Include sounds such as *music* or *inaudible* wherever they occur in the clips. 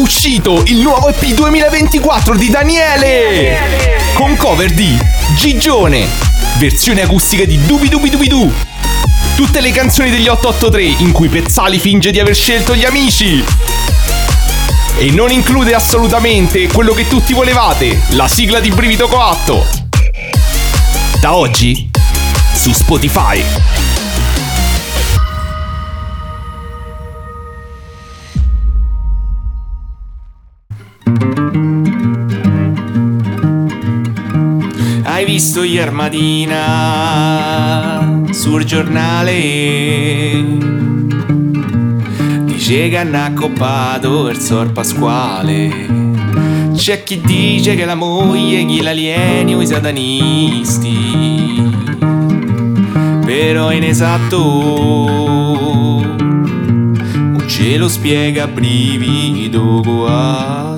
uscito il nuovo EP 2024 di Daniele! Con cover di Gigione, versione acustica di Dubi Dubi Dubi Du. Tutte le canzoni degli 883 in cui Pezzali finge di aver scelto gli amici. E non include assolutamente quello che tutti volevate, la sigla di Brivido Coatto. Da oggi su Spotify. Hai visto ieri mattina sul giornale? Dice che hanno accoppato il sor Pasquale. C'è chi dice che la moglie chi l'alieni o i satanisti. Però è inesatto. Non ce lo spiega brivido coatto.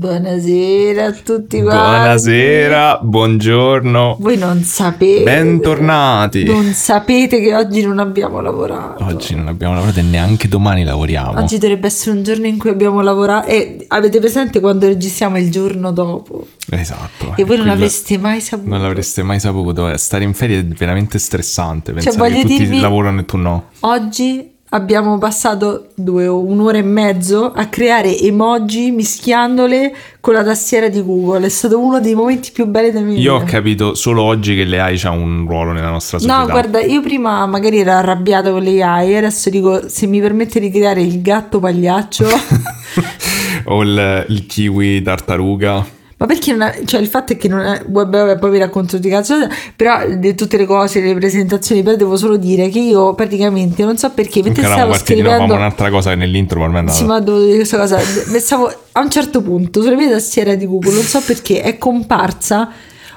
Buonasera a tutti quanti. Buonasera, buongiorno. Voi non sapete. Bentornati. Non sapete che oggi non abbiamo lavorato. Oggi non abbiamo lavorato e neanche domani lavoriamo. Oggi dovrebbe essere un giorno in cui abbiamo lavorato e avete presente quando registriamo il giorno dopo Esatto. e voi non l'avreste mai saputo. Non l'avreste mai saputo. Stare in ferie è veramente stressante. Pensare Cioè, che tutti dirvi- lavorano e tu no. Oggi abbiamo passato due o un'ora e mezzo a creare emoji mischiandole con la tastiera di Google. È stato uno dei momenti più belli della mia vita. Io ho capito solo oggi che le AI ha un ruolo nella nostra società. No, guarda, io prima magari ero arrabbiata con le AI, adesso dico se mi permette di creare il gatto pagliaccio, *laughs* o il, il kiwi tartaruga. Ma perché non è, cioè il fatto è che non è, vabbè, vabbè, poi vi racconto di cazzo, però di tutte le cose, le presentazioni, però devo solo dire che io praticamente non so perché, mentre Eravamo stavo scrivendo... un'altra cosa nell'intro ma è Sì, ma devo dire questa cosa. Stavo, a un certo punto, sulla mia tastiera di Google, non so perché, è comparsa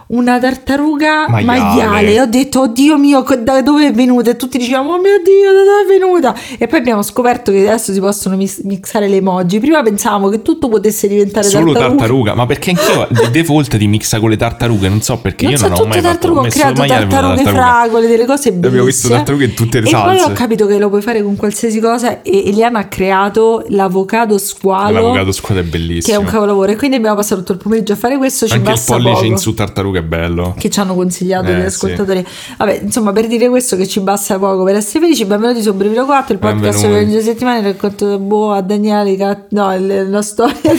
una tartaruga Maiale. maiale. Ho detto, oddio mio, da dove è venuta? E tutti dicevano, oh mio Dio, da dove è venuta? E poi abbiamo scoperto che adesso si possono mis- mixare le emoji. Prima pensavamo che tutto potesse diventare Solo tartaruga. tartaruga, ma perché anch'io *laughs* di default ti mixa con le tartarughe, non so perché Non io so, non ho mai fatto tartarughe, ho creato maiale tartarughe tartaruga. fragole, delle cose bellissime. Abbiamo visto tartarughe in tutte le E poi salse. ho capito che lo puoi fare con qualsiasi cosa e Eliana ha creato l'avocado squalo. L'avocado squadra è che è bellissimo. un capolavoro e quindi abbiamo passato tutto il pomeriggio a fare questo ci Anche il pollice poco in su tartaruga è bello. che ci hanno consigliato Eh, gli sì. ascoltatori vabbè insomma per dire questo che ci basta poco per essere felici benvenuti su Brivilo 4 il podcast per ogni settimana racconto boh, a Daniele no la storia *laughs*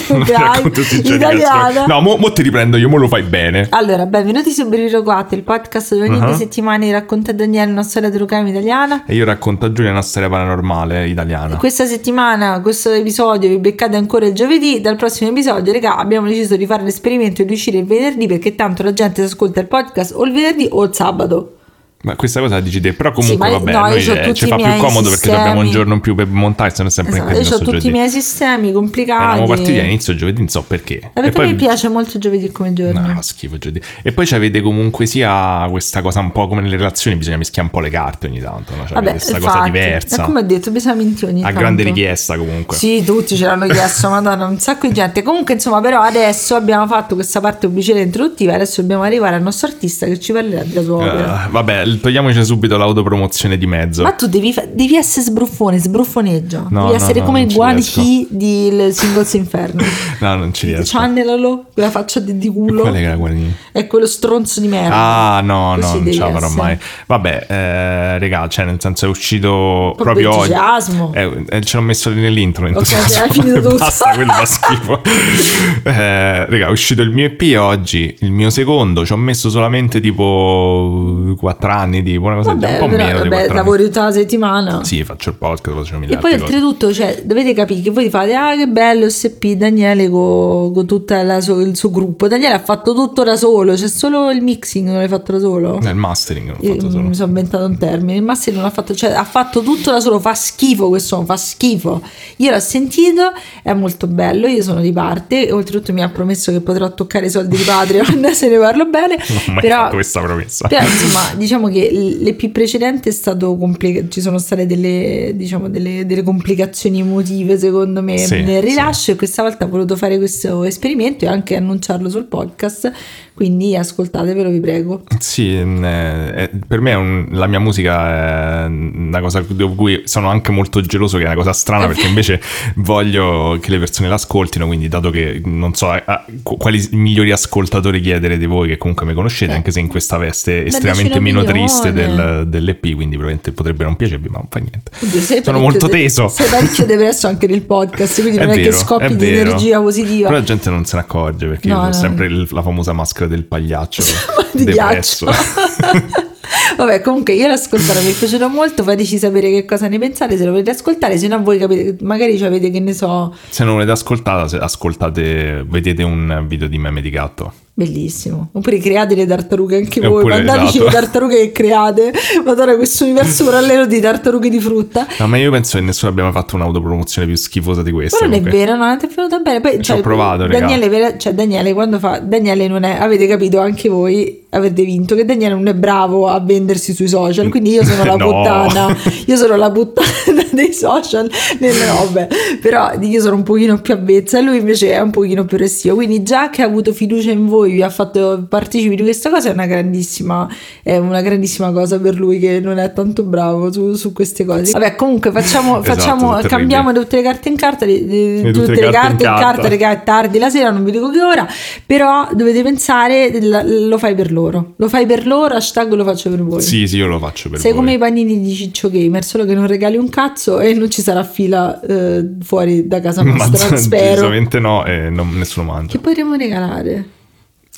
italiana. No, mo, mo ti riprendo io, mo lo fai bene. allora, benvenuti su Brivilo 4, il podcast dove ogni Uh-huh. due settimane racconta a Daniele una storia true crime italiana. E io racconto a Giulia una storia paranormale italiana. Questa settimana, questo episodio vi beccate ancora il giovedì. Dal prossimo episodio, raga, abbiamo deciso di fare l'esperimento di uscire il venerdì perché tanto la gente si ascolta il podcast o il venerdì o il sabato. Ma questa cosa la dici te, però comunque Sì, ma vabbè, no, noi io eh, ci i fa più comodo perché sistemi. abbiamo un giorno in più per montare, se no è sempre Esatto, in io casino ho sto tutti i giovedì. miei sistemi complicati. Eravamo partiti all'inizio giovedì, non so perché. Eh, perché mi piace molto giovedì come giorno. No, schifo giovedì. E poi avete comunque sia questa cosa un po' come nelle relazioni, bisogna mischiare un po' le carte ogni tanto, no? Cioè, Vabbè, questa cosa infatti, diversa. E come ho detto, bisogna mentire ogni A tanto. grande richiesta comunque. Sì, tutti ce l'hanno chiesto, madonna, un sacco di gente. Comunque, insomma, però adesso abbiamo fatto questa parte pubblicitaria introduttiva, adesso dobbiamo arrivare al nostro artista che ci parlerà della sua opera. Eh, vabbè, togliamoci subito l'autopromozione di mezzo. Ma tu devi, devi essere sbruffone, sbruffoneggio. No, devi no, essere no, come non Guan. Chi di il Singles Inferno. *laughs* No, non ci riesco. Channelalo, quella faccia di, di culo. Qual era lì? È quello stronzo di merda. Ah, no, no, Così non devi ce la farò mai. Vabbè, eh, regà, cioè, nel senso è uscito proprio oggi. entusiasmo. Eh, eh, ce l'ho messo lì nell'intro. Entusiasmo. hai finito *laughs* tutto. Basta, quello fa schifo. *laughs* eh, regà, è uscito il mio EP oggi, il mio secondo. Ci ho messo solamente tipo 4 anni, tipo una cosa Vabbè, un po' però, meno vabbè, 4 lavori tutta la settimana. anni. Sì, faccio il podcast, faccio mille E poi oltretutto, cioè, dovete capire che voi fate, ah che bello SP Daniele con, con tutto il suo gruppo. Daniele ha fatto tutto da solo, c'è solo il mixing, non l'hai fatto da solo. Nel mastering l'ho Io fatto solo. mi sono inventato un termine, il mastering non l'ha fatto, cioè ha fatto tutto da solo, fa schifo questo, fa schifo. Io l'ho sentito, è molto bello, io sono di parte, oltretutto mi ha promesso che potrò toccare i soldi di Patreon *laughs* se ne parlo bene. Non ho mai però, fatto questa promessa. però, insomma, diciamo diciamo che l'EP precedente è stato complicato, ci sono state delle, diciamo, delle, delle complicazioni emotive secondo me Sì, nel rilascio sì. e questa volta ho voluto fare questo esperimento e anche annunciarlo sul podcast, quindi ascoltatevelo vi prego. Sì, eh, eh, per me è un- la mia musica è una cosa di cui sono anche molto geloso, che è una cosa strana perché invece *laughs* voglio che le persone l'ascoltino, quindi dato che non so a- a- qu- quali migliori ascoltatori chiedere di voi che comunque mi conoscete, Eh. anche se in questa veste Beh, estremamente meno milione. triste del, dell'EP, quindi probabilmente potrebbe non piacervi, ma non fa niente. Oddio, Sono molto de- teso. Sei parecchio *laughs* depresso anche nel podcast, quindi non è che vero, scoppi è di vero. energia positiva. Però la gente non se ne accorge perché No, no. sempre il- la famosa maschera del pagliaccio *laughs* di depresso. ghiaccio. *laughs* Vabbè, comunque io l'ascolterò, mi è piaciuto molto, fateci sapere che cosa ne pensate, se lo volete ascoltare, se no voi capite, magari avete che ne so, Se non volete ascoltare, ascoltate, vedete un video di meme di gatto. Bellissimo. Oppure create le tartarughe anche voi, Oppure, mandateci esatto. le tartarughe che create, madonna questo universo parallelo di tartarughe di frutta. No, ma io penso che nessuno abbia mai fatto un'autopromozione più schifosa di questa. Ma non è vero, no, non è venuta bene. Poi, Ci ho provato. Daniele, vera- cioè Daniele quando fa Daniele non è, avete capito anche voi, avete vinto che Daniele non è bravo a vendersi sui social, quindi io sono la *laughs* No. puttana, io sono la puttana *laughs* dei social nelle robe, però io sono un pochino più avvezza e lui invece è un pochino più restio, quindi già che ha avuto fiducia in voi, vi ha fatto partecipi di questa cosa è una grandissima è una grandissima cosa per lui che non è tanto bravo su, su queste cose. Vabbè, comunque facciamo, *laughs* Esatto, facciamo cambiamo tutte le carte in carta, le- le- E tutte, le carte in carta, raga, è tardi la sera, non vi dico che ora, però dovete pensare, lo fai per loro, lo fai per loro, hashtag lo faccio per voi. Sì, sì, io lo faccio per Sei voi. come i panini di Ciccio Gamer, solo che non regali un cazzo e non ci sarà fila eh, fuori da casa *laughs* Ma nostra, *laughs* spero. decisamente no, e non- nessuno mangia. Che potremmo regalare?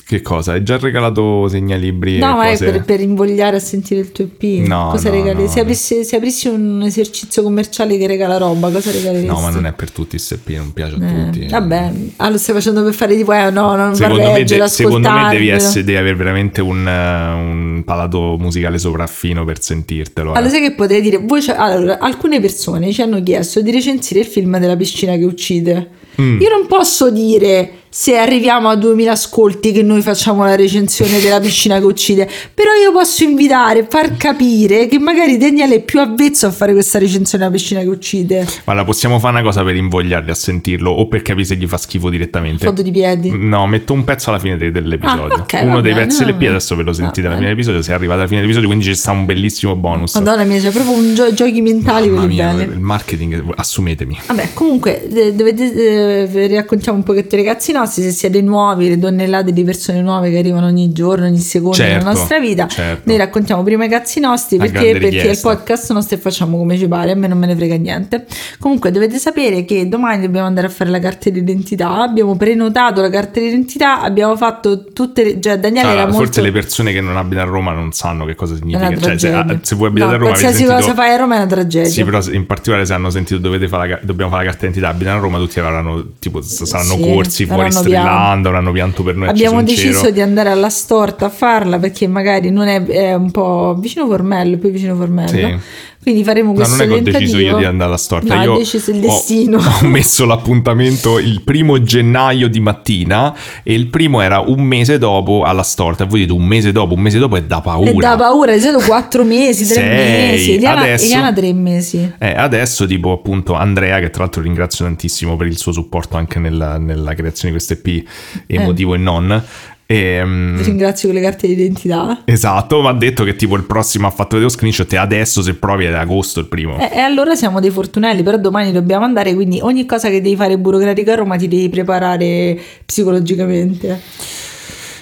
Che cosa? Hai già regalato segnalibri No, ma è per, per invogliare a sentire il tuo EP. No, cosa no, regali? no, se, aprissi, se aprissi un esercizio commerciale che regala roba, cosa regaleresti? No, ma non è per tutti il SP, non piace a Eh, tutti. Vabbè, ah, lo stai facendo per fare tipo, eh, no, non Secondo va a me, de- secondo me devi, essere, devi avere veramente un, un palato musicale sopraffino per sentirtelo. eh. Allora, sai che potrei dire? Voi allora, alcune persone ci hanno chiesto di recensire il film della piscina che uccide. Mm. Io non posso dire se arriviamo a 2000 ascolti che noi facciamo la recensione della piscina che uccide, però io posso invitare, far capire che magari Daniele è più avvezzo a fare questa recensione della piscina che uccide. Guarda, possiamo fare una cosa per invogliarli a sentirlo o per capire se gli fa schifo direttamente. Foto di piedi. No, metto un pezzo alla fine de- dell'episodio. Ah, ok, Uno va dei bene, pezzi va dell'EP bene. adesso ve lo sentite alla bene. fine dell'episodio. Se arrivate alla fine dell'episodio, quindi ci sta un bellissimo bonus. Madonna mia, c'è proprio un gio- giochi mentali Mamma mia, belli. il marketing, assumetemi. Vabbè, comunque, eh, dovete, eh, vi raccontiamo un pochetto ragazzi nostri, se siete nuovi, le tonnellate di persone nuove che arrivano ogni giorno, ogni secondo Certo, nella nostra vita. certo. Noi raccontiamo prima i cazzi nostri perché, perché il podcast nostro e facciamo come ci pare, a me non me ne frega niente. Comunque dovete sapere che domani dobbiamo andare a fare la carta d'identità, abbiamo prenotato la carta d'identità, abbiamo fatto tutte le... Cioè Daniele Allora, era forse molto... le persone che non abitano a Roma non sanno che cosa significa. Cioè, se, ah, se voi abitate No, a Roma, qualsiasi sentito... cosa fai a Roma è una tragedia. Sì, però in particolare se hanno sentito dovete fare la dobbiamo fare la carta d'identità, abitano a Roma, tutti avranno tipo saranno Sì, corsi fuori avranno strillando, avranno pianto per noi. Abbiamo deciso cero. di andare alla storta a farla perché magari non è, è un po' vicino Formello, più vicino Formello. Sì. Quindi faremo No, questo non è che ho deciso io di andare alla storta, No, io ha deciso il ho- destino. *laughs* Ho, messo l'appuntamento il primo gennaio di mattina e il primo era un mese dopo alla storta. E voi dite un mese dopo, un mese dopo è da paura. È da paura, di solito quattro mesi, tre Sei. mesi. Eliana, Adesso- Eliana tre mesi. Eh, adesso tipo appunto Andrea che tra l'altro ringrazio tantissimo per il suo supporto anche nella, nella creazione di questo EP emotivo e non Ehm, Ringrazio con le carte d'identità. esatto mi ha detto che tipo il prossimo ha fatto vedere lo screenshot e adesso se provi è ad agosto il primo E, e allora siamo dei fortunelli, però domani dobbiamo andare, quindi ogni cosa che devi fare burocratica a Roma ti devi preparare psicologicamente.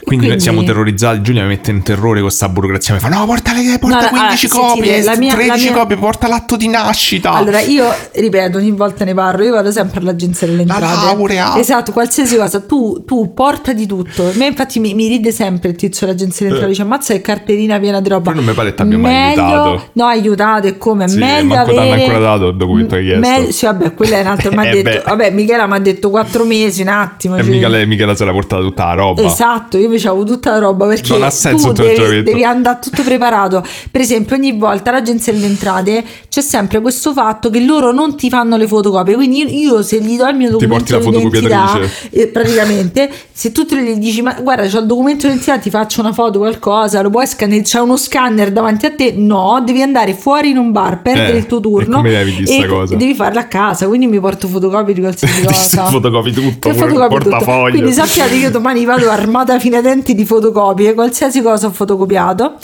E quindi, siamo terrorizzati Giulia mi mette in terrore con sta burocrazia mi fa no porta, le, porta No, 15 allora, copie sentite, la mia- 13 la mia- copie porta l'atto di nascita Allora, io ripeto, ogni volta ne parlo, io vado sempre all'agenzia delle La entrate. laurea. Esatto, qualsiasi cosa, tu, tu porta di tutto. A me infatti mi, mi ride sempre il tizio dell'agenzia delle entrate, dice ammazza che cartellina piena di roba. Però non mi pare che t'abbia mai Meglio- aiutato. No, aiutato e come? Sì, meglio manco avere... ancora dato il documento richiesto. Me- Sì, vabbè, quella è un'altra. *laughs* mi ha Eh detto, beh. vabbè, Michela mi ha detto quattro mesi, un attimo. e cioè- Michele, Michele se l'ha portata tutta la roba Esatto, io invece avevo tutta la roba perché Non ha senso tu tutto devi, devi andare tutto preparato. Per esempio, ogni volta all'agenzia delle entrate c'è sempre questo fatto che loro non ti fanno le fotocopie. Quindi io, io se gli do il mio Ti porti documento la d'identità, eh, praticamente, se tu te gli dici, ma guarda, c'ho il documento d'identità, ti faccio una foto, qualcosa, lo puoi scannare, c'è uno scanner davanti a te. No, devi andare fuori in un bar, perdere Eh, il tuo e turno e cosa? devi farla a casa. Quindi mi porto fotocopie di qualsiasi *laughs* cosa. fotocopi tutto, Che fotocopi tutto. portafoglio. Quindi sappiate che io domani vado armata fino ai denti di fotocopie, qualsiasi cosa ho fotocopiato.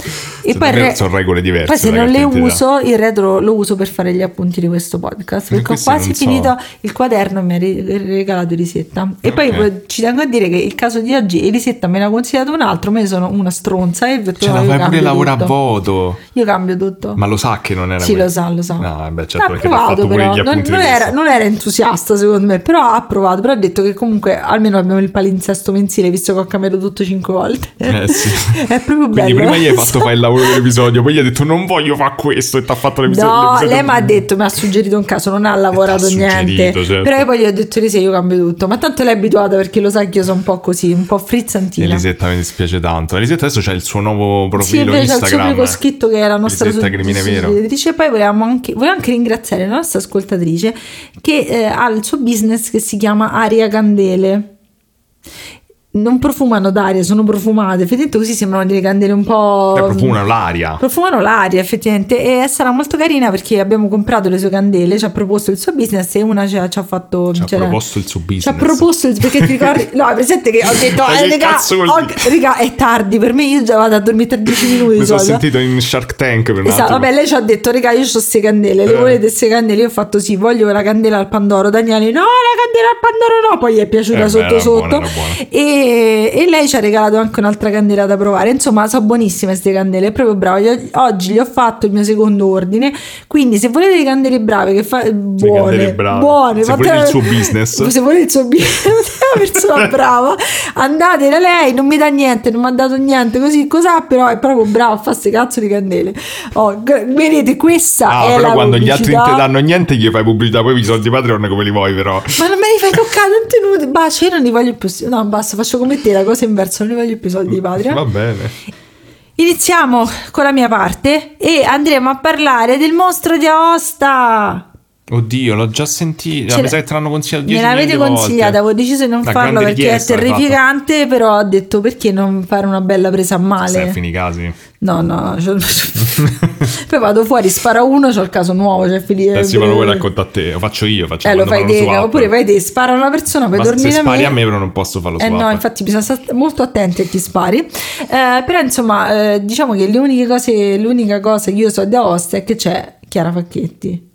E poi, re- sono regole diverse poi se non le uso, il retro lo uso per fare gli appunti di questo podcast. Perché ho quasi non so. finito il quaderno e mi ha re- regalato Elisetta. E poi Ok. poi ci tengo a dire che il caso di oggi Elisetta me ne ha consigliato un altro, io sono una stronza e no, la fai pure lavorare a voto. Io cambio tutto. Ma lo sa che non era Sì, quello. lo sa, lo sa. No, beh, certo, provato però, non, non era, non era entusiasta secondo me, però ha provato, però ha detto che comunque almeno abbiamo il palinsesto mensile visto che ho cambiato tutto cinque volte. Eh, sì. È proprio bello. Quindi prima gli hai *laughs* fatto fare il lavoro dell'episodio, poi gli hai detto non voglio fare questo e ti ha fatto l'episodio. No, l'episodio- lei mi ha detto, mi ha suggerito un caso, non ha lavorato niente. certo. Però poi gli ho detto Elisa, io cambio tutto. Ma tanto lei è abituata perché lo sa che io sono un po' così, un po' frizzantina. Elisetta mi dispiace tanto. Elisetta adesso c'è il suo nuovo Sì, profilo invece c'è il suo Instagram. scritto che è la nostra Elisetta Crimine Vero. suggeриtrice. E poi volevamo anche, volevo anche ringraziare la nostra ascoltatrice che eh, ha il suo business che si chiama Aria Candele. Non profumano d'aria, sono profumate. Effettivamente così sembrano delle candele un po'. Beh, profumano l'aria. Profumano l'aria effettivamente e sarà molto carina perché abbiamo comprato le sue candele, ci ha proposto il suo business e una ci ha, ci ha fatto... Ci ha proposto il suo business. Ci ha proposto il perché ti ricordi? No, presente che ho detto, *laughs* eh, oh, dire? raga, è tardi per me, io già vado a dormire tra 10 minuti. Mi sono sentito in Shark Tank per Esatto, vabbè, lei ci ha detto, raga, io ho queste candele, le Eh. volete queste candele? Io ho fatto sì, voglio la candela al Pandoro. Daniele, no, la candela al Pandoro no, poi gli è piaciuta Eh, beh, sotto era sotto. buona, buona. E, e lei ci ha regalato anche un'altra candela da provare. Insomma, sono buonissime queste candele, è proprio brava. Oggi gli ho fatto il mio secondo ordine, quindi se volete le candele brave, che fa buone, candele brave. buone, *laughs* Se volete il suo business. se volete il suo business, una persona *laughs* brava, andate da lei, non mi dà niente, non mi ha dato niente, così cos'ha, però è proprio bravo a fare queste cazzo di candele. Oh, vedete, questa Ah, è però la quando gli altri non ti pubblicità. danno niente, gli fai pubblicità, poi i soldi Patreon come li vuoi, però. Ma non me li fai toccare tanti minuti. Basta, io non li voglio più. No, basta, faccio come te, la cosa inversa, non li voglio più soldi di patria. Va bene. Iniziamo con la mia parte e andremo a parlare del mostro di Aosta. Oddio, l'ho già sentito. Ce Mi la- sa che te l'hanno consigliato Me 10 l'avete milioni di volte. consigliata, avevo deciso di non Una farlo perché è richiesta, l'hai terrificante, però ho detto perché non fare una bella presa a male. Stefani i casi. No, no, *laughs* poi vado fuori, spara uno, c'ho il caso nuovo, cioè Fili- Eh sì, ma lo vuoi raccontare a te? Lo faccio io, faccio Eh, lo fai te, oppure vai te, spara una persona, poi Ma dormi se da spari me. a me però non posso farlo Eh swap. no, infatti bisogna stare molto attenti a chi spari. Eh, però insomma, eh, diciamo che le uniche cose, l'unica cosa che io so di Aosta è che c'è Chiara Facchetti.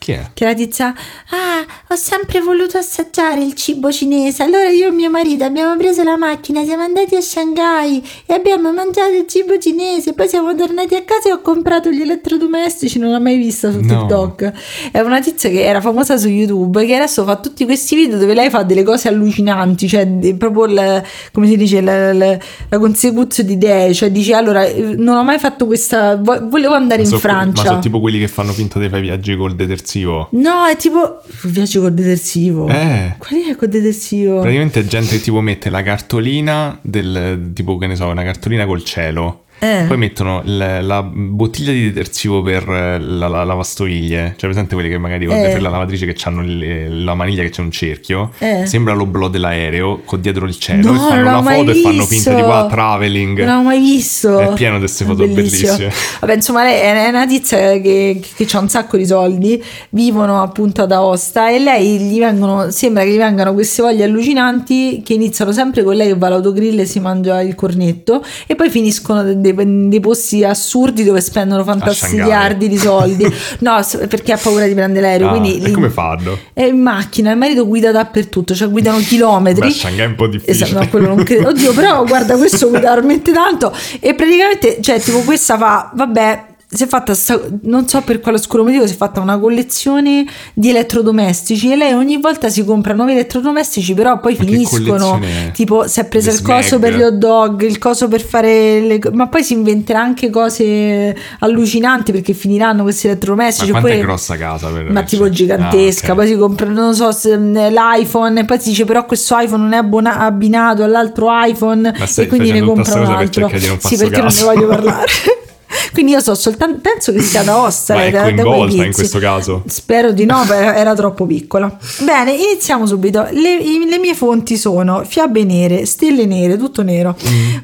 Chi è? Che la tizia, ah, ho sempre voluto assaggiare il cibo cinese. Allora io e mio marito abbiamo preso la macchina, siamo andati a Shanghai e abbiamo mangiato il cibo cinese. Poi siamo tornati a casa e ho comprato gli elettrodomestici. Non l'ho mai vista su No. TikTok. È una tizia che era famosa su YouTube, che adesso fa tutti questi video dove lei fa delle cose allucinanti, cioè proprio il- come si dice, la, la, la consecuzione di idee. Cioè dice, allora, non ho mai fatto questa, vo- volevo andare in So- Francia. Ma sono tipo quelli che fanno finta di fare viaggi col detersivo. No, è tipo viaggio col detersivo. Eh. Qual è col detersivo? Praticamente è gente che tipo mette la cartolina del tipo che ne so, una cartolina col cielo. Eh. Poi mettono l- la bottiglia di detersivo per eh, la, la lavastoviglie. Cioè, presente quelli che magari Eh. per la lavatrice che hanno la maniglia che c'è un cerchio. Eh. Sembra l'oblò dell'aereo con dietro il cielo. No, e fanno la mai foto e fanno visto. finta di qua traveling. Non l'ho mai visto. È pieno di queste foto Bellissimo. bellissime. Vabbè, insomma, lei è una tizia che, che ha un sacco di soldi, vivono appunto ad Aosta e lei gli vengono, sembra che gli vengano queste voglie allucinanti che iniziano sempre con lei che va all'autogrill e si mangia il cornetto e poi finiscono dei, dei posti assurdi dove spendono fantastigliardi di soldi. *laughs* no, perché ha paura di prendere l'aereo. Ah, quindi e come fanno? È in macchina, il marito guida dappertutto, cioè guidano chilometri. Beh, Shanghai è un po' difficile. Esatto, no, quello non credo. Oddio, però guarda, questo guida veramente tanto. E praticamente, cioè, tipo, questa fa, vabbè. Si è fatta, non so per quale oscuro motivo, si è fatta una collezione di elettrodomestici e lei ogni volta si compra nuovi elettrodomestici, però poi Ma finiscono. è? Tipo, si è presa il coso Smeg? per gli hot dog, il coso per fare le... ma poi si inventerà anche cose allucinanti perché finiranno questi Ma elettrodomestici. quanto è oppure- grossa casa? Per ma tipo cioè- gigantesca, Ah, ok. poi si compra, non so, se, l'iPhone, e poi si dice però questo iPhone non è abbona- abbinato all'altro iPhone Ma e quindi ne compra un per altro. cercare di non Sì, perché non ne caso. voglio parlare. *laughs* *laughs* quindi io so soltanto, penso che sia da Osta. Ma è quei coinvolta in questo caso? Spero di no, *laughs* perché era troppo piccola. Bene, iniziamo subito. Le, le mie fonti sono fiabe nere, stelle nere, tutto nero,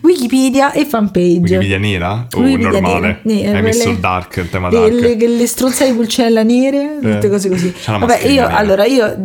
Wikipedia e fanpage. Mm. Wikipedia nera o Wikipedia normale? nera, nera, Hai messo il dark, il tema dark. le, le, le stronzate di pulcinella nere, tutte Eh. cose così. Vabbè, io nera. allora io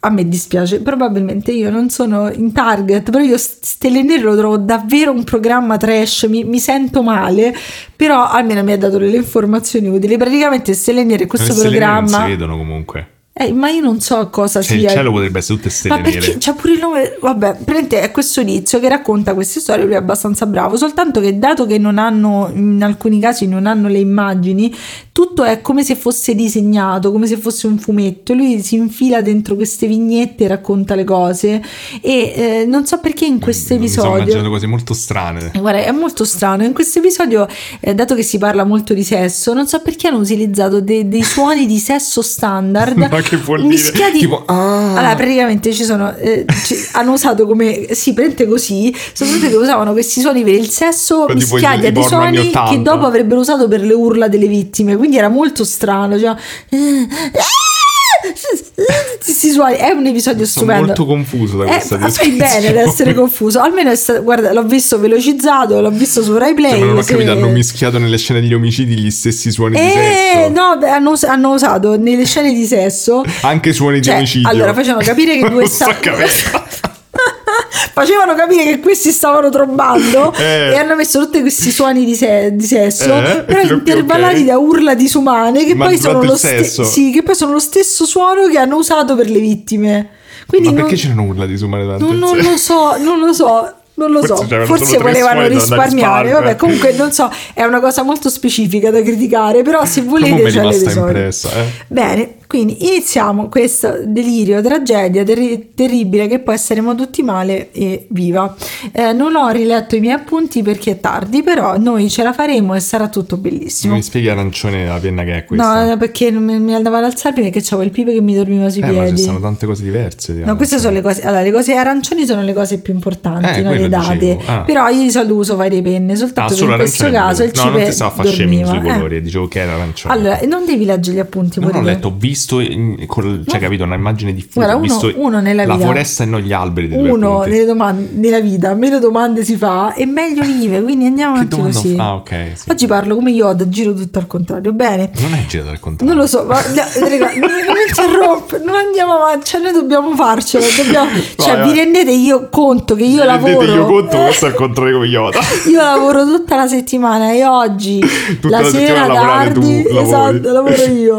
a me dispiace, probabilmente io non sono in target, però io Stelle Nere lo trovo davvero un programma trash, mi, mi sento male, però almeno mi ha dato delle informazioni utili. Praticamente Stelle Nere, questo stelle nere non programma... si vedono comunque. Eh, ma io non so cosa Cioè, il sia. cielo potrebbe essere tutte stelle Ma perché nere. c'ha pure il nome? Vabbè, praticamente è questo tizio che racconta queste storie, lui è abbastanza bravo, soltanto che dato che non hanno, in alcuni casi non hanno le immagini, tutto è come se fosse disegnato, come se fosse un fumetto, lui si infila dentro queste vignette e racconta le cose e eh, non so perché in questo Mi sto episodio... immaginando cose molto strane. Eh, Guarda, è molto strano. In questo episodio, eh, dato che si parla molto di sesso, non so perché hanno utilizzato de- dei suoni di sesso standard. *laughs* Che vuol dire? mischiati- Tipo, ah. Allora, praticamente ci sono. eh, ci- hanno usato come. Si prende così. Soprattutto che usavano questi suoni per il sesso tipo mischiati a dei suoni che 80. dopo avrebbero usato per le urla delle vittime. Quindi era molto strano. Cioè, questi suoni. È un episodio Sono stupendo. molto confuso da Eh, questa ma fai bene ad essere *laughs* confuso. Almeno è stato- guarda, l'ho visto velocizzato, l'ho visto su Rai Play. Cioè, ma non ho capito, hanno mischiato nelle scene degli omicidi gli stessi suoni di Eh, sesso. no, beh, hanno, hanno usato nelle scene di sesso. Anche suoni di Cioè, omicidio. allora facevano capire che *laughs* Non questa. *laughs* facevano capire che questi stavano trombando *laughs* Eh. e hanno messo tutti questi suoni di, se- di sesso, Eh, però intervallati ok. da urla disumane che poi, ste- sì, che poi sono lo stesso suono che hanno usato per le vittime. Quindi Ma non- perché c'erano urla disumane durante non, non lo so, non lo so. Non lo Forse so, forse volevano risparmiare. Vabbè, comunque non so, è una cosa molto specifica da criticare. Però, se volete, c'è l'episodio. impressa, eh. Bene, quindi iniziamo questo delirio, tragedia terri- terribile che può essere tutti male e viva. Eh, non ho riletto i miei appunti perché è tardi, però noi ce la faremo e sarà tutto bellissimo. Mi spieghi arancione la penna che è questa? No, eh, perché non mi, mi andava ad alzarmi perché c'avevo il pipe che mi dormiva sui eh, ma ci piedi. sono tante cose diverse. No, queste sono le cose. Allora, le cose arancioni sono le cose più importanti, Eh, no? le date. Ah. Però io di solito uso varie penne, soltanto Ah, che in questo caso il. No, non cipe ti stavo dormiva. sui Eh. colori, dicevo che era arancione. Allora, non devi leggere gli appunti Non ho letto, ho visto, in- col- cioè capito, una immagine diffusa, Guarda, ho visto uno nella la vita- foresta e non gli alberi Uno nelle domande, nella vita, meno domande si fa e meglio vive, quindi andiamo avanti così. ho- Ah, ok, sì. Oggi parlo come Yoda, giro tutto al contrario. Bene. Non è girato al contrario. Non lo so, ma no, *laughs* non, non interrompe, non andiamo avanti, cioè noi dobbiamo farcelo, dobbiamo, *laughs* cioè Vai, vi vai. rendete io conto che io Rendete lavoro io conto, questo è il contrario come Yoda. *laughs* Io lavoro tutta la settimana e oggi Tutta la, la sera tardi, tu, esatto, lavoro io.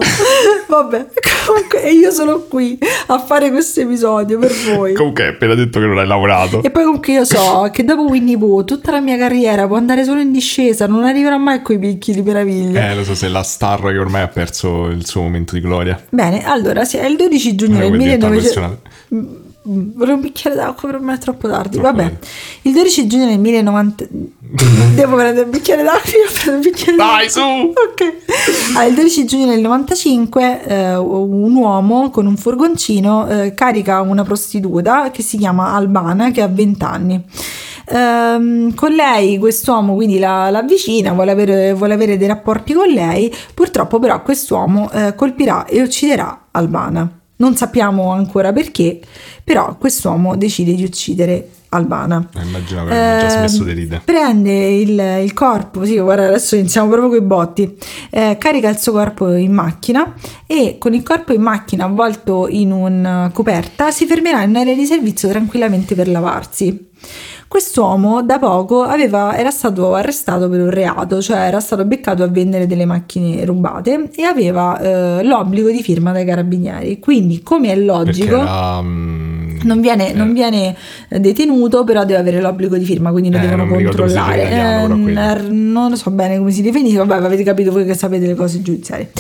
Vabbè, comunque e io sono qui a fare questo episodio per voi. Comunque hai appena detto che non hai lavorato. E poi comunque io so che dopo Winnie Pooh tutta la mia carriera può andare solo in discesa, non arriverò mai a quei picchi di meraviglia. Eh, lo so, sei la star che ormai ha perso il suo momento di gloria. Bene, allora sì, è il 12 giugno è del come diventa 1900 professionale. Mm, Vorrei un bicchiere d'acqua per me è troppo tardi. Troppo Vabbè, il 12 giugno del 1990. Devo prendere un bicchiere d'acqua. Io prendo un bicchiere Dai, d'acqua. su! Ok. Allora, il 12 giugno del 95 eh, un uomo con un furgoncino eh, carica una prostituta che si chiama Albana che ha 20 anni. Ehm, con lei quest'uomo quindi la, la avvicina, vuole avere, vuole avere dei rapporti con lei, purtroppo però quest'uomo eh, colpirà e ucciderà Albana. Non sappiamo ancora perché, però quest'uomo decide di uccidere Albana. Eh, Immagino avremmo già Eh, smesso di ridere. Prende il, il corpo, sì, guarda, adesso iniziamo proprio con i botti. eh, carica il suo corpo in macchina e con il corpo in macchina avvolto in una coperta si fermerà in un'area di servizio tranquillamente per lavarsi. Quest'uomo da poco aveva, era stato arrestato per un reato, cioè era stato beccato a vendere delle macchine rubate e aveva eh, l'obbligo di firma dai carabinieri. Quindi, come è Perché logico, era mm, Non viene, Eh. non viene detenuto, però deve avere l'obbligo di firma, quindi lo Eh, devono non come si controllare. italiano, Eh, non lo so bene come si definisce, vabbè, avete capito voi che sapete le cose giudiziarie.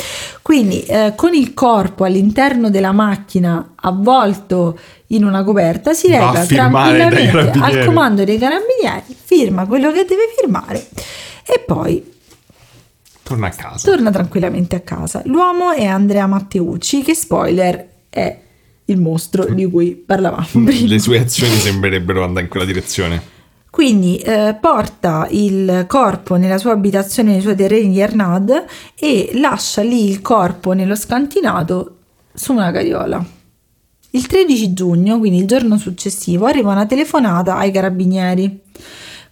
Quindi, eh, con il corpo all'interno della macchina avvolto in una coperta, si reca tranquillamente al comando dei carabinieri, firma quello che deve firmare e poi Torna a casa. torna tranquillamente a casa. L'uomo è Andrea Matteucci, che spoiler è il mostro di cui parlavamo prima. Le sue azioni sembrerebbero andare in quella direzione. Quindi eh, porta il corpo nella sua abitazione, nei suoi terreni di Arnad e lascia lì il corpo nello scantinato su una carriola. Il 13 giugno, quindi il giorno successivo, arriva una telefonata ai carabinieri.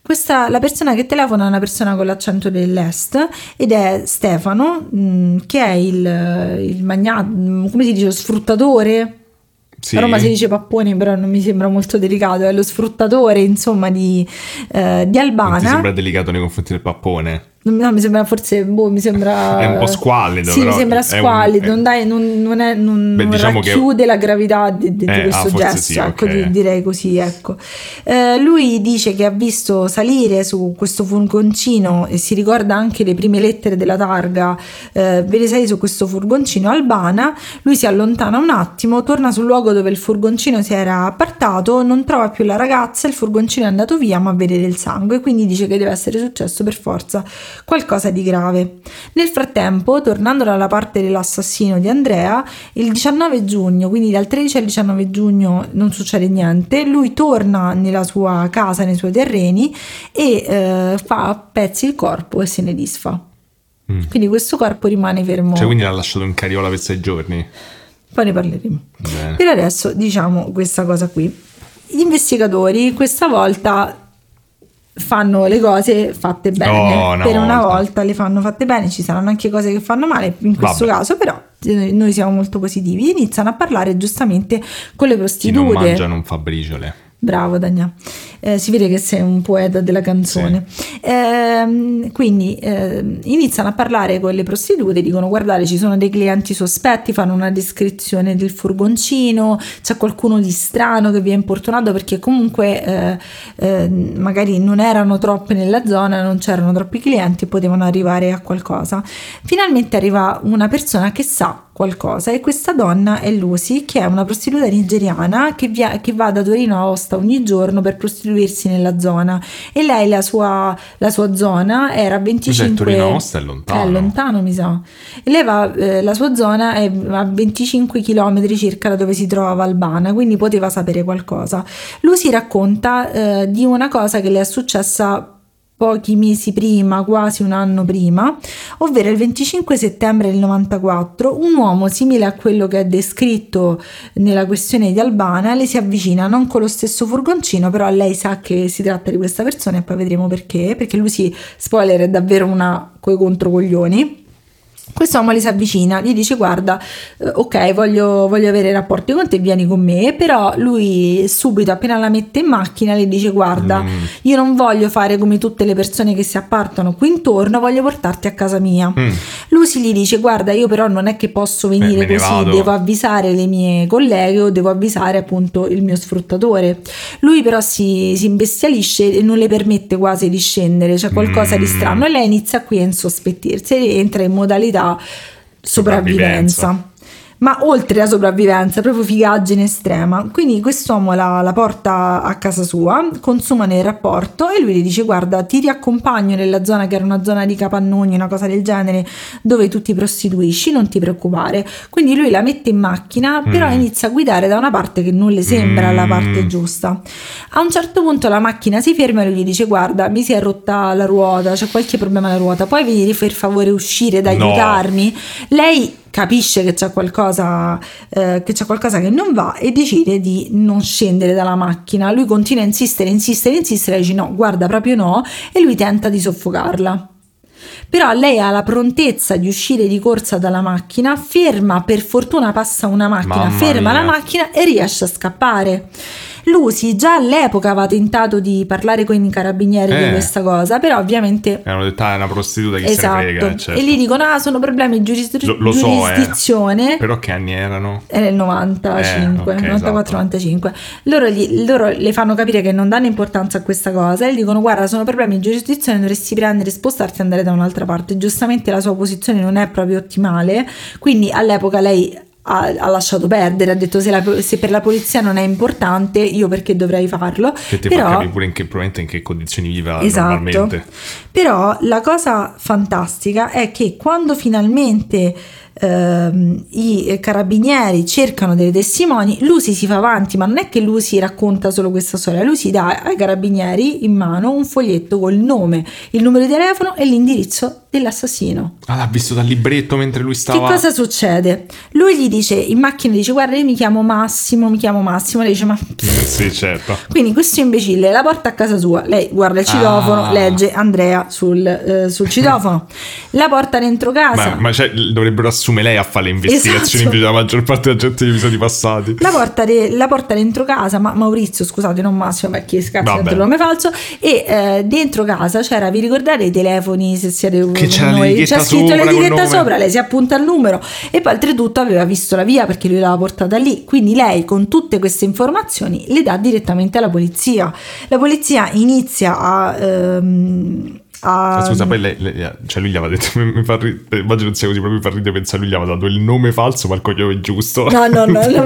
Questa, la persona che telefona è una persona con l'accento dell'est ed è Stefano, mh, che è il, il magnato, come si dice, sfruttatore Sì. a Roma si dice pappone, però non mi sembra molto delicato. È lo sfruttatore, insomma, di, eh, di Non ti Albana. sembra delicato nei confronti del pappone? No, mi sembra forse, boh, mi sembra... È un po' squallido, Sì, però mi sembra è un- squallido, è- non, dai, non, non, è, non, Beh, diciamo che- racchiude la gravità di, di- Eh, questo ah, gesto, sì, ecco, ok. di- direi così, ecco. Eh, lui dice che ha visto salire su questo furgoncino e si ricorda anche le prime lettere della targa, eh, vede salire su questo furgoncino Albana, lui si allontana un attimo, torna sul luogo dove il furgoncino si era appartato, non trova più la ragazza, il furgoncino è andato via ma vede del sangue, quindi dice che deve essere successo per forza qualcosa di grave. Nel frattempo, tornando dalla parte dell'assassino di Andrea, il 19 giugno, quindi dal 13 al 19 giugno non succede niente, lui torna nella sua casa, nei suoi terreni e eh, fa a pezzi il corpo e se ne disfa. Mm. Quindi questo corpo rimane fermo. Cioè, quindi l'ha lasciato in carriola per sei giorni. Poi ne parleremo. Bene. Per adesso diciamo questa cosa qui. Gli investigatori questa volta fanno le cose fatte bene. Oh, una per una volta. volta le fanno fatte bene, ci saranno anche cose che fanno male, in questo Vabbè. caso però eh, noi siamo molto positivi. Iniziano a parlare giustamente con le Chi non prostitute. mangia non fa briciole. Bravo Dania, Eh, si vede che sei un poeta della canzone. Ehm, quindi ehm, iniziano a parlare con le prostitute, dicono guardate ci sono dei clienti sospetti, fanno una descrizione del furgoncino, c'è qualcuno di strano che vi ha importunato perché comunque eh, eh, magari non erano troppe nella zona, non c'erano troppi clienti e potevano arrivare a qualcosa. Finalmente arriva una persona che sa qualcosa. E questa donna è Lucy che è una prostituta nigeriana che, via- che va da Torino a Aosta ogni giorno per prostituirsi nella zona. E lei la sua, la sua zona era a 25 Torino Aosta è lontano. è lontano mi sa. E lei va, eh, la sua zona è a 25 km circa da dove si trovava Albana quindi poteva sapere qualcosa. Lucy racconta eh, di una cosa che le è successa pochi mesi prima, quasi un anno prima, ovvero il 25 settembre del 94, un uomo simile a quello che è descritto nella questione di Albana le si avvicina non con lo stesso furgoncino, però lei sa che si tratta di questa persona e poi vedremo perché, perché lui si spoiler è davvero una coi controcoglioni. Questo uomo le si avvicina, gli dice guarda, eh, ok voglio, voglio avere rapporti con te, vieni con me, però lui subito appena la mette in macchina le dice guarda, Mm. io non voglio fare come tutte le persone che si appartano qui intorno, voglio portarti a casa mia. Mm. Lucy gli dice guarda io però non è che posso me venire ne così, vado." devo avvisare le mie colleghe o devo avvisare appunto il mio sfruttatore. Lui però si, si imbestialisce e non le permette quasi di scendere, c'è qualcosa di Mm. strano e lei inizia qui a insospettirsi e entra in modalità sopravvivenza. Sopravvivenza. Ma oltre la sopravvivenza, proprio figaggine estrema. Quindi quest'uomo la, la porta a casa sua, consumano il rapporto e lui le dice: Guarda, ti riaccompagno nella zona che era una zona di capannoni, una cosa del genere, dove tu ti prostituisci, non ti preoccupare. Quindi lui la mette in macchina, però Mm. inizia a guidare da una parte che non le sembra la Mm. parte giusta. A un certo punto la macchina si ferma e lui gli dice: Guarda, mi si è rotta la ruota, c'è qualche problema alla ruota, puoi venire per favore uscire ad No. aiutarmi? Lei capisce che c'è qualcosa, eh, che c'è qualcosa che non va e decide di non scendere dalla macchina. Lui continua a insistere, insistere, insistere, lei dice no, guarda proprio no, e lui tenta di soffocarla. Però lei ha la prontezza di uscire di corsa dalla macchina, ferma, per fortuna passa una macchina, Mamma ferma la mia. macchina e riesce a scappare. Lucy già all'epoca aveva tentato di parlare con i carabinieri Eh. di questa cosa, però ovviamente E hanno detto, ah, è una prostituta, chi se ne esatto. frega. certo. E gli dicono: Ah, sono problemi di giuris- Lo- lo so, eh. giurisdizione. Però che anni erano? È nel 95, Eh, ok, 94-95. Loro, gli- loro le fanno capire che non danno importanza a questa cosa e gli dicono: Guarda, sono problemi di giurisdizione, dovresti prendere, spostarti e andare da un'altra parte. Giustamente la sua posizione non è proprio ottimale, quindi all'epoca lei. Ha, ha lasciato perdere, ha detto se, la- se per la polizia non è importante, io perché dovrei farlo. Che ti Però- fa capire pure in che, probabilmente in che condizioni viva Esatto. normalmente. Però la cosa fantastica è che quando finalmente ehm, i carabinieri cercano dei testimoni, Lucy si fa avanti, ma non è che Lucy racconta solo questa storia, Lucy dà ai carabinieri in mano un foglietto col nome, il numero di telefono e l'indirizzo dell'assassino. Ah, l'ha visto dal libretto mentre lui stava... Che cosa succede? Lui gli dice in macchina dice guarda io mi chiamo Massimo, mi chiamo Massimo, lei dice ma *laughs* sì, certo. quindi questo imbecille la porta a casa sua, lei guarda il citofono, Ah. legge Andrea sul, eh, sul citofono, la porta dentro casa, Ma, ma dovrebbero assumere lei a fare le investigazioni Esatto. invece della maggior parte della gente degli episodi passati. la, porta de- la porta dentro casa, ma Maurizio scusate non Massimo, ma chi scazzo il nome falso, e eh, dentro casa c'era, vi ricordate i telefoni se siete Che c'era noi? c'è scritto l'etichetta sopra, lei si appunta al numero e poi oltretutto aveva visto la via perché lui l'aveva portata lì, quindi lei con tutte queste informazioni le dà direttamente alla polizia. La polizia inizia a... ehm, a- Ah, Scusa, poi lei, lei- cioè lui gli aveva detto, *laughs* mi, mi fa ri- eh, immagino sia così, proprio mi fa ridere pensare, lui gli aveva dato il nome falso ma il cognome giusto. No, no, no. *laughs* no.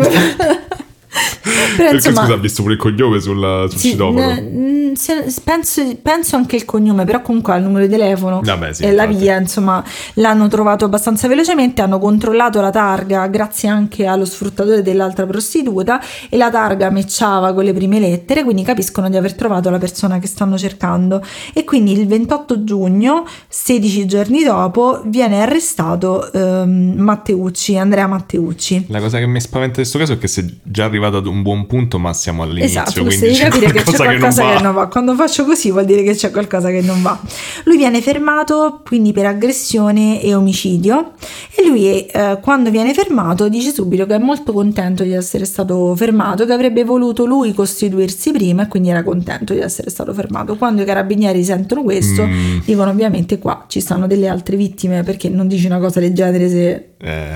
Perché insomma, scusa, ha visto pure il cognome sul, sul sì, n- se- penso, penso anche il cognome, però comunque ha il numero di telefono Vabbè, sì, e la via, insomma, l'hanno trovato abbastanza velocemente, hanno controllato la targa grazie anche allo sfruttatore dell'altra prostituta e la targa matchava con le prime lettere, quindi capiscono di aver trovato la persona che stanno cercando. E quindi il 28 giugno, 16 giorni dopo, viene arrestato ehm, Matteucci, Andrea Matteucci. La cosa che mi spaventa in questo caso è che sei già arrivato ad un buon punto, ma siamo all'inizio, Esatto, quindi devi capire che c'è qualcosa che non, va. va. Quando faccio così vuol dire che c'è qualcosa che non va. Lui viene fermato quindi per aggressione e omicidio e lui eh, quando viene fermato dice subito che è molto contento di essere stato fermato, che avrebbe voluto lui costituirsi prima e quindi era contento di essere stato fermato. Quando i carabinieri sentono questo Mm. dicono ovviamente qua ci stanno delle altre vittime perché non dici una cosa del genere se... Eh,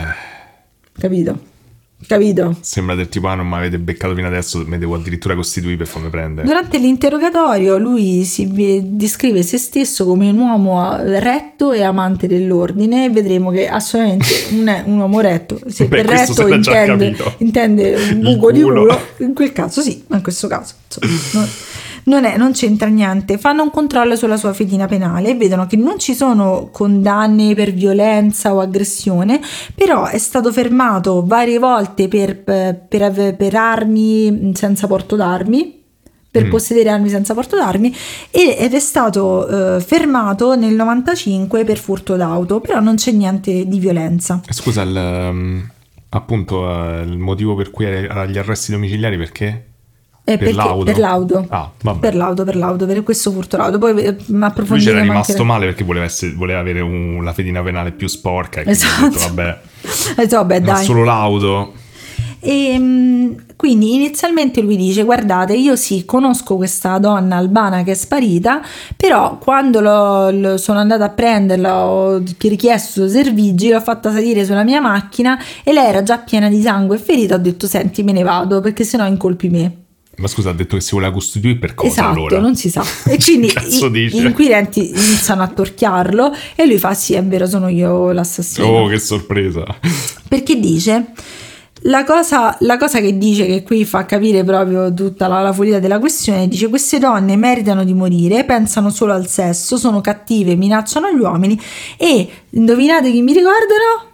capito? Capito? sembra del tipo, ah non mi avete beccato fino adesso, mi devo addirittura costituire per farmi prendere. Durante l'interrogatorio lui si descrive se stesso come un uomo retto e amante dell'ordine e vedremo che assolutamente non è un uomo retto. Se Beh, per retto intende, intende un buco di culo. culo, in quel caso sì, ma in questo caso insomma, non, non è- non c'entra niente. Fanno un controllo sulla sua fedina penale e vedono che non ci sono condanne per violenza o aggressione, però è stato fermato varie volte per, per ave- per armi senza porto d'armi per Mm. possedere armi senza porto d'armi ed è stato eh, fermato nel 95 per furto d'auto, però non c'è niente di violenza. Scusa, il, um, appunto eh, il motivo per cui era gli arresti domiciliari perché? Eh, Per l'auto? Per l'auto. Ah. Per l'auto, per l'auto, per questo furto d'auto. Poi eh, Lui approfondiremo c'era anche rimasto le- male perché voleva, essere- voleva avere un- la fedina penale più sporca e Esatto. detto, vabbè, detto, vabbè, dai. solo l'auto. E mm, quindi inizialmente lui dice: Guardate, io sì, conosco questa donna albana che è sparita, però quando l'ho- lo- sono andata a prenderla, ho richiesto servigi, l'ho fatta salire sulla mia macchina e lei era già piena di sangue e ferita. Ho detto: Senti, me ne vado perché sennò incolpi me. Ma scusa, ha detto che si voleva costituire per cosa esatto, allora? non si sa. E *laughs* quindi i- gli inquirenti iniziano a torchiarlo e lui fa: Sì, è vero, sono io l'assassino. Oh, che sorpresa. Perché dice la cosa, la cosa che dice che qui fa capire proprio tutta la, la follia della questione dice queste donne meritano di morire pensano solo al sesso sono cattive minacciano gli uomini e indovinate chi mi ricordano?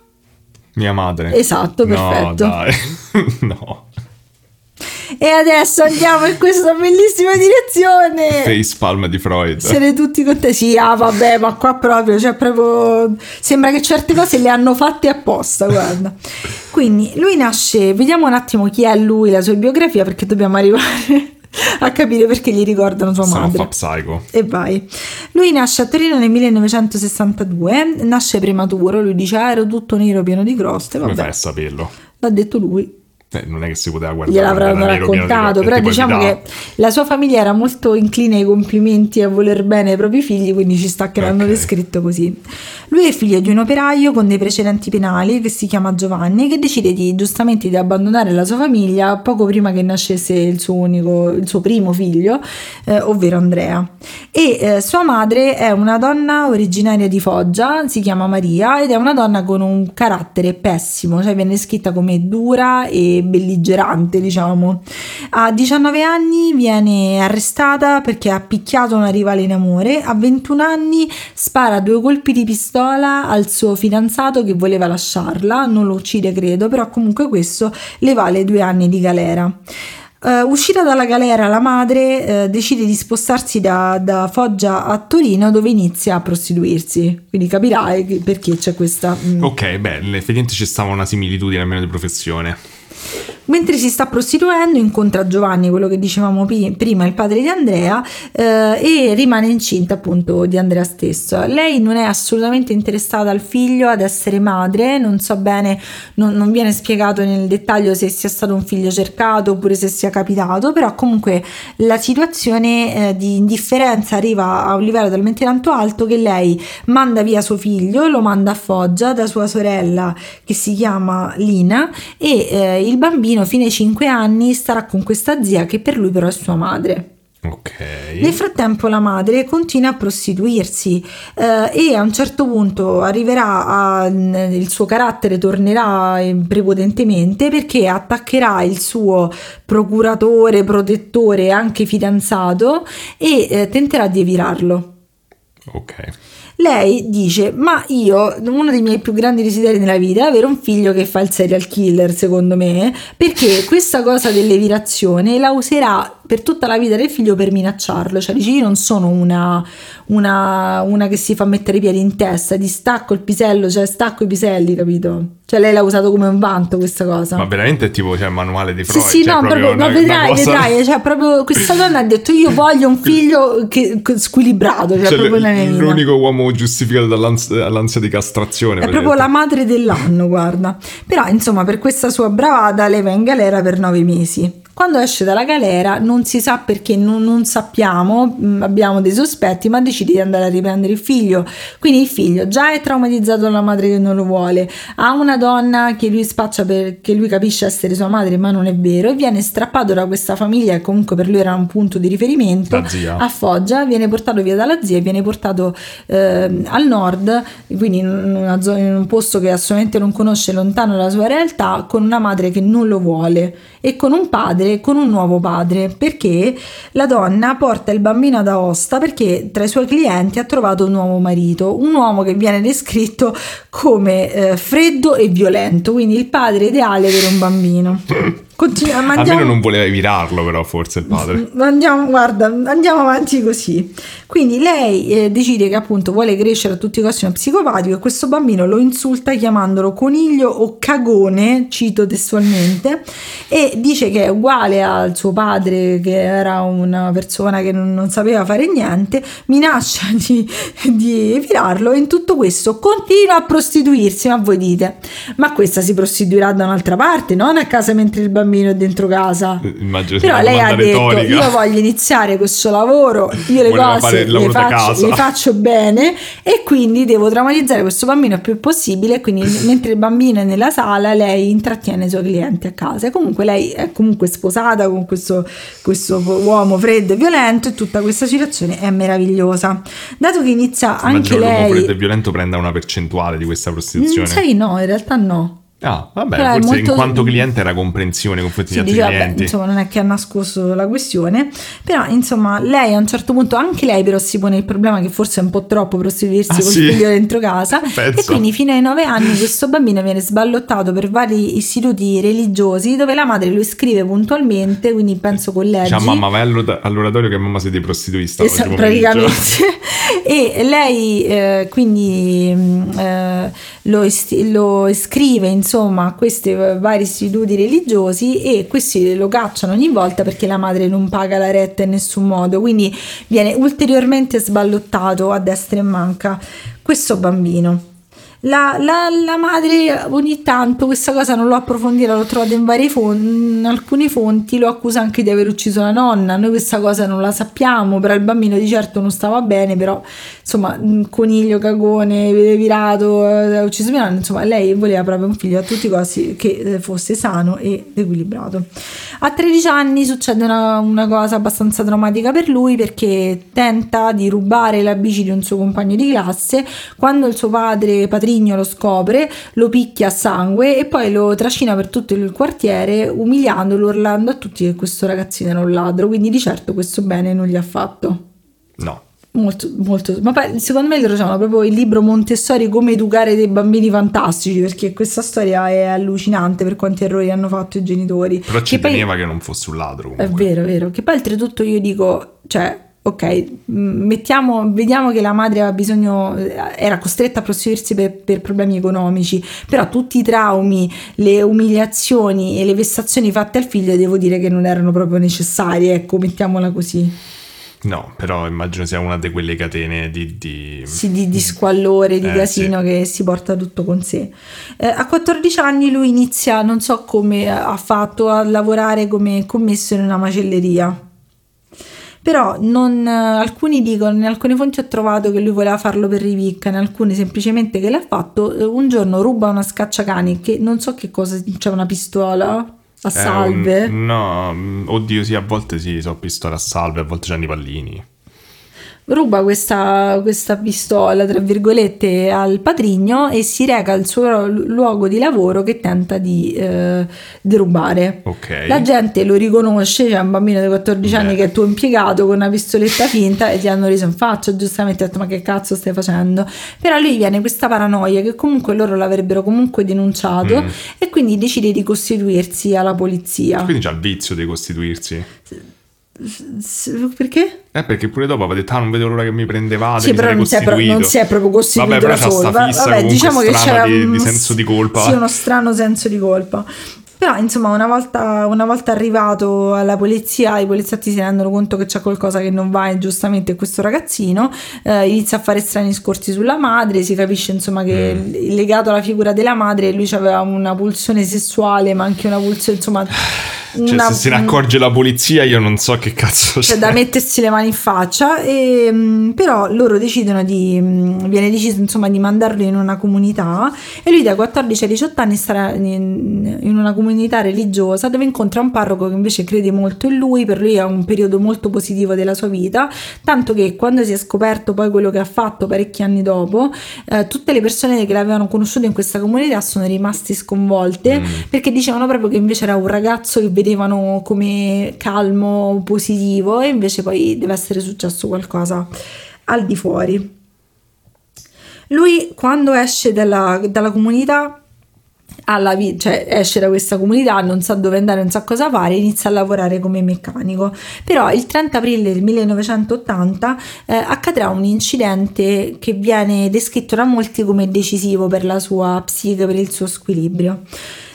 Mia madre. Esatto, No, perfetto. dai. *laughs* no. E adesso andiamo in questa bellissima direzione Face palm di Freud. siete tutti con te sì ah vabbè ma qua proprio cioè proprio sembra che certe cose le hanno fatte apposta guarda quindi lui nasce vediamo un attimo chi è lui la sua biografia perché dobbiamo arrivare a capire perché gli ricordano sua Sono madre fa psycho. e vai. Lui nasce a Torino nel 1962, nasce prematuro, lui dice ah, ero tutto nero pieno di croste, Come fai vabbè, a saperlo? l'ha detto lui. Eh, non è che si poteva guardare. Gliel'avranno raccontato, però diciamo che la sua famiglia era molto incline ai complimenti e a voler bene ai propri figli, quindi ci sta che l'hanno okay. descritto così. Lui è figlio di un operaio con dei precedenti penali che si chiama Giovanni, che decide di, giustamente di abbandonare la sua famiglia poco prima che nascesse il suo, unico, il suo primo figlio, eh, ovvero Andrea. E eh, sua madre è una donna originaria di Foggia, si chiama Maria, ed è una donna con un carattere pessimo, cioè viene scritta come dura e belligerante, diciamo. A 19 anni viene arrestata perché ha picchiato una rivale in amore, a 21 anni spara due colpi di pistola al suo fidanzato che voleva lasciarla, non lo uccide credo, però comunque questo le vale due anni di galera. Uh, uscita dalla galera, la madre uh, decide di spostarsi da, da, Foggia a Torino, dove inizia a prostituirsi. Quindi capirai perché c'è questa. Mm. Ok, beh, effettivamente ci stava una similitudine almeno di professione. Mentre si sta prostituendo incontra Giovanni, quello che dicevamo prima, il padre di Andrea, eh, e rimane incinta appunto di Andrea stesso. Lei non è assolutamente interessata al figlio, ad essere madre, non so bene, non, non viene spiegato nel dettaglio se sia stato un figlio cercato oppure se sia capitato, però comunque la situazione eh, di indifferenza arriva a un livello talmente tanto alto che lei manda via suo figlio, lo manda a Foggia da sua sorella che si chiama Lina e eh, il bambino fino ai 5 anni starà con questa zia che per lui però è sua madre. Ok. Nel frattempo la madre continua a prostituirsi eh, e a un certo punto arriverà a, il suo carattere tornerà prepotentemente perché attaccherà il suo procuratore, protettore anche fidanzato e eh, tenterà di evirarlo. Ok lei dice ma io uno dei miei più grandi desideri nella vita è avere un figlio che fa il serial killer secondo me perché questa cosa dell'evirazione la userà per tutta la vita del figlio per minacciarlo. Cioè, dice: Io non sono una, una, una che si fa mettere i piedi in testa, di stacco il pisello, cioè stacco i piselli, capito? Cioè, lei l'ha usato come un vanto questa cosa. Ma veramente è tipo cioè, manuale di Freud. Sì, sì, cioè, no, proprio, ma vedrai, cosa... vedrai. Cioè, proprio questa donna ha detto: Io voglio un figlio che squilibrato. Cioè, cioè proprio l- l'unico uomo giustificato dall'ansia, dall'ansia di castrazione. È proprio la madre dell'anno, guarda. Però, insomma, per questa sua bravata, lei va in galera per nove mesi. Quando esce dalla galera non si sa perché, non, non sappiamo, mm, abbiamo dei sospetti, ma decide di andare a riprendere il figlio. Quindi il figlio già è traumatizzato dalla madre che non lo vuole, ha una donna che lui spaccia perché lui capisce essere sua madre, ma non è vero, e viene strappato da questa famiglia che comunque per lui era un punto di riferimento a Foggia, viene portato via dalla zia e viene portato eh, al nord, quindi in, zona, in un posto che assolutamente non conosce, lontano dalla sua realtà, con una madre che non lo vuole. E con un padre, con un nuovo padre, perché la donna porta il bambino ad Aosta perché tra i suoi clienti ha trovato un nuovo marito, un uomo che viene descritto come eh, freddo e violento, quindi il padre ideale per un bambino. *laughs* Continua, andiamo... Almeno non voleva evitarlo, però, forse il padre. *laughs* Andiamo, guarda, andiamo avanti così. Quindi lei eh, decide che appunto vuole crescere a tutti i costi uno psicopatico e questo bambino lo insulta chiamandolo coniglio o cagone, cito testualmente, e dice che è uguale al suo padre, che era una persona che non, non sapeva fare niente, minaccia *laughs* di, di evitarlo e in tutto questo continua a prostituirsi. Ma voi dite, ma questa si prostituirà da un'altra parte, non a casa mentre il bambino bambino dentro casa. Immagino Però lei ha detto: retorica. Io voglio iniziare questo lavoro, io le Voleva cose le faccio, le faccio, bene e quindi devo traumatizzare questo bambino il più possibile. Quindi, *laughs* mentre il bambino è nella sala, lei intrattiene i suoi clienti a casa. E comunque lei è comunque sposata con questo, questo uomo freddo e violento, e tutta questa situazione è meravigliosa. Dato che inizia anche lei. L'uomo freddo e violento prenda una percentuale di questa prostituzione. Mm, sai, no, in realtà no. Ah, vabbè, Però forse molto... in quanto cliente era comprensione con confronti sì, altri dice, clienti. Vabbè, insomma, non è che ha nascosto la questione, però insomma, lei a un certo punto, anche lei però si pone il problema che forse è un po' troppo prostituirsi ah, col sì? figlio dentro casa *laughs* Penso. e quindi fino ai nove anni questo bambino viene sballottato per vari istituti religiosi dove la madre lo iscrive puntualmente, quindi penso collegi. Diciamo mamma vai all'oratorio che mamma sei prostituista. Esatto, praticamente. *laughs* e lei eh, quindi mm, eh, lo, lo iscrive insomma insomma a questi vari istituti religiosi e questi lo cacciano ogni volta perché la madre non paga la retta in nessun modo, quindi viene ulteriormente sballottato a destra e manca questo bambino. La, la, la, madre ogni tanto questa cosa non l'ho approfondita, l'ho trovata in fonti, in alcune fonti lo accusa anche di aver ucciso la nonna, noi questa cosa non la sappiamo, però il bambino di certo non stava bene, però insomma coniglio, cagone, virato, eh, ha ucciso mia nonna, insomma lei voleva proprio un figlio a tutti i costi che eh, fosse sano e equilibrato. A 13 anni succede una, una cosa abbastanza traumatica per lui perché tenta di rubare la bici di un suo compagno di classe quando il suo padre Patrick Matrigno lo scopre, lo picchia a sangue e poi lo trascina per tutto il quartiere umiliandolo, urlando a tutti che questo ragazzino era un ladro, quindi di certo questo bene non gli ha fatto. No. Molto, molto, ma poi, secondo me loro hanno proprio il libro Montessori come educare dei bambini fantastici perché questa storia è allucinante per quanti errori hanno fatto i genitori. Però ci che teneva poi, che non fosse un ladro. Comunque. È vero, è vero. Che poi oltretutto io dico, cioè ok, mettiamo, vediamo che la madre aveva bisogno, era costretta a prostituirsi per, per, problemi economici, però tutti i traumi, le umiliazioni e le vessazioni fatte al figlio devo dire che non erano proprio necessarie, ecco, mettiamola così. No, però immagino sia una di quelle catene di... di... Sì, di, di squallore, di eh, casino sì. che si porta tutto con sé. Eh, a 14 anni lui inizia, non so come ha fatto, a lavorare come commesso in una macelleria però non, alcuni dicono, in alcune fonti ho trovato che lui voleva farlo per rivicca, in alcune semplicemente che l'ha fatto, eh, un giorno ruba una scacciacani che non so che cosa, c'è una pistola a salve. Un, no, oddio sì, a volte sì, so pistole a salve, a volte c'hanno i pallini ruba questa, questa, pistola, tra virgolette, al patrigno e si reca al suo luogo di lavoro che tenta di eh, derubare. Okay. La gente lo riconosce, c'è un bambino di 14 Beh. anni che è tuo impiegato con una pistoletta finta e ti hanno riso in faccia, giustamente ha detto ma che cazzo stai facendo? Però lui viene questa paranoia che comunque loro l'avrebbero comunque denunciato mm. e quindi decide di costituirsi alla polizia. Quindi c'ha il vizio di costituirsi. Perché? Eh, perché pure dopo aveva detto, ah, non vedo l'ora che mi prendevate. Sì, però non si, è pro- non si, è proprio costituito Vabbè, però da solo. Vabbè, diciamo che c'era di, un, di senso di colpa. Sì, uno strano senso di colpa. Però, insomma, una volta, una volta, arrivato alla polizia, i poliziotti si rendono conto che c'è qualcosa che non va e giustamente questo ragazzino eh, inizia a fare strani discorsi sulla madre, si capisce insomma che mm. legato alla figura della madre lui aveva una pulsione sessuale, ma anche una pulsione, insomma cioè, una, se se ne accorge la polizia, io non so che cazzo c'è. Cioè, da mettersi le mani in faccia. E, mm, però loro decidono di. Viene deciso insomma di mandarlo in una comunità. E lui, dai 14 ai 18 anni, starà in, in una comunità religiosa dove incontra un parroco che invece crede molto in lui. Per lui è un periodo molto positivo della sua vita. Tanto che quando si è scoperto poi quello che ha fatto parecchi anni dopo, eh, tutte le persone che l'avevano conosciuto in questa comunità sono rimaste sconvolte mm. perché dicevano proprio che invece era un ragazzo che vedevano come calmo, positivo e invece poi deve essere successo qualcosa al di fuori. Lui quando esce dalla, dalla comunità alla vi- cioè esce da questa comunità, non sa dove andare, non sa cosa fare, inizia a lavorare come meccanico. Però il 30 aprile del 1980 eh, accadrà un incidente che viene descritto da molti come decisivo per la sua psiche, per il suo squilibrio.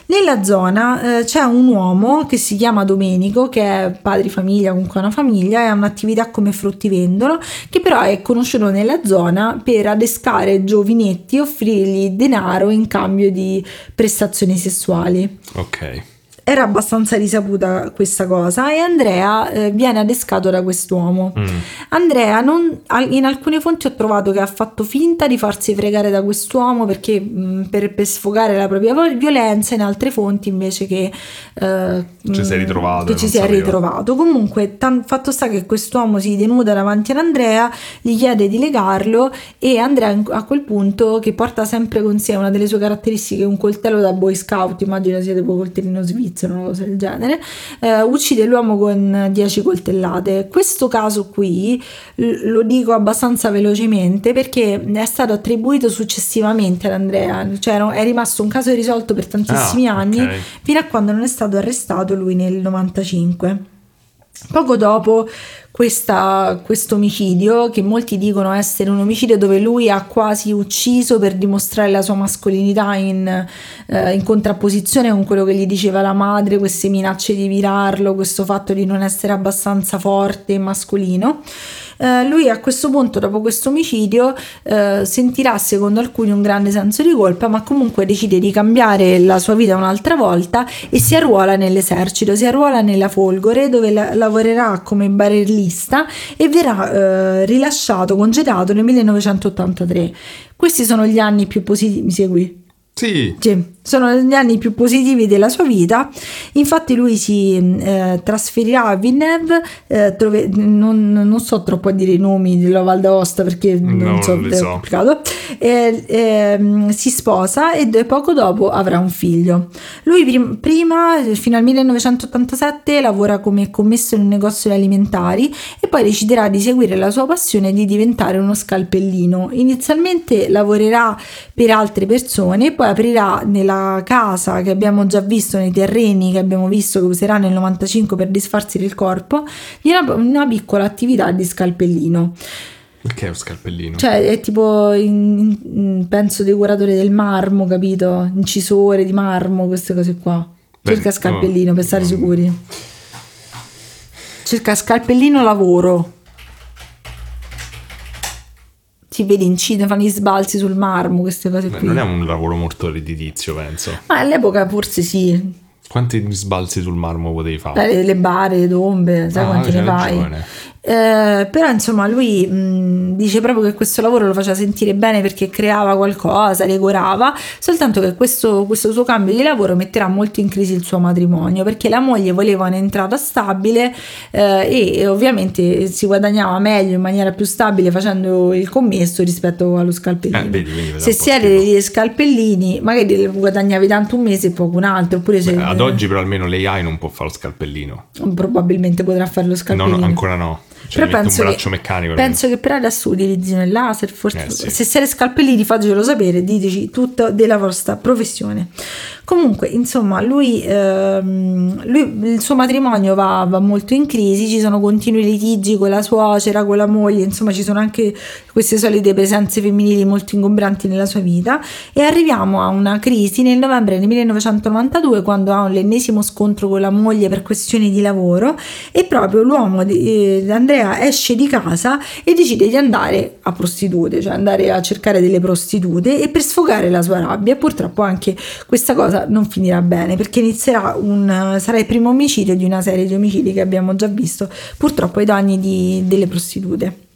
Nella zona eh, c'è un uomo che si chiama Domenico, che è padre famiglia, comunque una famiglia, e ha un'attività come fruttivendolo, che però è conosciuto nella zona per adescare giovinetti e offrirgli denaro in cambio di prestazioni sessuali. Ok era abbastanza risaputa questa cosa e Andrea eh, viene adescato da quest'uomo. Mm. Andrea, non, in alcune fonti ho trovato che ha fatto finta di farsi fregare da quest'uomo perché mh, mm, per, per, sfogare la propria violenza, in altre fonti invece che, eh, ci si è ritrovato. Che ci si è ritrovato. Comunque, tan- fatto sta che quest'uomo si denuda davanti ad Andrea, gli chiede di legarlo e Andrea a quel punto, che porta sempre con sé una delle sue caratteristiche, un coltello da boy scout, immagino sia tipo coltellino svizzero svizzero, una cosa del genere, eh, uccide l'uomo con 10 coltellate. Questo caso qui lo dico abbastanza velocemente perché è stato attribuito successivamente ad Andrea, cioè è rimasto un caso risolto per tantissimi ah, anni okay. fino a quando non è stato arrestato lui nel 95. Poco dopo questo omicidio, che molti dicono essere un omicidio dove lui ha quasi ucciso per dimostrare la sua mascolinità in, eh, in, contrapposizione con quello che gli diceva la madre, queste minacce di virarlo, questo fatto di non essere abbastanza forte e mascolino. Eh, lui a questo punto, dopo questo omicidio, eh, sentirà secondo alcuni un grande senso di colpa, ma comunque decide di cambiare la sua vita un'altra volta e si arruola nell'esercito, si arruola nella Folgore dove la- lavorerà come barellista e verrà eh, rilasciato, congedato nel 1983. Questi sono gli anni più positivi, mi segui? Sì. Sì, sono gli anni più positivi della sua vita. Infatti, lui si eh, trasferirà a Villeneuve. eh, dove non, non so troppo a dire i nomi della Val d'Aosta perché non, No, so, non li è so. complicato. Eh, si sposa e poco dopo avrà un figlio. Lui prim- prima, fino al 1987, lavora come commesso in un negozio di alimentari e poi deciderà di seguire la sua passione di diventare uno scalpellino. Inizialmente lavorerà per altre persone, poi aprirà nella casa che abbiamo già visto, nei terreni che abbiamo visto che userà nel 95 per disfarsi del corpo, una, una piccola attività di scalpellino. Perché è un scalpellino? Cioè è tipo, in- in- penso, decoratore del marmo, capito? Incisore di marmo, queste cose qua. Cerca scalpellino oh, per stare mm. sicuri. Cerca scalpellino lavoro. Si vede incide, fanno gli sbalzi sul marmo, queste cose Beh, qui. non è un lavoro molto redditizio, penso. Ma all'epoca forse sì. Quanti sbalzi sul marmo potevi fare? Eh, le bare, le tombe, sai Ah, quanti ne fai? ragione. Eh, però insomma lui mh, dice proprio che questo lavoro lo faceva sentire bene perché creava qualcosa, decorava, soltanto che questo, questo suo cambio di lavoro metterà molto in crisi il suo matrimonio perché la moglie voleva un'entrata stabile eh, e ovviamente si guadagnava meglio in maniera più stabile facendo il commesso rispetto allo scalpellino. Eh, vedi, se si era degli scalpellini magari guadagnavi tanto un mese e poco un altro oppure se Beh, ad oggi però almeno l'AI non può fare lo scalpellino. probabilmente potrà fare lo No, scalpellino no, ancora no. Cioè, però penso, un braccio che, meccanico. penso che per adesso utilizzino il laser forse Eh, sì. se siete scalpellini fatecelo sapere diteci tutto della vostra professione comunque insomma lui, ehm, lui- il suo matrimonio va, va molto in crisi ci sono continui litigi con la suocera con la moglie insomma ci sono anche queste solite presenze femminili molto ingombranti nella sua vita. E arriviamo a una crisi nel novembre del 1992 quando ha l'ennesimo scontro con la moglie per questioni di lavoro e proprio l'uomo eh, Andrea esce di casa e decide di andare a prostitute, cioè andare a cercare delle prostitute e per sfogare la sua rabbia. Purtroppo anche questa cosa non finirà bene perché inizierà un sarà il primo omicidio di una serie di omicidi che abbiamo già visto purtroppo ai danni di- delle prostitute.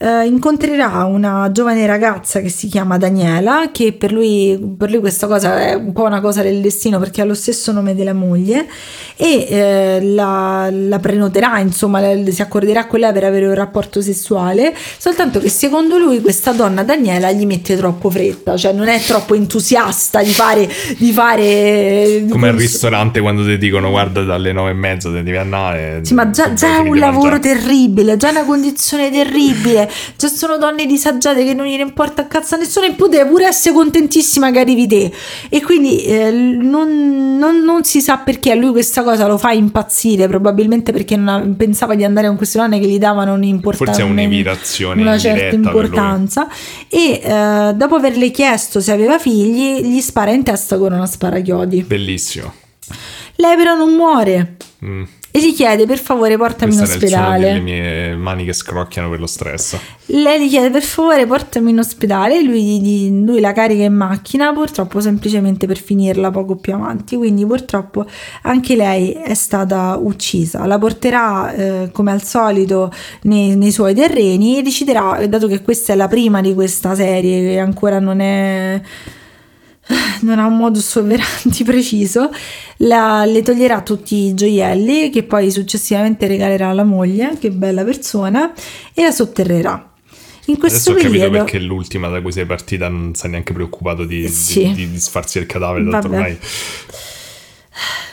Eh, incontrerà una giovane ragazza che si chiama Daniela, che per lui, per lui questa cosa è un po' una cosa del destino perché ha lo stesso nome della moglie e eh, la, la prenoterà, insomma, si accorderà con lei per avere un rapporto sessuale, soltanto che secondo lui questa donna Daniela gli mette troppo fretta, cioè non è troppo entusiasta di fare... Di fare di Come al ristorante quando ti dicono guarda dalle nove e mezza devi andare. sì, ma già, già è un lavoro terribile, già una condizione terribile, già sono donne disagiate che non gliene importa a cazzo a nessuno e poteva pure essere contentissima che arrivi te. E quindi eh, non, non- non si sa perché a lui questa cosa lo fa impazzire, probabilmente perché non ha- pensava di andare con queste donne che gli davano un'importanza. Forse è un'evitazione Una certa importanza. E eh, dopo averle chiesto se aveva figli, gli spara in testa con una sparachiodi. Bellissimo. Lei però non muore. Mm. E gli chiede per favore portami in Questo suono ospedale. delle mie mani che scrocchiano per lo stress. Lei gli chiede per favore portami in ospedale, lui, gli- lui la carica in macchina, purtroppo semplicemente per finirla poco più avanti, quindi purtroppo anche lei è stata uccisa. La porterà eh, come al solito nei, nei suoi terreni e deciderà, dato che questa è la prima di questa serie che ancora non è *laughs* non ha un modus operandi *laughs* preciso, la- le toglierà tutti i gioielli che poi successivamente regalerà alla moglie, che bella persona, e la sotterrerà. In questo Adesso ho capito periodo perché l'ultima da cui sei partita non si è neanche preoccupato di, di- Sì. di, di sfarsi il cadavere, tanto ormai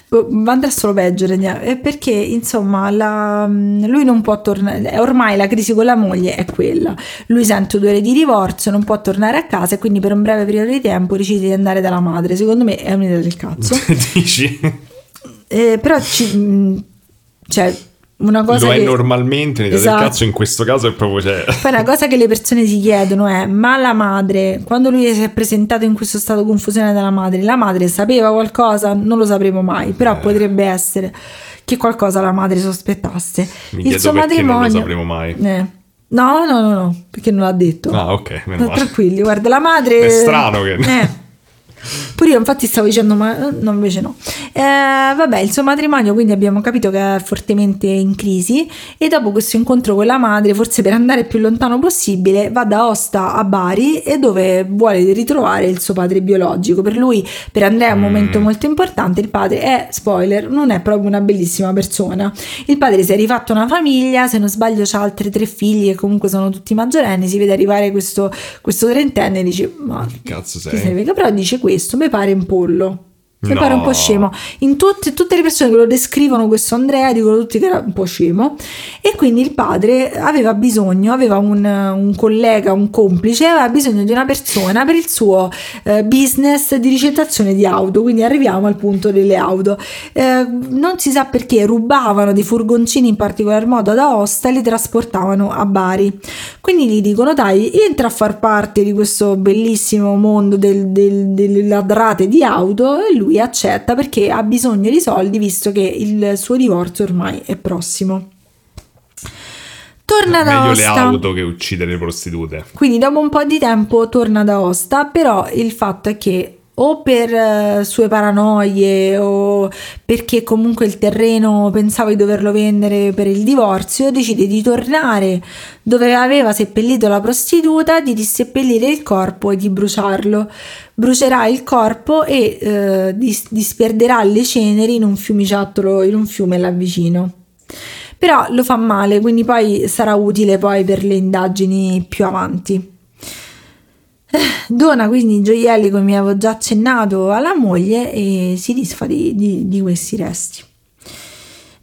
boh, andrà solo peggio eh, perché insomma la- lui non può tornare ormai la crisi con la moglie è quella. Lui sente odore di divorzio non può tornare a casa e quindi per un breve periodo di tempo decide di andare dalla madre. Secondo me è un'idea del cazzo. *laughs* Dici? Eh, però ci, mh, cioè una cosa lo è che- normalmente, un'idea Esatto. del cazzo in questo caso è proprio cioè, Poi una cosa che le persone si chiedono è: ma la madre, quando lui si è presentato in questo stato di confusione dalla madre, la madre sapeva qualcosa? Non lo sapremo mai, però Eh. potrebbe essere che qualcosa la madre sospettasse. Mi chiedo perché non lo sapremo mai. Eh, No, no, no, no, perché non l'ha detto. Ah, ok, meno No, male. Tranquilli, guarda, la madre... È strano che- Eh. Pure io infatti stavo dicendo, ma eh, no, invece no. Eh, vabbè, il suo matrimonio quindi abbiamo capito che è fortemente in crisi e dopo questo incontro con la madre, forse per andare più lontano possibile, va da Osta a Bari e dove vuole ritrovare il suo padre biologico. Per lui, per Andrea è un Mm. momento molto importante, il padre è, spoiler, non è proprio una bellissima persona. Il padre si è rifatto una famiglia, se non sbaglio ha altre tre figli che comunque sono tutti maggiorenni, si vede arrivare questo, questo trentenne e dice, ma Che cazzo sei? Però dice questo, mi pare un pollo. Mi No. pare un po' scemo. In tutte, tutte le persone che lo descrivono questo Andrea dicono tutti che era un po' scemo. E quindi il padre aveva bisogno, aveva un, un collega, un complice, aveva bisogno di una persona per il suo eh, business di ricettazione di auto. Quindi arriviamo al punto delle auto. Eh, non si sa perché rubavano dei furgoncini in particolar modo ad Aosta e li trasportavano a Bari. Quindi gli dicono: Dai, entra a far parte di questo bellissimo mondo del- del- delle ladrate di auto. E lui accetta perché ha bisogno di soldi, visto che il suo divorzio ormai è prossimo. Torna da Meglio le auto che uccidere le prostitute. Quindi dopo un po' di tempo torna da Osta, però il fatto è che o per eh, sue paranoie o perché comunque il terreno pensava di doverlo vendere per il divorzio, decide di tornare dove aveva seppellito la prostituta, di disseppellire il corpo e di bruciarlo. Brucerà il corpo e eh, dis- disperderà le ceneri in un fiumiciattolo, in un fiume là vicino però lo fa male, quindi poi sarà utile poi per le indagini più avanti. Dona quindi i gioielli, come avevo già accennato, alla moglie e si disfa di, di- di questi resti.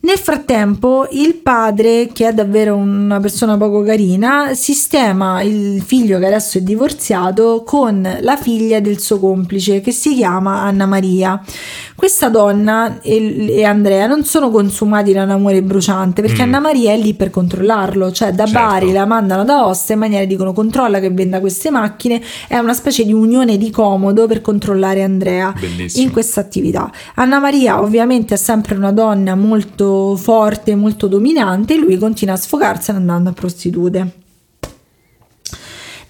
Nel frattempo, il padre, che è davvero una persona poco carina, sistema il figlio che adesso è divorziato con la figlia del suo complice, che si chiama Anna Maria. Questa donna e, e Andrea non sono consumati da un amore bruciante perché Mm. Anna Maria è lì per controllarlo, cioè da Certo. Bari la mandano da Ostia in maniera dicono controlla che venda queste macchine, è una specie di unione di comodo per controllare Andrea Bellissimo. in questa attività. Anna Maria ovviamente è sempre una donna molto forte, molto dominante e lui continua a sfogarsene andando a prostitute.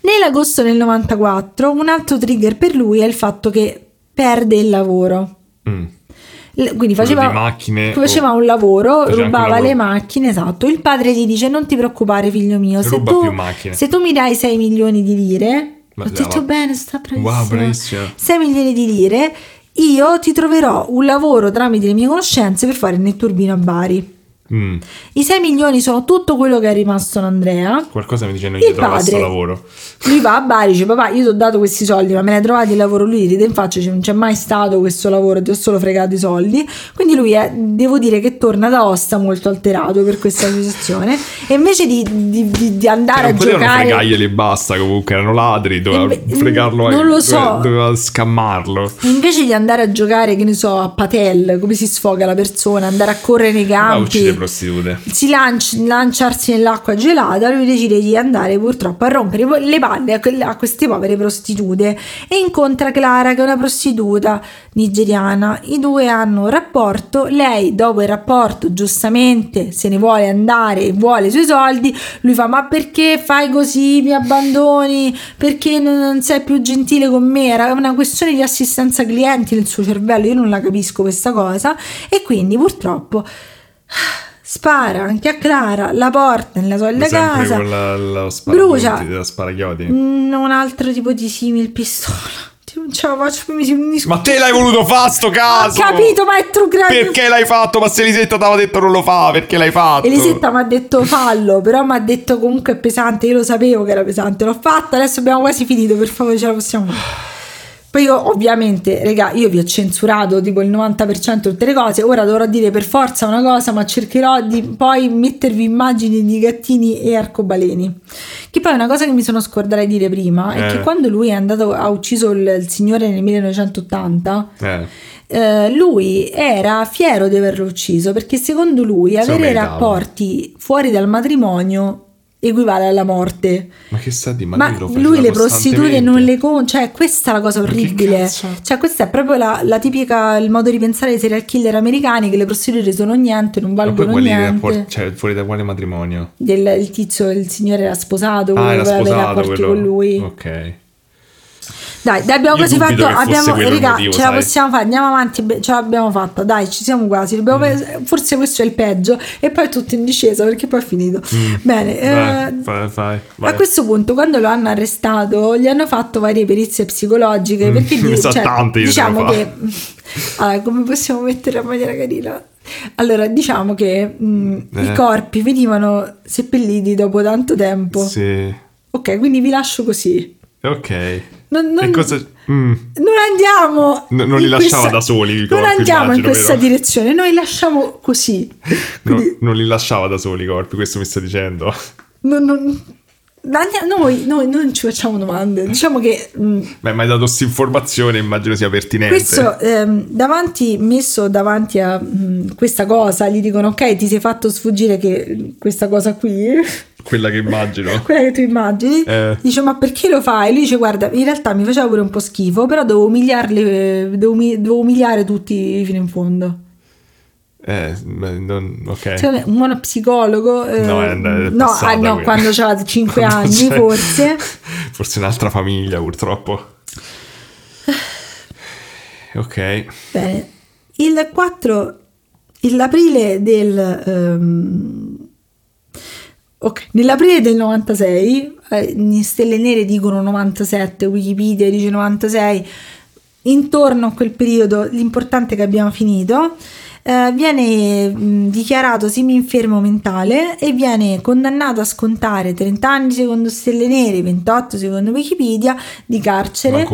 Nell'agosto del 94 un altro trigger per lui è il fatto che perde il lavoro. Mm. Quindi faceva, macchine faceva o- un lavoro, faceva rubava lavoro. le macchine, esatto. Il padre gli dice non ti preoccupare figlio mio, se tu, più macchine." se tu mi dai 6 milioni di lire, Ma ho detto bene, sta bravissima. Wow, bravissima. 6 milioni di lire, io ti troverò un lavoro tramite le mie conoscenze per fare il netturbino a Bari. Mm. I 6 milioni sono tutto quello che è rimasto ad Andrea. Qualcosa mi dice non gli trova sto padre- lavoro. Lui va a *laughs* Bari, dice papà io ti ho dato questi soldi ma me ne hai trovati il lavoro lui ride in faccia, dice, non c'è mai stato questo lavoro, ti ho solo fregato i soldi quindi lui è, devo dire che torna da Osta molto alterato per questa situazione e invece di, di- di- di andare non a potevano giocare fregarglieli e basta comunque, erano ladri, doveva Inve- fregarlo non lo doveva- so. doveva scammarlo. invece di andare a giocare che ne so a Patel come si sfoga la persona andare a correre nei Ah, campi prostitute. si lanci- lanciarsi nell'acqua gelata, lui decide di andare purtroppo a rompere le palle a queste povere prostitute e incontra Clara che è una prostituta nigeriana. I due hanno un rapporto, lei dopo il rapporto giustamente se ne vuole andare e vuole i suoi soldi, lui fa ma perché fai così, mi abbandoni, perché non, non sei più gentile con me, era una questione di assistenza clienti nel suo cervello, io non la capisco questa cosa e quindi purtroppo spara anche a Clara, la porta nella sempre casa, con la, brucia sparachiodi. Mm, un altro tipo di simil pistola. *laughs* Non ce la faccio, mi si unisco. Ma te l'hai voluto fare sto Ho caso! capito, ma è true crime. Perché l'hai fatto? Ma se Elisetta ti aveva detto non lo fa, perché l'hai fatto? Elisetta mi ha detto fallo, però mi ha detto comunque è pesante. Io lo sapevo che era pesante, l'ho fatta. Adesso abbiamo quasi finito. Per favore, ce la possiamo fare. Poi io, ovviamente, raga, io vi ho censurato tipo il 90% di tutte le cose. Ora dovrò dire per forza una cosa, ma cercherò di poi mettervi immagini di gattini e arcobaleni. Che poi una cosa che mi sono scordata di dire prima è Eh. che quando lui è andato, ha ucciso il, il signore nel 1980. Eh, Eh, lui era fiero di averlo ucciso perché secondo lui avere rapporti fuori dal matrimonio equivale alla morte. Ma che sa di? Ma, lui, le prostitute non le con... Cioè, questa è la cosa orribile. Cioè, questa è proprio la, la tipica, il modo di pensare dei serial killer americani, che le prostitute sono niente, non Ma poi valgono niente. rapporti, cioè fuori da quale matrimonio? Del, il tizio, il signore era sposato, Ah, era sposato quello. con lui. Ok. Dai, dai, abbiamo Io quasi fatto. Abbiamo, raga, motivo, ce la sai. possiamo fare. Andiamo avanti. Ce l'abbiamo fatta. Dai, ci siamo quasi. Dobbiamo Mm. Forse questo è il peggio. E poi è tutto in discesa perché poi è finito. Bene. Mm. Vai, eh, fai, vai. a questo punto, quando lo hanno arrestato, gli hanno fatto varie perizie psicologiche. Perché *laughs* ne di- sa cioè, diciamo che. Allora, come possiamo mettere in maniera carina? Allora, diciamo che mh, i Eh. corpi venivano seppelliti dopo tanto tempo. Sì. Ok, quindi vi lascio così. Ok. Non, non- cosa... mm. non andiamo. No, non li lasciava da soli Non andiamo in questa vero? direzione, noi lasciamo così. No, Quindi, non li lasciava da soli i corpi, questo mi sta dicendo. non- non- noi, noi non ci facciamo domande. Diciamo che mh, Beh, ma hai dato questa informazione, immagino sia pertinente. questo ehm, davanti, messo davanti a mh, questa cosa, gli dicono: Ok, ti sei fatto sfuggire che questa cosa qui. *laughs* Quella che immagino. *laughs* Quella che tu immagini, Eh. dice: Ma perché lo fai? Lui dice: Guarda, in realtà mi faceva pure un po' schifo, però devo umiliarli, eh, devo, devo umiliare tutti fino in fondo. Eh, non- ok. Secondo me un buono psicologo. eh, No, è è no, ah, no, quando aveva 5 Quando anni, forse. *laughs* Forse un'altra famiglia, purtroppo. Ok. Bene, il 4, l'aprile del. ehm, ok, nell'aprile del 96, eh, Stelle Nere dicono 97, Wikipedia dice 96, intorno a quel periodo l'importante è che abbiamo finito. Eh, viene mh, dichiarato semi-infermo mentale e viene condannato a scontare 30 anni secondo Stelle Nere, 28 secondo Wikipedia di carcere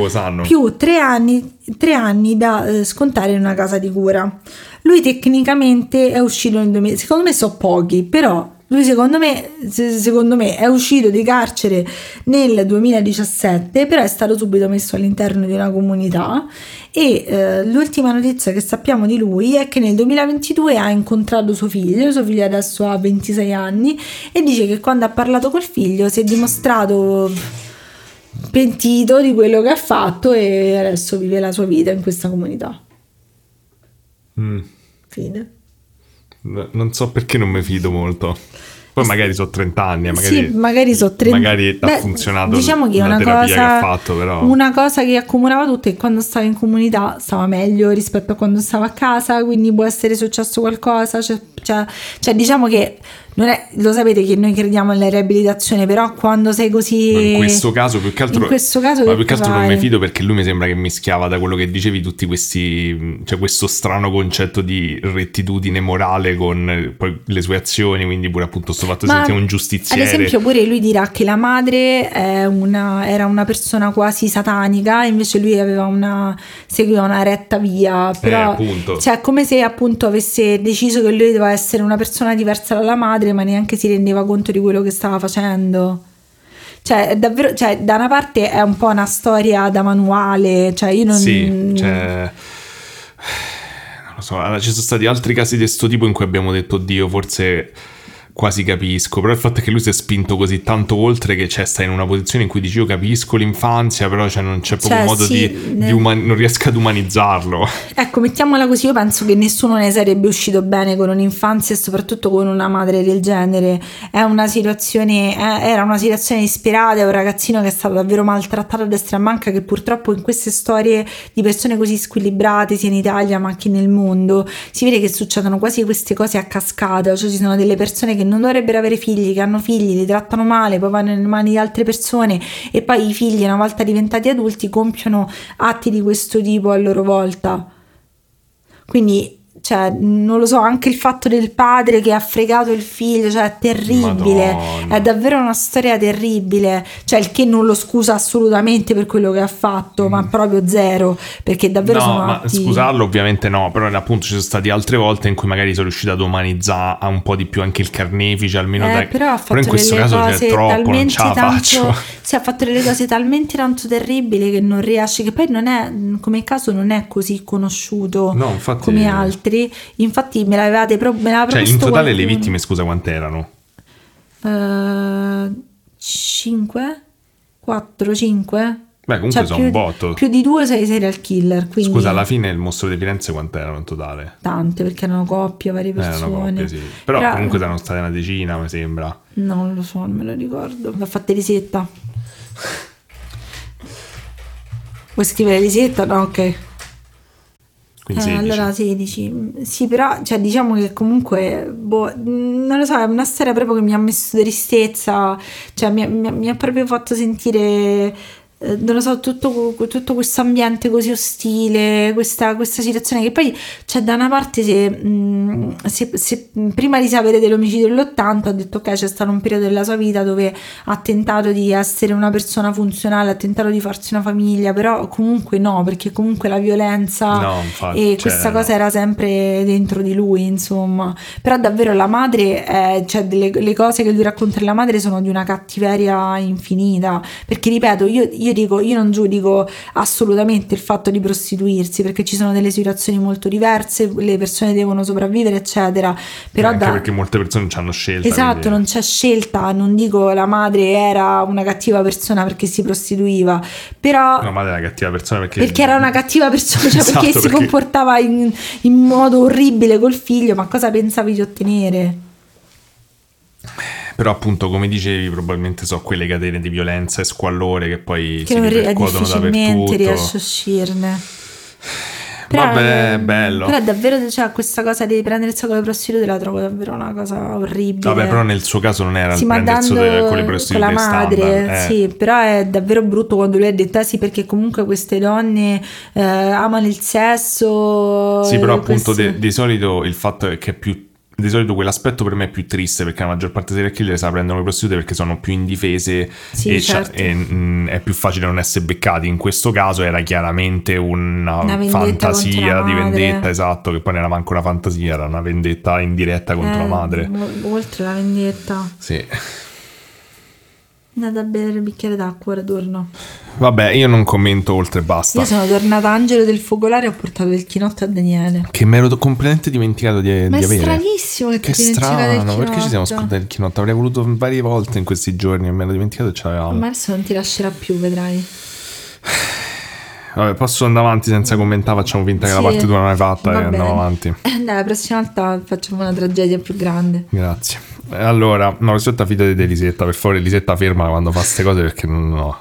più tre anni, tre anni da eh, scontare in una casa di cura. Lui tecnicamente è uscito nel 2000, secondo me so pochi, però lui secondo me, se- secondo me è uscito di carcere nel 2017, però è stato subito messo all'interno di una comunità e eh, l'ultima notizia che sappiamo di lui è che nel 2022 ha incontrato suo figlio, suo figlio adesso ha 26 anni e dice che quando ha parlato col figlio si è dimostrato pentito di quello che ha fatto e adesso vive la sua vita in questa comunità. Mm. Fine. No- Non so perché non mi fido molto. Poi magari sono 30 anni, magari, sì, magari so tre... magari ha funzionato diciamo che la una terapia cosa, che ha fatto, però. una cosa che accomunava tutto è che quando stava in comunità stava meglio rispetto a quando stava a casa, quindi può essere successo qualcosa. Cioè, cioè- cioè, diciamo che è, lo sapete che noi crediamo nella riabilitazione, però quando sei così. Ma in questo caso più che altro, in questo caso ma più che altro non mi fido perché lui mi sembra che mischiava da quello che dicevi tutti questi cioè questo strano concetto di rettitudine morale con eh, poi le sue azioni quindi pure appunto sto fatto di sentire un Ad giustiziere esempio, pure lui dirà che la madre è una- era una persona quasi satanica, invece lui aveva una, seguiva una retta via. Però, appunto. cioè, come se appunto avesse deciso che lui doveva essere una persona diversa dalla madre, ma neanche si rendeva conto di quello che stava facendo. Cioè, davvero, cioè, da una parte è un po' una storia da manuale, cioè io non... Sì, cioè *sighs* non lo so, allora, ci sono stati altri casi di questo tipo in cui abbiamo detto Dio, forse quasi capisco, però il fatto è che lui si è spinto così tanto oltre che c'è sta in una posizione in cui dici io capisco l'infanzia, però cioè, non c'è proprio Cioè, modo sì, di, ne- di uman- non riesco ad umanizzarlo. *laughs* Ecco, mettiamola così, io penso che nessuno ne sarebbe uscito bene con un'infanzia e soprattutto con una madre del genere. È una situazione, è- era una situazione disperata, è un ragazzino che è stato davvero maltrattato a destra e manca, che purtroppo in queste storie di persone così squilibrate, sia in Italia ma anche nel mondo, si vede che succedono quasi queste cose a cascata, cioè ci sono delle persone che non dovrebbero avere figli, che hanno figli, li trattano male, poi vanno nelle mani di altre persone e poi i figli, una volta diventati adulti, compiono atti di questo tipo a loro volta. Quindi, cioè, non lo so, anche il fatto del padre che ha fregato il figlio, cioè, è terribile. Madonna. È davvero una storia terribile. Cioè, il che non lo scusa assolutamente per quello che ha fatto, ma proprio zero. Perché davvero Mm. no, sono ma atti... scusarlo ovviamente no, però appunto ci sono state altre volte in cui magari sono riuscito ad umanizzare un po' di più anche il carnefice, almeno Eh, da... però ha fatto in questo caso cose c'è troppo, non ce la tanto, faccio. sì, ha fatto delle cose talmente tanto terribili che non riesce, che poi non è, come caso non è così conosciuto No, infatti- come altri. Infatti me l'avevate pro- me l'aveva Cioè, in totale le qualcuno. vittime, scusa, quante erano? 5? 4, 5? Beh, comunque sono un botto. Cioè, Più di due sei serial killer. Quindi Scusa, alla fine il mostro di Firenze quant'erano in totale? Tante, perché erano coppie, varie Eh, persone. una coppia, sì. Però, comunque saranno state una decina, mi sembra. Non lo so, non me lo ricordo. L'ha fatta Elisetta. *laughs* Vuoi scrivere Elisetta? No, ok. Eh, 16. allora 16. Sì, però cioè, diciamo che comunque, boh, non lo so, è una storia proprio che mi ha messo tristezza, cioè mi, ha- mi mi ha proprio fatto sentire, non lo so, tutto, tutto questo ambiente così ostile, questa, questa situazione che poi, cioè da una parte se, mh, se- se prima di sapere dell'omicidio dell'80 ho detto ok, c'è stato un periodo della sua vita dove ha tentato di essere una persona funzionale, ha tentato di farsi una famiglia, però comunque no, perché comunque la violenza No, infatti, e cioè, questa cosa no. era sempre dentro di lui, insomma. Però davvero la madre, eh, cioè delle, le cose che lui racconta della madre sono di una cattiveria infinita. Perché ripeto, io, io dico, io non giudico assolutamente il fatto di prostituirsi, perché ci sono delle situazioni molto diverse, le persone devono sopravvivere, eccetera. Però Anche da- perché molte persone non ci hanno scelta. Esatto, quindi- non c'è scelta, non dico la madre era una cattiva persona perché si prostituiva, però La madre è una cattiva persona perché... perché era una cattiva persona, cioè *laughs* Esatto, perché si perché- comportava in, in modo orribile col figlio, ma cosa pensavi di ottenere? Però appunto, come dicevi, probabilmente so quelle catene di violenza e squallore che poi Che si ripercuotono dappertutto. riesce a uscirne. Vabbè, eh, bello. Però davvero cioè, questa cosa di prendere il sacco di prostitute la trovo davvero una cosa orribile. Vabbè, però nel suo caso non era sì, il prendersi con le con prostitute la madre, standard. eh. sì, però è davvero brutto quando lui ha detto "Ah, sì perché comunque queste donne eh, amano il sesso. Sì, però eh, appunto de- di solito il fatto è che è più di solito quell'aspetto per me è più triste perché la maggior parte dei serial killer se la prendono le prostitute perché sono più indifese Sì, e, certo. e, mm, è più facile non essere beccati. In questo caso era chiaramente una, Una fantasia di vendetta, esatto, che poi non era manco una fantasia, era una vendetta indiretta contro Eh, la madre. mo- Oltre la vendetta. Sì. Andate a bere il bicchiere d'acqua, ora torno. Vabbè, io non commento oltre e basta. Io sono tornata Angelo del Focolare e ho portato il chinotto a Daniele. Che mi ero completamente dimenticato di, Ma di è avere. stranissimo che, Che ti strano, perché ci siamo scordati il chinotto? Avrei voluto varie volte in questi giorni e me l'ho dimenticato e ce l'avevamo. Ma adesso non ti lascerà più, vedrai. Vabbè, posso andare avanti senza commentare, facciamo finta che la Sì, parte tua non è fatta e andiamo avanti. Eh, *laughs* Dai, la prossima volta facciamo una tragedia più grande. Grazie. Allora, no, Lisetta fidati di Lisetta, per favore Lisetta ferma quando fa queste cose perché non no.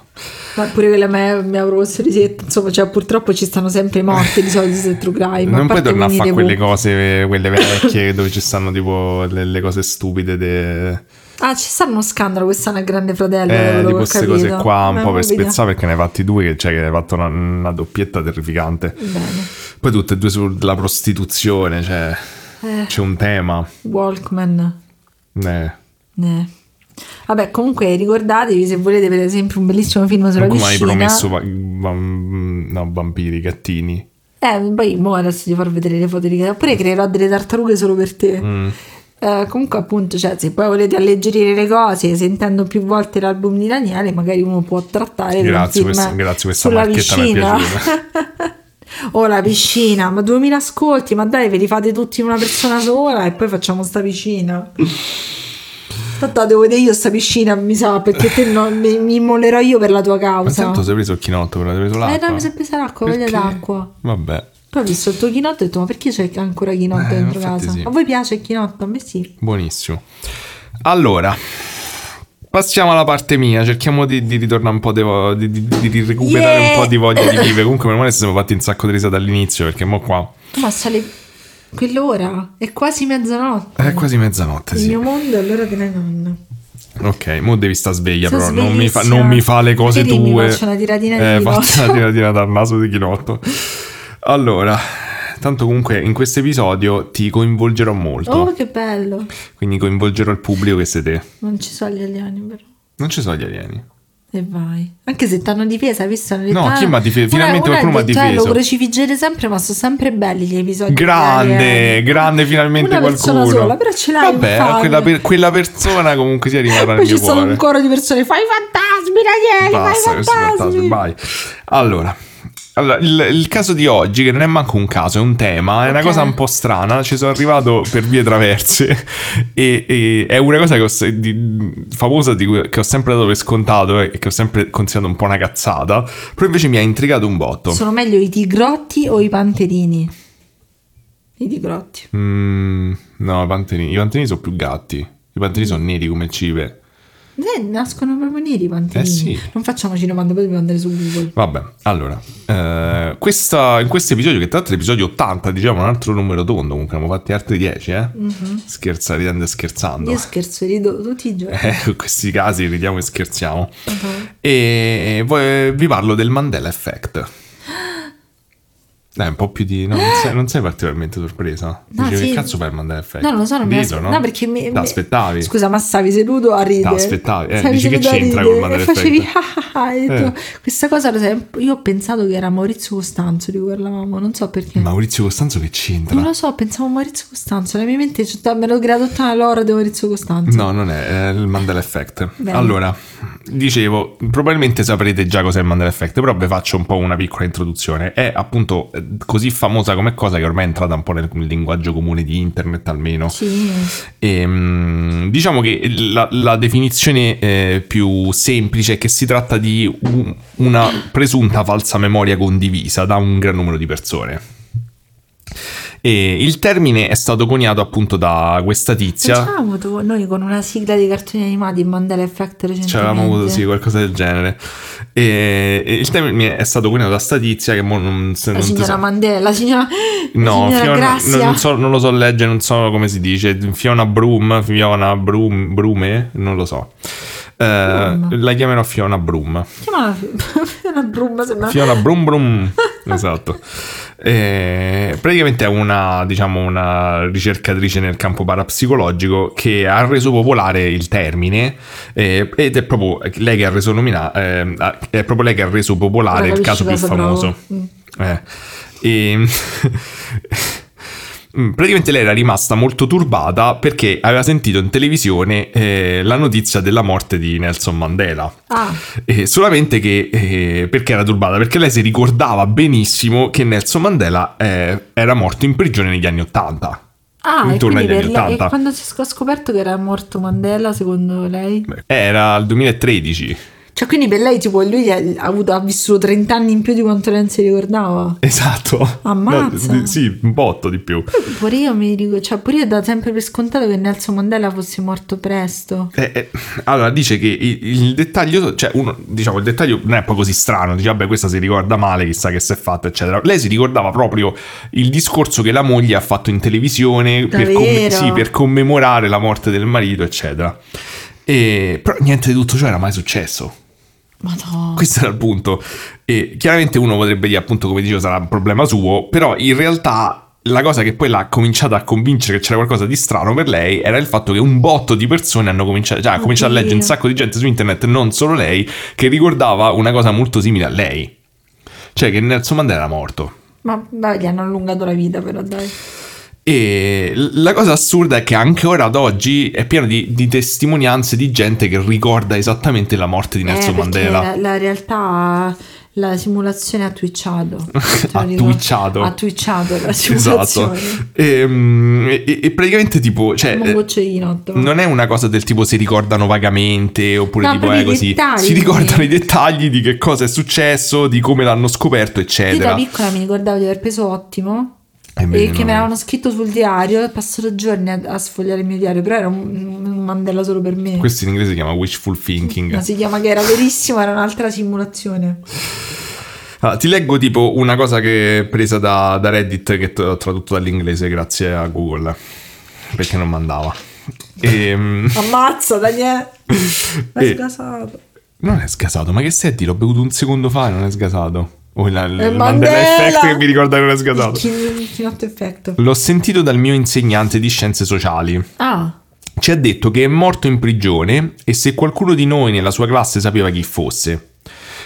Ma pure quella me mi ha proposto risetta, insomma, cioè purtroppo ci stanno sempre morti di solito su True Crime. non puoi tornare a fare quelle Pooh. cose, quelle vecchie *laughs* dove ci stanno tipo le, le cose stupide de... Ah, ci sta uno scandalo quest'anno a Grande Fratello. eh, di queste cose qua, un Ma po' per vediamo. spezzare perché ne hai fatti due, che, cioè che hai fatto una, una doppietta terrificante. Bene. Poi tutte e due sulla prostituzione, cioè Eh, c'è un tema. Walkman. Eh. Eh. Vabbè, comunque ricordatevi se volete per esempio un bellissimo film sulla Comunque mi hai piscina. promesso va- vam- no, vampiri, gattini. Eh, poi mo adesso ti farò vedere le foto di Oppure creerò delle tartarughe solo per te. Mm. Eh, comunque appunto, cioè, se poi volete alleggerire le cose, sentendo più volte l'album di Daniele, magari uno può trattare Grazie, questa- grazie, questa sulla marchetta mi è piscina. piaciuta. *laughs* o la piscina, ma 2000 ascolti, ma dai, ve li fate tutti in una persona sola e poi facciamo sta piscina. Tanto devo vedere io sta piscina, mi sa, perché te non, mi, mi immolerò io per la tua Ma causa. tanto sei preso il chinotto, però hai preso Eh, l'acqua. no, mi sei presa l'acqua, voglia Perché? d'acqua. Vabbè, Poi ho visto il tuo chinotto e ho detto, ma perché c'è ancora chinotto Eh, dentro casa? sì. A voi piace il chinotto? A me sì. buonissimo. Allora, passiamo alla parte mia. Cerchiamo di, di ritornare un po' di, vo- di, di- recuperare Yeah! un po' di voglia di *laughs* vivere. Comunque, meno male ci siamo fatti un sacco di risate all'inizio, perché mo qua Ma sale quell'ora? È quasi mezzanotte. è quasi mezzanotte, Il sì. mio mondo è l'ora della nonna. Ok, mo devi sta sveglia, Sono però non mi, fa, non mi fa le cose dimmi, tue. faccio una tiratina di eh, faccio una tiratina dal *laughs* naso di chinotto. Allora, tanto comunque in questo episodio ti coinvolgerò molto. Oh, che bello. Quindi coinvolgerò il pubblico che sei te. Non ci sono gli alieni, però. Non ci sono gli alieni. E vai. Anche se ti hanno difesa, visto? Hanno detto, No, chi ah, m'ha difeso? una- Finalmente una qualcuno m'ha detto, eh, difeso. lo crocifiggete sempre, ma sono sempre belli gli episodi. Grande, grande finalmente Una persona qualcuno. sola, però ce l'hai Vabbè, quella, per- quella persona comunque sia rimarrà nel Poi ci sono un coro di persone, fai i fantasmi, Daniele, Basta fai fantasmi, fantasmi. vai. Allora, Allora, il, il caso di oggi, che non è manco un caso, è un tema, è una Ok. cosa un po' strana. Ci sono arrivato per vie traverse *laughs* e, e è una cosa che ho, di- famosa di cui, che ho sempre dato per scontato e che ho sempre considerato un po' una cazzata. Però invece mi ha intrigato un botto. Sono meglio i tigrotti o i panterini? I tigrotti. Mm, no, i panterini, i panterini sono più gatti. I panterini sono neri come il cibe. Eh, nascono proprio neri i. Eh sì. Non facciamoci domande, poi dobbiamo andare su Google. Vabbè, allora, eh, questa- in questo episodio, che tra l'altro è l'episodio 80, diciamo un altro numero tondo, comunque ne abbiamo fatti altri 10, eh? Scherza, ridendo e scherzando. Io scherzo, rido tutti i giorni. *laughs* Eh, in questi casi ridiamo e scherziamo. Uh-huh. E voi- vi parlo del Mandela Effect. Dai, un po' più di... no, non, sei, *gasps* non sei particolarmente sorpresa? No, Dicevi, sì. che cazzo fai il Mandela Effect? No, non lo so, non mi Dillo, aspe- no? perché mi, aspettavi? Scusa, ma stavi seduto a ridere. T'aspettavi? Eh, dici che c'entra col Mandela e facevi *laughs* Eh. Questa cosa io ho pensato che era Maurizio Costanzo di cui parlavamo, non so perché. Maurizio Costanzo che c'entra? Non lo so, pensavo a Maurizio Costanzo, nella mia mente c'è- me l'ho creato tutta l'ora di Maurizio Costanzo. No, non è, è il Mandela Effect. Bene. Allora, dicevo, probabilmente saprete già cos'è il Mandela Effect, però vi faccio un po' una piccola introduzione. È appunto eh, così famosa come cosa che ormai è entrata un po' nel linguaggio comune di internet almeno. Sì, E, mm, diciamo che la, la definizione eh, più semplice è che si tratta di un- una presunta falsa memoria condivisa da un gran numero di persone. E il termine è stato coniato appunto da questa tizia. Ci avevamo avuto noi con una sigla di cartoni animati in Mandela Effect recentemente. Ci avevamo avuto sì, qualcosa del genere. E, e il termine è stato coniato da sta tizia che mo non, se, La non signora so- Mandela, la signora, la No, signora Fiona, non, so- non lo so leggere, non so come si dice. Fiona Brum, Fiona Brum, Brume, non lo so. Eh, Brum. la chiamerò Fiona Brum. Chiamala una brumma, sembra. Fiona Brum Brum. esatto. Eh, praticamente è una, diciamo, una ricercatrice nel campo parapsicologico che ha reso popolare il termine eh, ed è proprio lei che ha reso nomina- eh, è proprio lei che ha reso popolare il caso più famoso. Mm. Eh, e- *laughs* Praticamente lei era rimasta molto turbata perché aveva sentito in televisione eh, la notizia della morte di Nelson Mandela. Ah, Eh, solamente che eh, perché era turbata? Perché lei si ricordava benissimo che Nelson Mandela eh, era morto in prigione negli anni Ottanta. ah e, Intorno agli anni lei, e 80. quando si è scoperto che era morto Mandela, secondo lei? Era il 2013. Cioè, quindi per lei, tipo, lui ha, avuto, ha vissuto 30 anni in più di quanto lei non si ricordava. Esatto. Ammazza. No, di- sì, un botto di più. Pure io mi dico, cioè, pure io da sempre per scontato che Nelson Mandela fosse morto presto. Eh, eh, allora dice che il, il dettaglio, cioè uno, diciamo il dettaglio non è poi così strano, dice vabbè questa si ricorda male, chissà che si è fatto eccetera. Lei si ricordava proprio il discorso che la moglie ha fatto in televisione per, Davvero? sì, per commemorare la morte del marito eccetera. E, però niente di tutto ciò era mai successo. Madonna. Questo era il punto. E chiaramente uno potrebbe dire, appunto, come dicevo, sarà un problema suo, però in realtà la cosa che poi l'ha cominciata a convincere che c'era qualcosa di strano per lei era il fatto che un botto di persone hanno cominciato, cioè, ha cominciato a leggere un sacco di gente su internet, non solo lei, che ricordava una cosa molto simile a lei. Cioè che Nelson Mandela era morto. Ma vabbè, gli hanno allungato la vita, però dai. E la cosa assurda è che anche ora ad oggi è pieno di, di testimonianze di gente che ricorda esattamente la morte di Nelson eh, Mandela. La, la realtà, la simulazione ha twitchato. Ha *laughs* twitchato. Ha twitchato la Esatto. simulazione. E, mm, e- e praticamente tipo, cioè, eh, non è una cosa del tipo si ricordano vagamente oppure No, tipo è i così. dettagli. Si ricordano i dettagli di che cosa è successo, di come l'hanno scoperto, Io da eccetera. piccola mi ricordavo di aver preso ottimo. E E che no. me l'avevano scritto sul diario. Ho passato giorni a, a sfogliare il mio diario, però era un, un Mandela solo per me. Questo in inglese si chiama wishful thinking. Ma si chiama che era verissimo, era un'altra simulazione. Allora, ti leggo tipo una cosa che è presa da, da Reddit che ho tradotto dall'inglese grazie a Google. Perché non mandava. Ehm, Ammazza, Daniele! *laughs* È sgasato. Non è sgasato, ma che senti? L'ho bevuto un secondo fa e non è sgasato. O il, il Mandela Mandela! Effect che mi ricorda che chinotto effetto. L'ho sentito dal mio insegnante di scienze sociali. Ah, Ci ha detto che è morto in prigione e se qualcuno di noi nella sua classe sapeva chi fosse.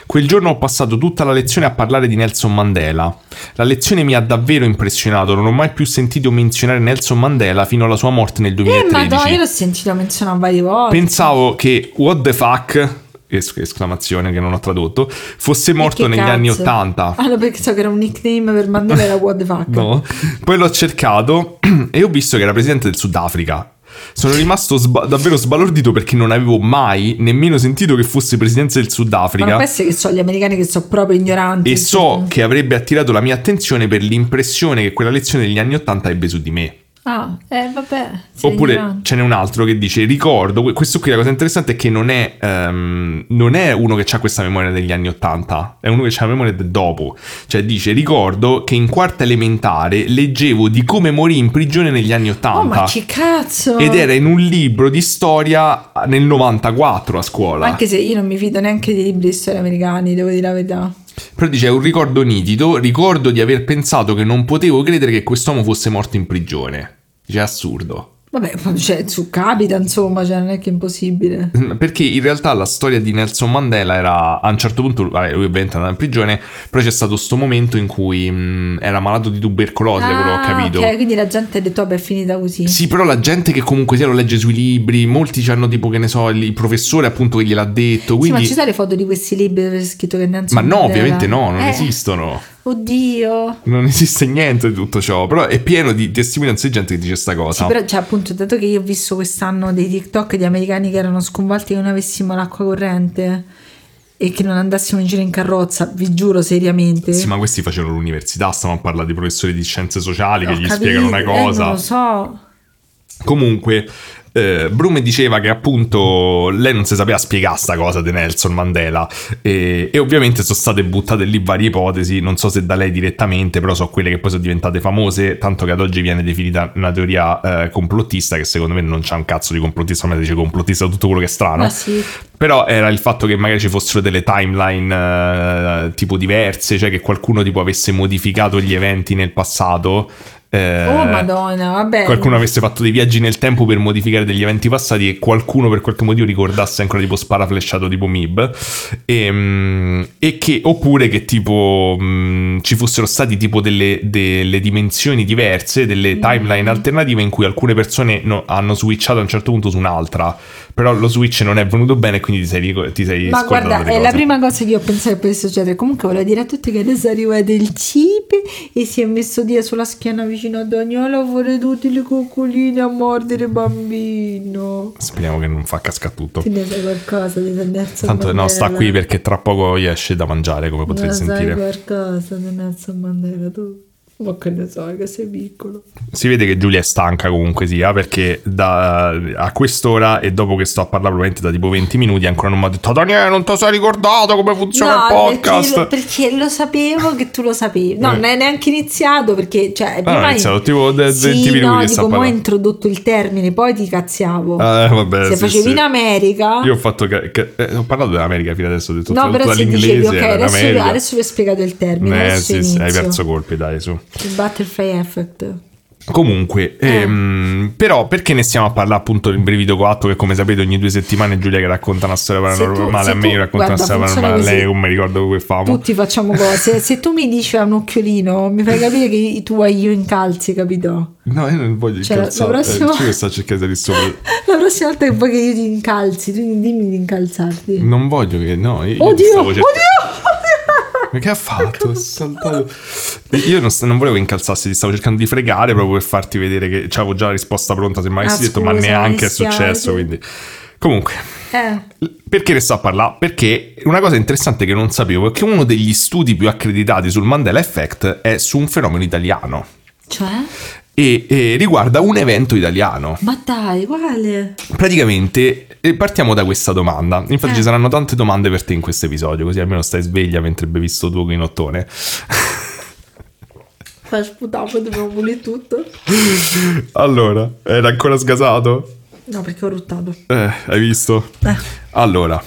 Quel giorno ho passato tutta la lezione a parlare di Nelson Mandela. La lezione mi ha davvero impressionato, non ho mai più sentito menzionare Nelson Mandela fino alla sua morte nel eh, 2013. madonna, io l'ho sentito menzionare varie volte. Pensavo che what the fuck es- esclamazione che non ho tradotto, fosse morto negli cazzo? anni 80. Ah, no, perché so che era un nickname per Mandela era what the fuck. *laughs* No. Poi l'ho cercato *clears throat* e ho visto che era presidente del Sudafrica. Sono rimasto sba- davvero sbalordito perché non avevo mai nemmeno sentito che fosse presidente del Ma Sudafrica. può essere che so gli americani che sono proprio ignoranti. E so che avrebbe attirato la mia attenzione per l'impressione che quella lezione degli anni 80 ebbe su di me. Ah, eh vabbè. Oppure ignorante. ce n'è un altro che dice: Ricordo, que- questo qui la cosa interessante è che non è, ehm, non è uno che ha questa memoria degli anni 80, è uno che ha la memoria del dopo. Cioè, dice: Ricordo che in quarta elementare leggevo di come morì in prigione negli anni 80. Oh, ma che cazzo! Ed era in un libro di storia nel 94 a scuola. Anche se io non mi fido neanche dei libri di storia americani, devo dire la verità. Però dice: È un ricordo nitido. Ricordo di aver pensato che non potevo credere che quest'uomo fosse morto in prigione. Dice: assurdo. Vabbè, cioè, su capita, insomma, cioè, non è che è impossibile. Perché in realtà la storia di Nelson Mandela era a un certo punto, vabbè, lui ovviamente è andato in prigione, però c'è stato sto momento in cui mh, era malato di tubercolosi, da quello ho capito. Ah, ok, quindi la gente ha detto, vabbè, è finita così. Sì, però la gente che comunque sia lo legge sui libri, molti hanno tipo che ne so, il professore appunto che gliel'ha detto, Sì, quindi... ma ci sono le foto di questi libri dove c'è scritto che Nelson Ma no, Mandela- ovviamente no, non Eh, esistono. Oddio. Non esiste niente di tutto ciò, però è pieno di testimonianze di gente che dice sta cosa. Sì, però, cioè, appunto, dato che io ho visto quest'anno dei TikTok di americani che erano sconvolti che non avessimo l'acqua corrente e che non andassimo in giro in carrozza, vi giuro seriamente. Sì, ma questi facevano l'università, stavano a parlare di professori di scienze sociali che Ho gli capito, spiegano una eh, cosa. non lo so. Comunque, eh, Brume diceva che appunto lei non si sapeva spiegare sta cosa di Nelson Mandela e, e ovviamente sono state buttate lì varie ipotesi, non so se da lei direttamente, però so quelle che poi sono diventate famose, tanto che ad oggi viene definita una teoria eh, complottista che secondo me non c'ha un cazzo di complottista, ma dice complottista tutto quello che è strano. Sì. Però era il fatto che magari ci fossero delle timeline eh, tipo diverse, cioè che qualcuno tipo avesse modificato gli eventi nel passato. Eh, Oh, madonna, vabbè. Qualcuno avesse fatto dei viaggi nel tempo per modificare degli eventi passati e qualcuno per qualche motivo ricordasse ancora tipo sparaflesciato tipo Mib e, mm, e che oppure che tipo mm, ci fossero stati tipo delle, delle dimensioni diverse, delle Mm. timeline alternative in cui alcune persone no- hanno switchato a un certo punto su un'altra però lo switch non è venuto bene quindi ti sei, ti sei Ma guarda, è la prima cosa che io ho pensato che potesse succedere. Comunque volevo dire a tutti che adesso arriva del cipe e si è messo dia sulla schiena vicino a Daniela a fare tutte le coccoline a mordere bambino. speriamo che non fa cascare tutto Ti ne sai qualcosa di Nelson tanto no Mandela? sta qui perché tra poco gli esce da mangiare come potrete Ne sai sentire qualcosa di Nelson Mandela tu? Ma che ne sai che sei piccolo. Si vede che Giulia è stanca comunque sia, perché da, a quest'ora e dopo che sto a parlare probabilmente da tipo 20 minuti ancora non mi ha detto Daniele non ti sei ricordato come funziona il podcast. Perché, perché lo sapevo che tu lo sapevi. No, Eh. non è neanche iniziato perché cioè, prima ho iniziato tipo de- sì, 20 minuti no, dico, mo' ho introdotto il termine, poi ti cazziavo. Eh, vabbè, Se sì, facevi sì. in America Io ho fatto che, che- eh, ho parlato dell'America fino adesso, ho detto No, però se dicevi ok, adesso, adesso vi ho spiegato il termine, Eh, adesso sì, sì, hai perso colpi, dai, su. Il butterfly effect. Comunque, Eh. ehm, però perché ne stiamo a parlare appunto in Brivido 4 che come sapete ogni due settimane Giulia che racconta una storia tu- paranormale, se a me tu- racconta una guarda, storia funziona paranormale, a lei non mi ricordo come famo. Tutti facciamo cose. Se tu mi dici a un occhiolino, mi fai capire che i tuoi io incalzi, capito? No, io non voglio Cioè, la- incalzare. la prossima- Eh, io sto cercando di sopra. La prossima volta che vuoi che io ti incalzi, tu dimmi di incalzarti. Non voglio che. No, io, io Oddio, stavo oddio, che ha fatto? Saltato. Io non, non volevo che incalzassi, ti stavo cercando di fregare proprio per farti vedere che avevo già la risposta pronta. Se mai Ah, avessi detto, ma neanche è successo. Quindi. Comunque, Eh, perché ne sto a parlare? Perché una cosa interessante che non sapevo è che uno degli studi più accreditati sul Mandela Effect è su un fenomeno italiano. cioè? E, e riguarda un evento italiano. Ma dai, quale? Praticamente eh, partiamo da questa domanda. Infatti Eh. ci saranno tante domande per te in questo episodio, così almeno stai sveglia mentre bevi sto tuo guinottone. *laughs* Fai sputare, poi dobbiamo pulire tutto. allora, era ancora sgasato? No, perché ho ruttato. Eh, hai visto? Eh. Allora,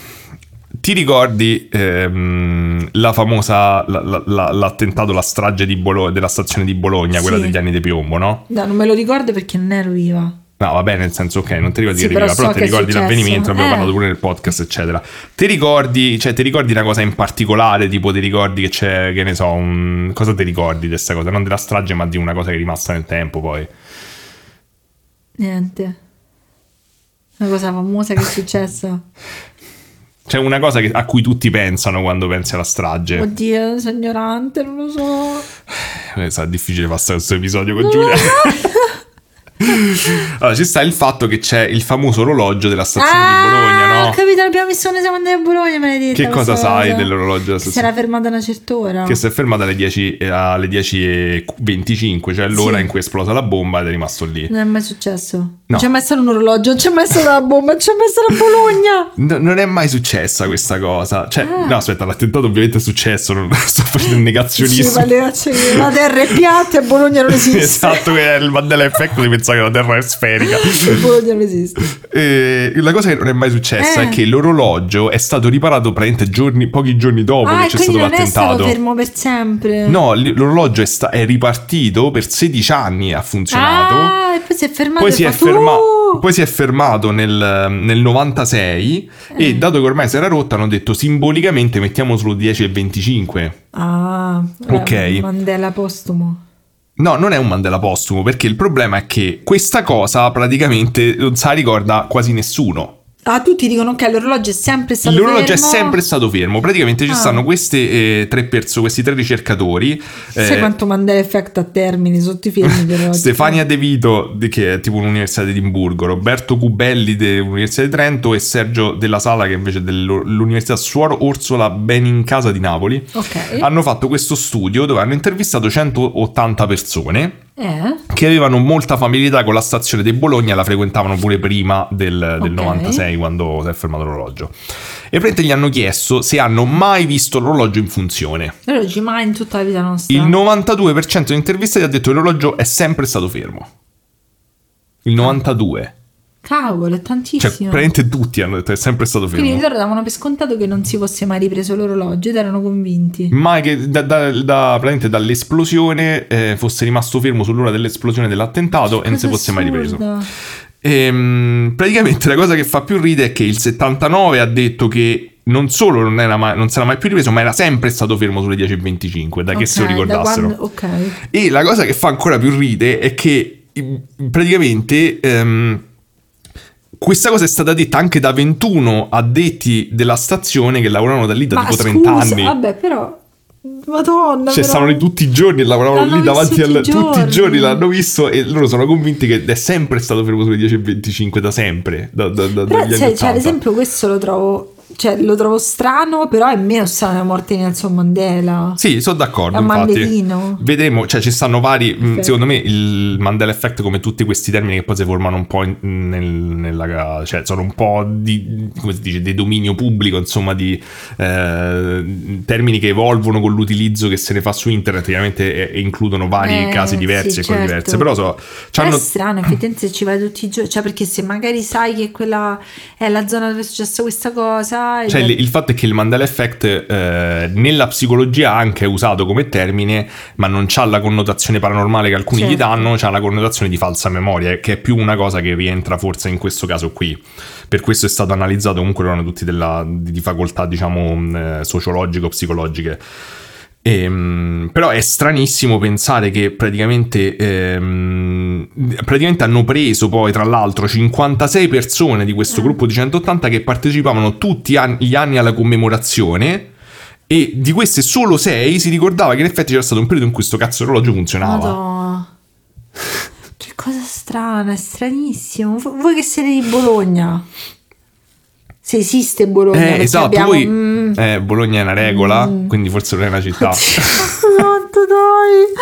ti ricordi ehm, la famosa, la- la- la- l'attentato, la strage di Bolo- della stazione di Bologna, quella Sì. degli anni di piombo, no? No, non me lo ricordo perché non ero viva. No, vabbè, nel senso, ok, non ti ricordi Sì, che però arriva, però so ti ricordi l'avvenimento, abbiamo Eh. parlato pure nel podcast, eccetera. Ti ricordi, cioè, ti ricordi una cosa in particolare, tipo ti ricordi che c'è, che ne so, un... cosa ti ricordi di questa cosa? Non della strage, ma di una cosa che è rimasta nel tempo poi. Niente. Una cosa famosa che è successa. *laughs* Cioè, Cioè una cosa che- a cui tutti pensano quando pensi alla strage. Oddio, sono ignorante, non lo so. Eh, sarà difficile passare questo episodio con Giulia. *laughs* allora, ci sta il fatto che c'è il famoso orologio della stazione di Bologna, Ah, no? Ho capito, l'abbiamo visto quando siamo andati a Bologna, maledetta. Che cosa sai cosa. dell'orologio della Che si stazione? era fermata una certa ora. Che si è fermata alle 10 eh, alle 10.25, cioè l'ora Sì. in cui è esplosa la bomba ed è rimasto lì. Non è mai successo. No. Non c'è mai stato un orologio, non c'è mai stata la bomba, non c'è mai stata Bologna. No, non è mai successa questa cosa. Cioè, Ah. no, aspetta, l'attentato ovviamente è successo, non *laughs* sto facendo il Sì, negazionismo. ma le- cioè, la terra è piatta e Bologna non *laughs* esiste. esatto, è il Mandela effect di pensare che la Terra è sferica. *laughs* Bologna non esiste. E la cosa che non è mai successa Eh. è che l'orologio è stato riparato praticamente giorni, pochi giorni dopo Ah, che c'è stato non è stato l'attentato. fermo per sempre. No, l'orologio è, sta- è ripartito per 16 anni, ha funzionato. Ah, e poi si è fermato Poi si, è ferma- "Uh!" poi si è fermato nel, nel 96 Eh. e dato che ormai si era rotto hanno detto simbolicamente mettiamo solo 10 e 25. Ah, Ok. eh, Mandela postumo. No, non è un Mandela postumo perché il problema è che questa cosa praticamente non sa ricorda quasi nessuno. Ah, tutti dicono ok, l'orologio è sempre stato L'orologio è fermo. sempre stato fermo. Praticamente ci Ah. stanno queste eh, tre perso- questi tre ricercatori. Sai eh, quanto Mandela effect a termini sotto i *laughs* orologi? Stefania De Vito, che è tipo un'università di Edimburgo, Roberto Cubelli dell'Università di Trento e Sergio Della Sala, che invece è dell'Università Suor Orsola Benincasa di Napoli. Ok. Hanno fatto questo studio dove hanno intervistato 180 persone Eh? che avevano molta familiarità con la stazione di Bologna, la frequentavano pure prima del, del Ok. 96 quando si è fermato l'orologio. E praticamente gli hanno chiesto se hanno mai visto l'orologio in funzione. L'orologio mai in tutta la vita nostra. Il 92% degli intervistati ha detto che l'orologio è sempre stato fermo. Il 92%. Cavolo, è Cioè, tantissimo. praticamente tutti hanno detto che è sempre stato fermo. Quindi loro davano per scontato che non si fosse mai ripreso l'orologio ed erano convinti. Mai che da, da- da- praticamente dall'esplosione eh, fosse rimasto fermo sull'ora dell'esplosione dell'attentato e non si fosse mai ripreso. assurda. Ehm, praticamente la cosa che fa più ride è che il 79 ha detto che non solo non, era mai, non era mai più ripreso, ma era sempre stato fermo sulle 10.25, da che Ok, se lo da ricordassero. quando- ok. E la cosa che fa ancora più ride è che i- praticamente ehm, questa cosa è stata detta anche da 21 addetti della stazione che lavoravano da lì da Ma tipo 30 scusa, anni. vabbè, però... Madonna, Cioè, però- stavano lì tutti i giorni e lavoravano lì davanti al. tutti i Tutti i giorni. giorni l'hanno visto e loro sono convinti che è sempre stato fermo sulle 10.25 da sempre. Da, da, da, Però, cioè, anni cioè, ad 80. esempio, questo lo trovo... Cioè, lo trovo strano, però è meno strano la morte di Nelson Mandela. Sì, sono d'accordo. È un infatti. mandelino. Vedremo, cioè ci stanno vari. mh, Ok. Secondo me il Mandela Effect, come tutti questi termini che poi si formano un po' in- nel- nella. cioè sono un po' di. come si dice, di dominio pubblico, insomma, di eh, termini che evolvono con l'utilizzo che se ne fa su internet. Chiaramente eh, includono vari Eh, casi diversi sì, e cose certo. diverse. Però so, c'hanno- è strano, effettivamente se ci vai tutti i giorni, cioè perché se magari sai che quella è la zona dove è successa questa cosa... ed Cioè, il, fatto è che il Mandela Effect eh, nella psicologia anche è usato come termine, ma non c'ha la connotazione paranormale che alcuni gli Certo. danno, c'ha la connotazione di falsa memoria, che è più una cosa che rientra forse in questo caso qui. Per questo è stato analizzato, comunque erano tutti della, di, facoltà, diciamo, mh, eh, sociologico-psicologiche. Ehm, però è stranissimo pensare che praticamente, ehm, praticamente hanno preso poi tra l'altro 56 persone di questo gruppo di 180 che partecipavano tutti gli anni alla commemorazione e di queste solo 6 si ricordava che in effetti c'era stato un periodo in cui questo cazzo orologio funzionava. Madonna. Che cosa strana, è stranissimo. Vo- Voi che siete di Bologna? Se esiste Bologna, Eh, esatto, abbiamo... poi Mm. eh, Bologna è una regola, quindi forse non è una città. *laughs* Santo dai!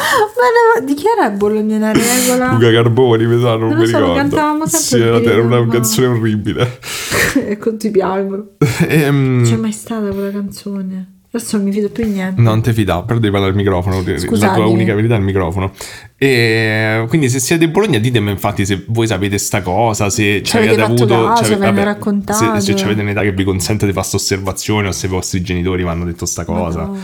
Ma di chi era Bologna una regola? Luca Carboni, mi sa, non, Non mi so, ricordo. cantavamo sempre Sì, era, una ma- canzone orribile. *laughs* e con ti piangono. Ehm, Non c'è mai stata quella canzone. Adesso non mi fido più niente. Non ti fida, però devi parlare al microfono. La tua unica verità è il microfono. E quindi, se siete di Bologna, ditemi infatti se voi sapete sta cosa. Se ci avete avete avuto. caso, ci ave- ve ne vabbè. Se, se ci avete un'età che vi consente di fare questa osservazione, o se i vostri genitori vi hanno detto sta cosa. Madonna.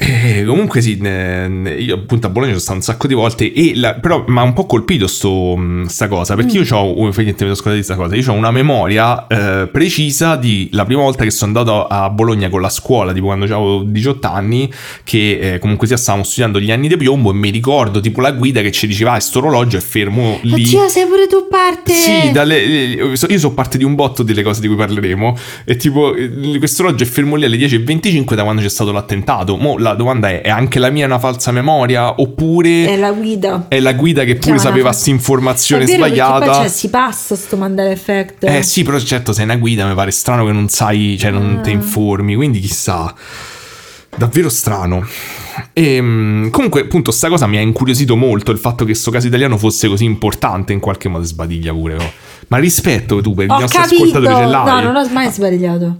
E comunque sì, io appunto a Bologna sono stato un sacco di volte, e la- però mi ha un po' colpito sto, sta cosa, perché io ho, effettivamente mi sono di sta cosa, io ho una memoria eh, precisa di la prima volta che sono andato a Bologna con la scuola, tipo quando avevo 18 anni, che eh, comunque sia stavamo studiando gli anni di piombo e mi ricordo tipo la guida che ci diceva, ah, sto orologio è fermo lì. Oddio, sei pure tu parte. Sì, dalle- io sono parte di un botto delle cose di cui parleremo. E tipo, eh, questo orologio è fermo lì alle 10.25 da quando c'è stato l'attentato. Mo la domanda è: è anche la mia una falsa memoria? Oppure È la guida. è la guida che pure Cioè, sapeva questa informazione sbagliata? Poi, cioè, si passa sto Mandela Effect. Eh sì, però certo sei una guida, mi pare strano che non sai, cioè non Ah. ti informi, quindi chissà. Davvero strano. E mm, comunque, appunto, sta cosa mi ha incuriosito molto il fatto che sto caso italiano fosse così importante in qualche modo sbadiglia pure. oh. Ma rispetto tu per i Ho nostri capito. ascoltatori ce l'hai. No, non ho mai sbagliato.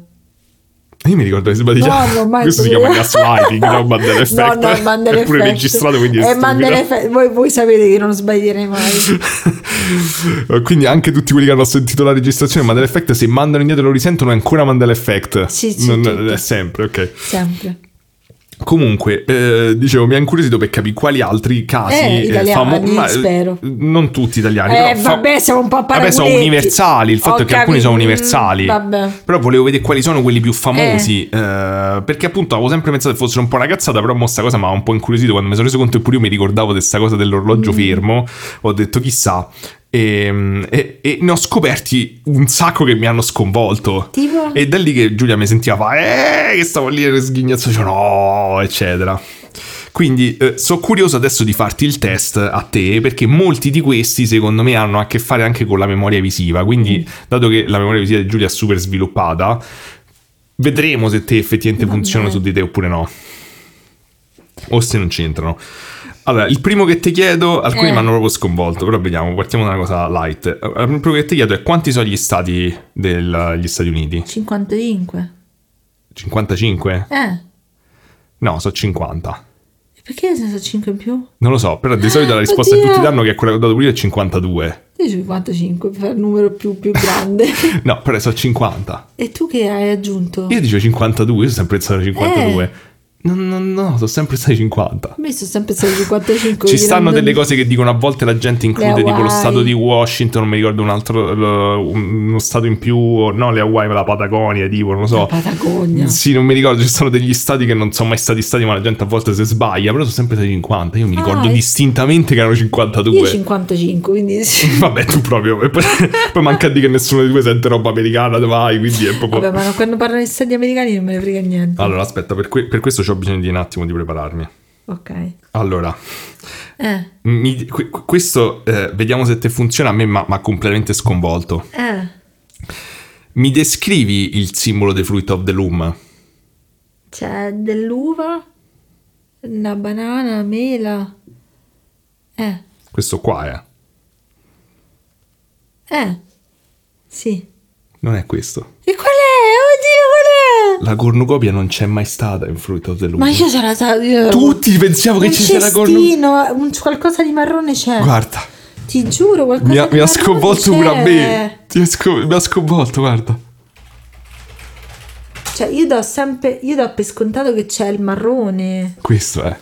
Io mi ricordo che sbadiglia. No, mai Questo si chiama *laughs* sbagliato. gaslighting, non Mandela Effect. No, no, Mandela *laughs* È pure Effect. registrato, quindi è, è stupido. Mandela Effect. Voi, voi sapete che non sbaglierei mai. *laughs* Quindi anche tutti quelli che hanno sentito la registrazione Mandela Effect, se mandano indietro e lo risentono, è ancora Mandela Effect. Sì, sì, Non- è sempre, ok. Sempre. Comunque, eh, dicevo, mi ha incuriosito per capire quali altri casi Eh, italiani, ma, eh, spero. Non tutti italiani. Eh, però fa- vabbè, siamo un po' Vabbè, sono universali. Il fatto Ho è che alcuni sono capito. universali. Mm, vabbè. Però volevo vedere quali sono quelli più famosi. eh, perché appunto avevo sempre pensato che fossero un po' una cazzata. Però mo sta cosa mi ha un po' incuriosito. Quando mi sono reso conto che pure io mi ricordavo di questa cosa Mm. dell'orologio fermo. Ho detto chissà. E, e- e ne ho scoperti un sacco che mi hanno sconvolto. Tipo? E da lì che Giulia mi sentiva fa, eh, che stavo lì a sghignazzo, dicevo no, eccetera. Quindi eh, sono curioso adesso di farti il test a te, perché molti di questi secondo me hanno a che fare anche con la memoria visiva. Quindi, Mm. dato che la memoria visiva di Giulia è super sviluppata, vedremo se te effettivamente Va funzionano su di te oppure no. O se non c'entrano. Allora, il primo che ti chiedo, alcuni Eh. mi hanno proprio sconvolto, però vediamo, partiamo da una cosa light. Il primo che ti chiedo è quanti sono gli stati degli Stati Uniti? 55. 55? Eh. No, so 50. Perché ne so 5 in più? Non lo so, però di solito la *laughs* risposta che tutti danno che è quella che ho dato prima è 52. Io 55 per il numero più, più grande. *laughs* No, però so 50. e tu che hai aggiunto? Io dicevo 52, io sono sempre stato 52. Eh. No, no, no, sono sempre stati 50. A me sono sempre stato 55. *laughs* Ci stanno delle cose che dicono a volte la gente include tipo lo stato di Washington, non mi ricordo un altro, lo- uno stato in più, no le Hawaii ma la Patagonia tipo, non lo so. La Patagonia. Sì, non mi ricordo, ci sono degli stati che non sono mai stati stati ma la gente a volte si sbaglia, però sono sempre stati 50, io mi Ah, ricordo eh. distintamente che erano Io 52. 55, quindi *laughs* sì. Vabbè, tu proprio. E poi, *laughs* poi manca di che nessuno di voi sente roba americana, dove vai, quindi è proprio. Vabbè, ma quando parlano di stati americani non me ne frega niente. Allora, aspetta, per, que- per questo ho bisogno di un attimo di prepararmi. Ok. Allora, Eh, mi- que- questo eh, vediamo se te funziona. A me mi ha completamente sconvolto. eh. Mi descrivi il simbolo dei Fruit of the Loom? C'è dell'uva, una banana, mela. Eh, Questo qua è. eh. Sì. Non è questo. E qual è? Oddio, qual è? La cornucopia non c'è mai stata in Fruit of the Loom. Ma io io ero- Tutti pensiamo che ci sia la cornucopia. un- qualcosa di marrone c'è. Guarda, Ti giuro, qualcosa mi ha, di mi ha sconvolto pure a me. Ti ha sco- mi ha sconvolto, guarda. Cioè, io do sempre. Io do per scontato che c'è il marrone. Questo è.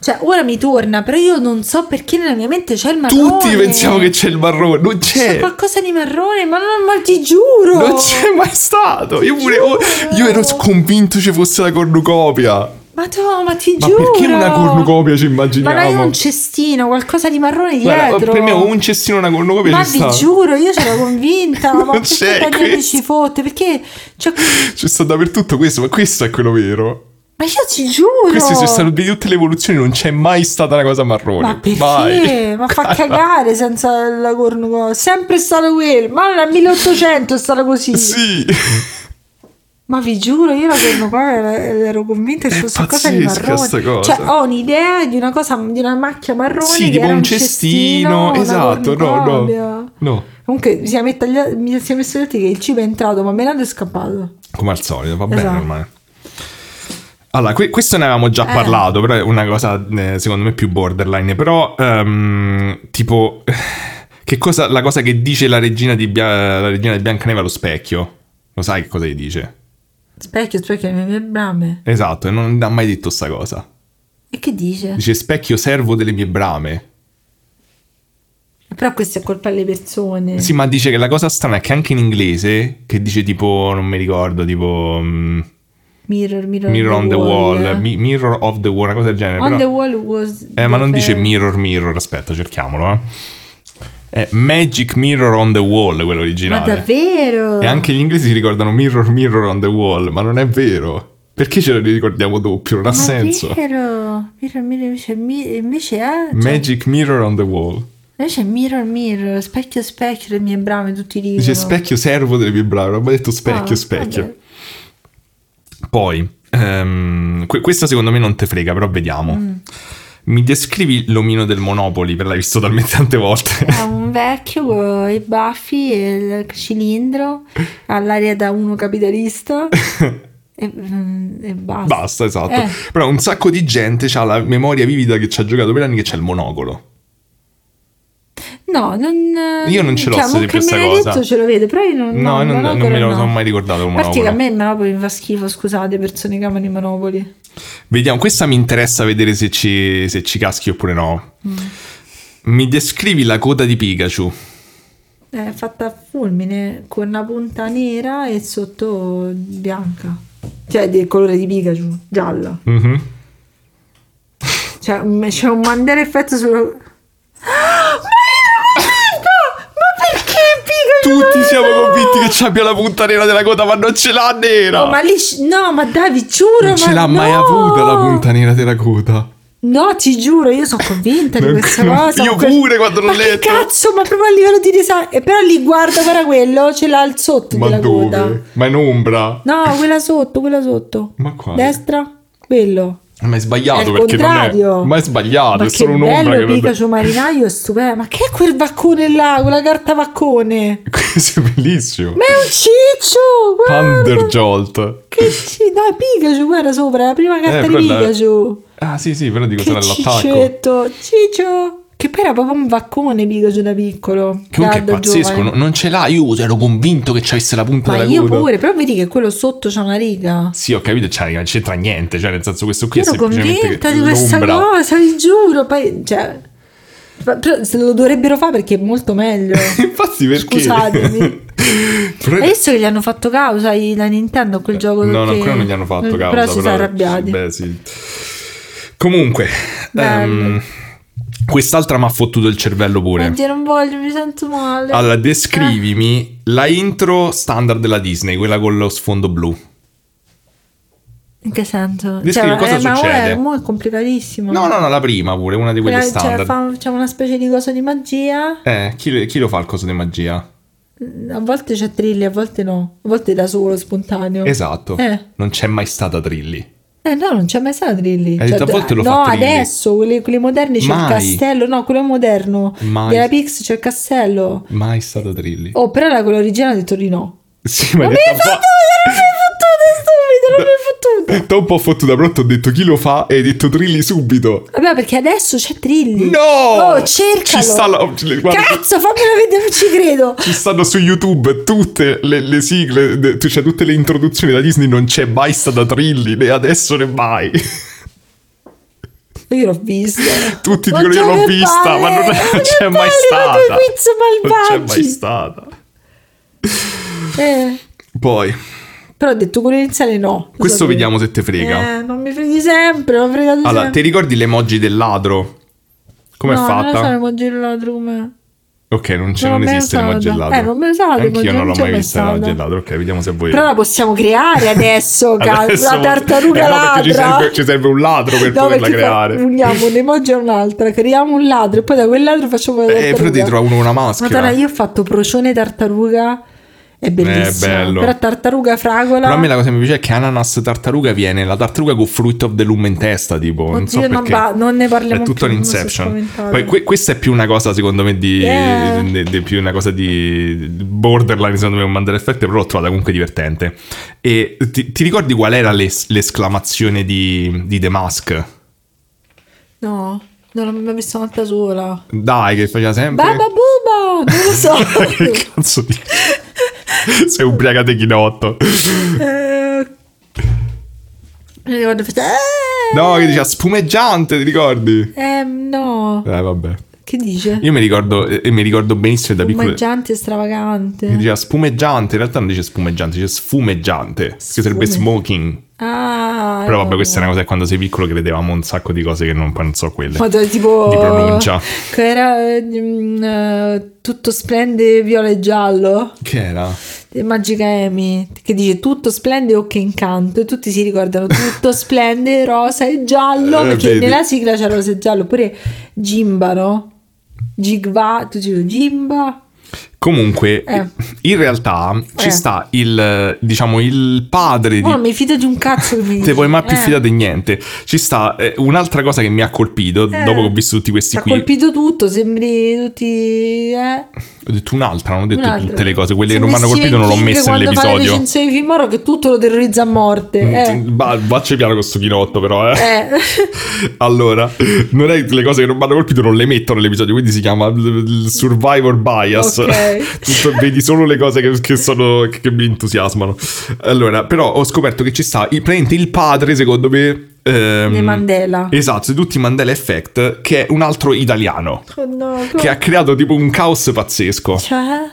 Cioè, ora mi torna, però io non so perché nella mia mente c'è il marrone. Tutti pensiamo che c'è il marrone, non C'è c'è. qualcosa di marrone, ma, non, ma ti giuro. Non c'è mai stato. Io pure oh, io ero convinto ci fosse la cornucopia. Ma tu, ma ti Ma giuro. perché una cornucopia ci Ma immaginiamo? non un cestino, qualcosa di marrone Guarda, dietro. per me un cestino o una cornucopia Ma ci vi sta. giuro, io c'ero convinta. ma *laughs* Non perché c'è Daniele questo. ci fotte? Perché. Cioè, C'è sta dappertutto questo, ma questo è quello vero. Ma io ci giuro. Questo se stato di tutte le evoluzioni non c'è mai stata una cosa marrone. Ma perché? Mai. Ma fa *laughs* cagare senza la cornucopia. Sempre stato quello. Ma nel 1800 è stato così. Sì. Ma vi giuro, io la cornucopia ero, ero convinta che È fosse qualcosa di marrone. cosa. Cioè, ho un'idea di una cosa, di una macchia marrone. Sì, tipo un cestino, esatto, no, no. No. Comunque mi siamo, taglia- mi siamo messi che il cibo è entrato, ma Melando è scappato. Come al solito, va bene Esatto. ormai. Allora, que- questo ne avevamo già Eh. parlato, però è una cosa eh, secondo me più borderline. Però, ehm, tipo, *laughs* che cosa, la cosa che dice la regina di, Bia- la regina di Biancaneve allo specchio? Lo sai che cosa gli dice? Specchio, specchio, le mie brame. Esatto, e non ha mai detto sta cosa. E che dice? Dice specchio servo delle mie brame. Però questo è colpa alle persone. Sì, ma dice che la cosa strana è che anche in inglese, che dice tipo, non mi ricordo, tipo... mm, Mirror, mirror, mirror on the wall, eh. mi- mirror of the wall, una cosa del genere. On però- the wall was... Eh, ma non dice mirror mirror, aspetta, cerchiamolo, eh. È Magic Mirror on the Wall, quello Ma originale. davvero? E anche gli inglesi si ricordano Mirror Mirror on the Wall, ma non è vero. Perché ce lo ricordiamo doppio? Non ha Ma senso. è vero. Mirror, mirror, invece, mi- invece è... cioè, Magic Mirror on the Wall. invece è mirror, mirror, specchio, specchio, le mie brame, tutti dicono. Dice specchio servo delle mie brave, non ho mai detto specchio, Ah, specchio. vabbè. Poi, ehm, que- questa secondo me non te frega, però vediamo. Mm. Mi descrivi l'omino del Monopoli, per l'hai visto talmente tante volte. È un vecchio con i baffi e il cilindro, *laughs* all'aria da uno capitalista *laughs* e, mm, e basta. Basta, esatto. Eh. Però un sacco di gente ha la memoria vivida che ci ha giocato per anni che c'è il monocolo. No, non, Io non ce l'ho, cioè, se mo ti più che sta me l'hai cosa. detto ce lo vedo, però io non, No, no, io non, Monopoli me lo no. sono mai ricordato parte che monopolo. a me Monopoli mi fa schifo, scusate, persone che amano i Monopoli. Vediamo, questa mi interessa vedere se ci, se ci caschi oppure no. Mm. Mi descrivi la coda di Pikachu. È fatta a fulmine con una punta nera e sotto bianca. Cioè del colore di Pikachu, gialla. Mhm. Cioè, c'è un Mandela effetto sullo... Ah, *laughs* perché? Tutti siamo convinti che ci abbia la punta nera della coda, ma non ce l'ha nera. Oh, ma lì... No, ma dai, vi giuro, non ma ce l'ha mai no! avuta la punta nera della coda. No, ti giuro, io sono convinta di questa non- cosa. io pure quando l'ho ma che letto. cazzo, ma proprio a livello di design. E però lì guarda, guarda quello, ce l'ha al sotto Ma dove? coda. Ma in ombra. No, quella sotto, quella sotto. Ma quale? Destra, quello. Ma è sbagliato È perché non è. contrario. Ma è sbagliato, Ma è solo un'ombra bello che Pikachu marinaio è stupendo. Ma che è quel vaccone là, quella carta vaccone? *laughs* Questo è bellissimo. Ma è un ciccio! Thunderjolt. Che ci... Dai, Pikachu, guarda sopra, la prima carta di Eh, è- Pikachu. Ah, sì, sì, però dico Che sarà l'attacco. ciccetto, ciccio. Che poi era proprio un vaccone Pikachu da piccolo. Comunque è da- pazzesco, giovane. no- non ce l'ha. Io ero convinto che ci avesse la punta Ma della io coda. pure, però vedi che quello sotto c'ha una riga. Sì, ho capito, cioè, non c'entra niente. Cioè, nel senso, questo qui Io è ero convinta di questa cosa, vi giuro. Poi, cioè, però se lo dovrebbero fare perché è molto meglio. *laughs* Infatti, perché? Scusatemi. *laughs* Però- visto che gli hanno fatto causa la Nintendo a quel gioco? No, no, ancora non gli hanno fatto causa. Però si sono arrabbiati. Beh, sì. Comunque, Bello. Quest'altra mi ha fottuto il cervello pure. Oddio, non voglio, mi sento male. Allora, descrivimi la intro standard della Disney, quella con lo sfondo blu. In che senso? Descrivi cosa eh, ma succede. è, mo è complicatissimo. No, no, no, la prima pure, una di quelle Quella- cioè, standard. fa- facciamo una specie di cosa di magia. Eh, chi, chi lo fa il coso di magia? A volte c'è Trilli, a volte no. A volte da solo, spontaneo. Esatto. Eh. Non c'è mai stata Trilli. Eh no, non c'è mai stato Trilli. Hai detto, a volte lo no, adesso, quelli, quelli moderni c'è Mai. il castello. No, quello moderno. Mai. Della Pix c'è il castello. Mai stata Trilli. Oh, però era quello originale ha detto di no. Sì, ma hai mi hai fatto, non non mi hai fottuto. T'ho un po' fottuta, però ti ho detto chi lo fa e hai detto Trilli subito. Vabbè, perché adesso c'è Trilli. No! Oh, cercalo. Ci sta la- guarda- Cazzo, fammelo vedere, non ci credo. Ci stanno su YouTube tutte le, le sigle, de- cioè tutte le introduzioni da Disney, non c'è mai stata Trilli, né adesso né mai. Io l'ho vista. Tutti dicono io l'ho vista, palle, ma non, è- non c'è mai stata. Non c'è mai stata. Eh, Poi, però ho detto quello iniziale no. Questo sapevo. vediamo se te frega. Eh, non mi freghi sempre, l'ho fregato Allora, sempre. ti ricordi l'emoji del ladro? Com'è no, Non lo so, fatta? l'emoji del ladro com'è. Ok, non, c'è, Non non esiste so, l'emoji del no. ladro. Eh, non me lo so, Anch'io non non l'ho mai vista l'emoji del ladro. Ok, vediamo se voi. Però la possiamo creare adesso, *laughs* Adesso- la tartaruga *laughs* Eh, no, perché ci ladra. serve, ci serve un ladro per *laughs* No, poterla perché fa- creare. uniamo un'emoji a un'altra, creiamo un ladro e poi da quel ladro facciamo la Eh, tartaruga. però ti trovo uno con una maschera. Madonna, io ho fatto procione tartaruga, è bellissimo. bello. Però tartaruga fragola. Però a me la cosa che mi piace è che ananas tartaruga viene la tartaruga con fruit of the loom in testa, tipo, non so Oddio, non perché. va- non ne parliamo È tutto più, un mi sono inception. spaventata. Poi que- questa è più una cosa secondo me di, Yeah. di- di più una cosa di borderline secondo me un Mandela Effect, però l'ho trovata comunque divertente. E ti, ti ricordi qual era l'es- l'esclamazione di, di The Mask? No, non l'ho mai vista una volta sola. Dai, che faceva sempre Baba buba, non lo so. *laughs* che cazzo di *laughs* Sei ubriaca di chinotto. Eh, Mi ricordo faceva, "Eh!" No, che diceva spumeggiante, ti ricordi? Eh, no. Eh, vabbè. Che dice? Io mi ricordo, eh, mi ricordo benissimo da piccolo. Spumeggiante e stravagante. Che diceva spumeggiante, in realtà non dice spumeggiante, dice sfumeggiante, che sarebbe Sfume. smoking. Ah. Però vabbè, questa è una cosa che quando sei piccolo credevamo un sacco di cose che non, non so quelle. Ma tipo Di pronuncia. Che era eh, tutto splende viola e giallo Che era? Di Magica Amy che dice tutto splende o che incanto e tutti si ricordano *laughs* tutto splende rosa e giallo Eh, perché vedi. nella sigla c'era rosa e giallo oppure Jimba no? Jigba tu dici Jimba Comunque, Eh. in realtà ci Eh. sta il, diciamo, il padre di... oh, non mi fido di un cazzo che mi Te puoi mai più Eh, fidare di niente. Ci sta eh, un'altra cosa che mi ha colpito Eh. dopo che ho visto tutti questi ti ha qui. colpito tutto sembri tutti eh? Ho detto un'altra, non ho detto Un'altra. tutte le cose. Quelle che non mi hanno colpito non l'ho le nell'episodio. recensioni di film horror che tutto lo terrorizza a morte eh. Va, vacci piano con sto chinotto, però, eh. Eh. *laughs* Allora, non è le cose che non mi hanno colpito, non le metto nell'episodio, quindi si chiama il survivor bias. Ok. Tutto- vedi solo le cose che, che sono, che mi entusiasmano. Allora, però ho scoperto che ci sta il, il padre, secondo me. ehm, Di Mandela. Esatto, di tutti i Mandela Effect, che è un altro italiano. Oh no, Che ha creato tipo un caos pazzesco Cioè?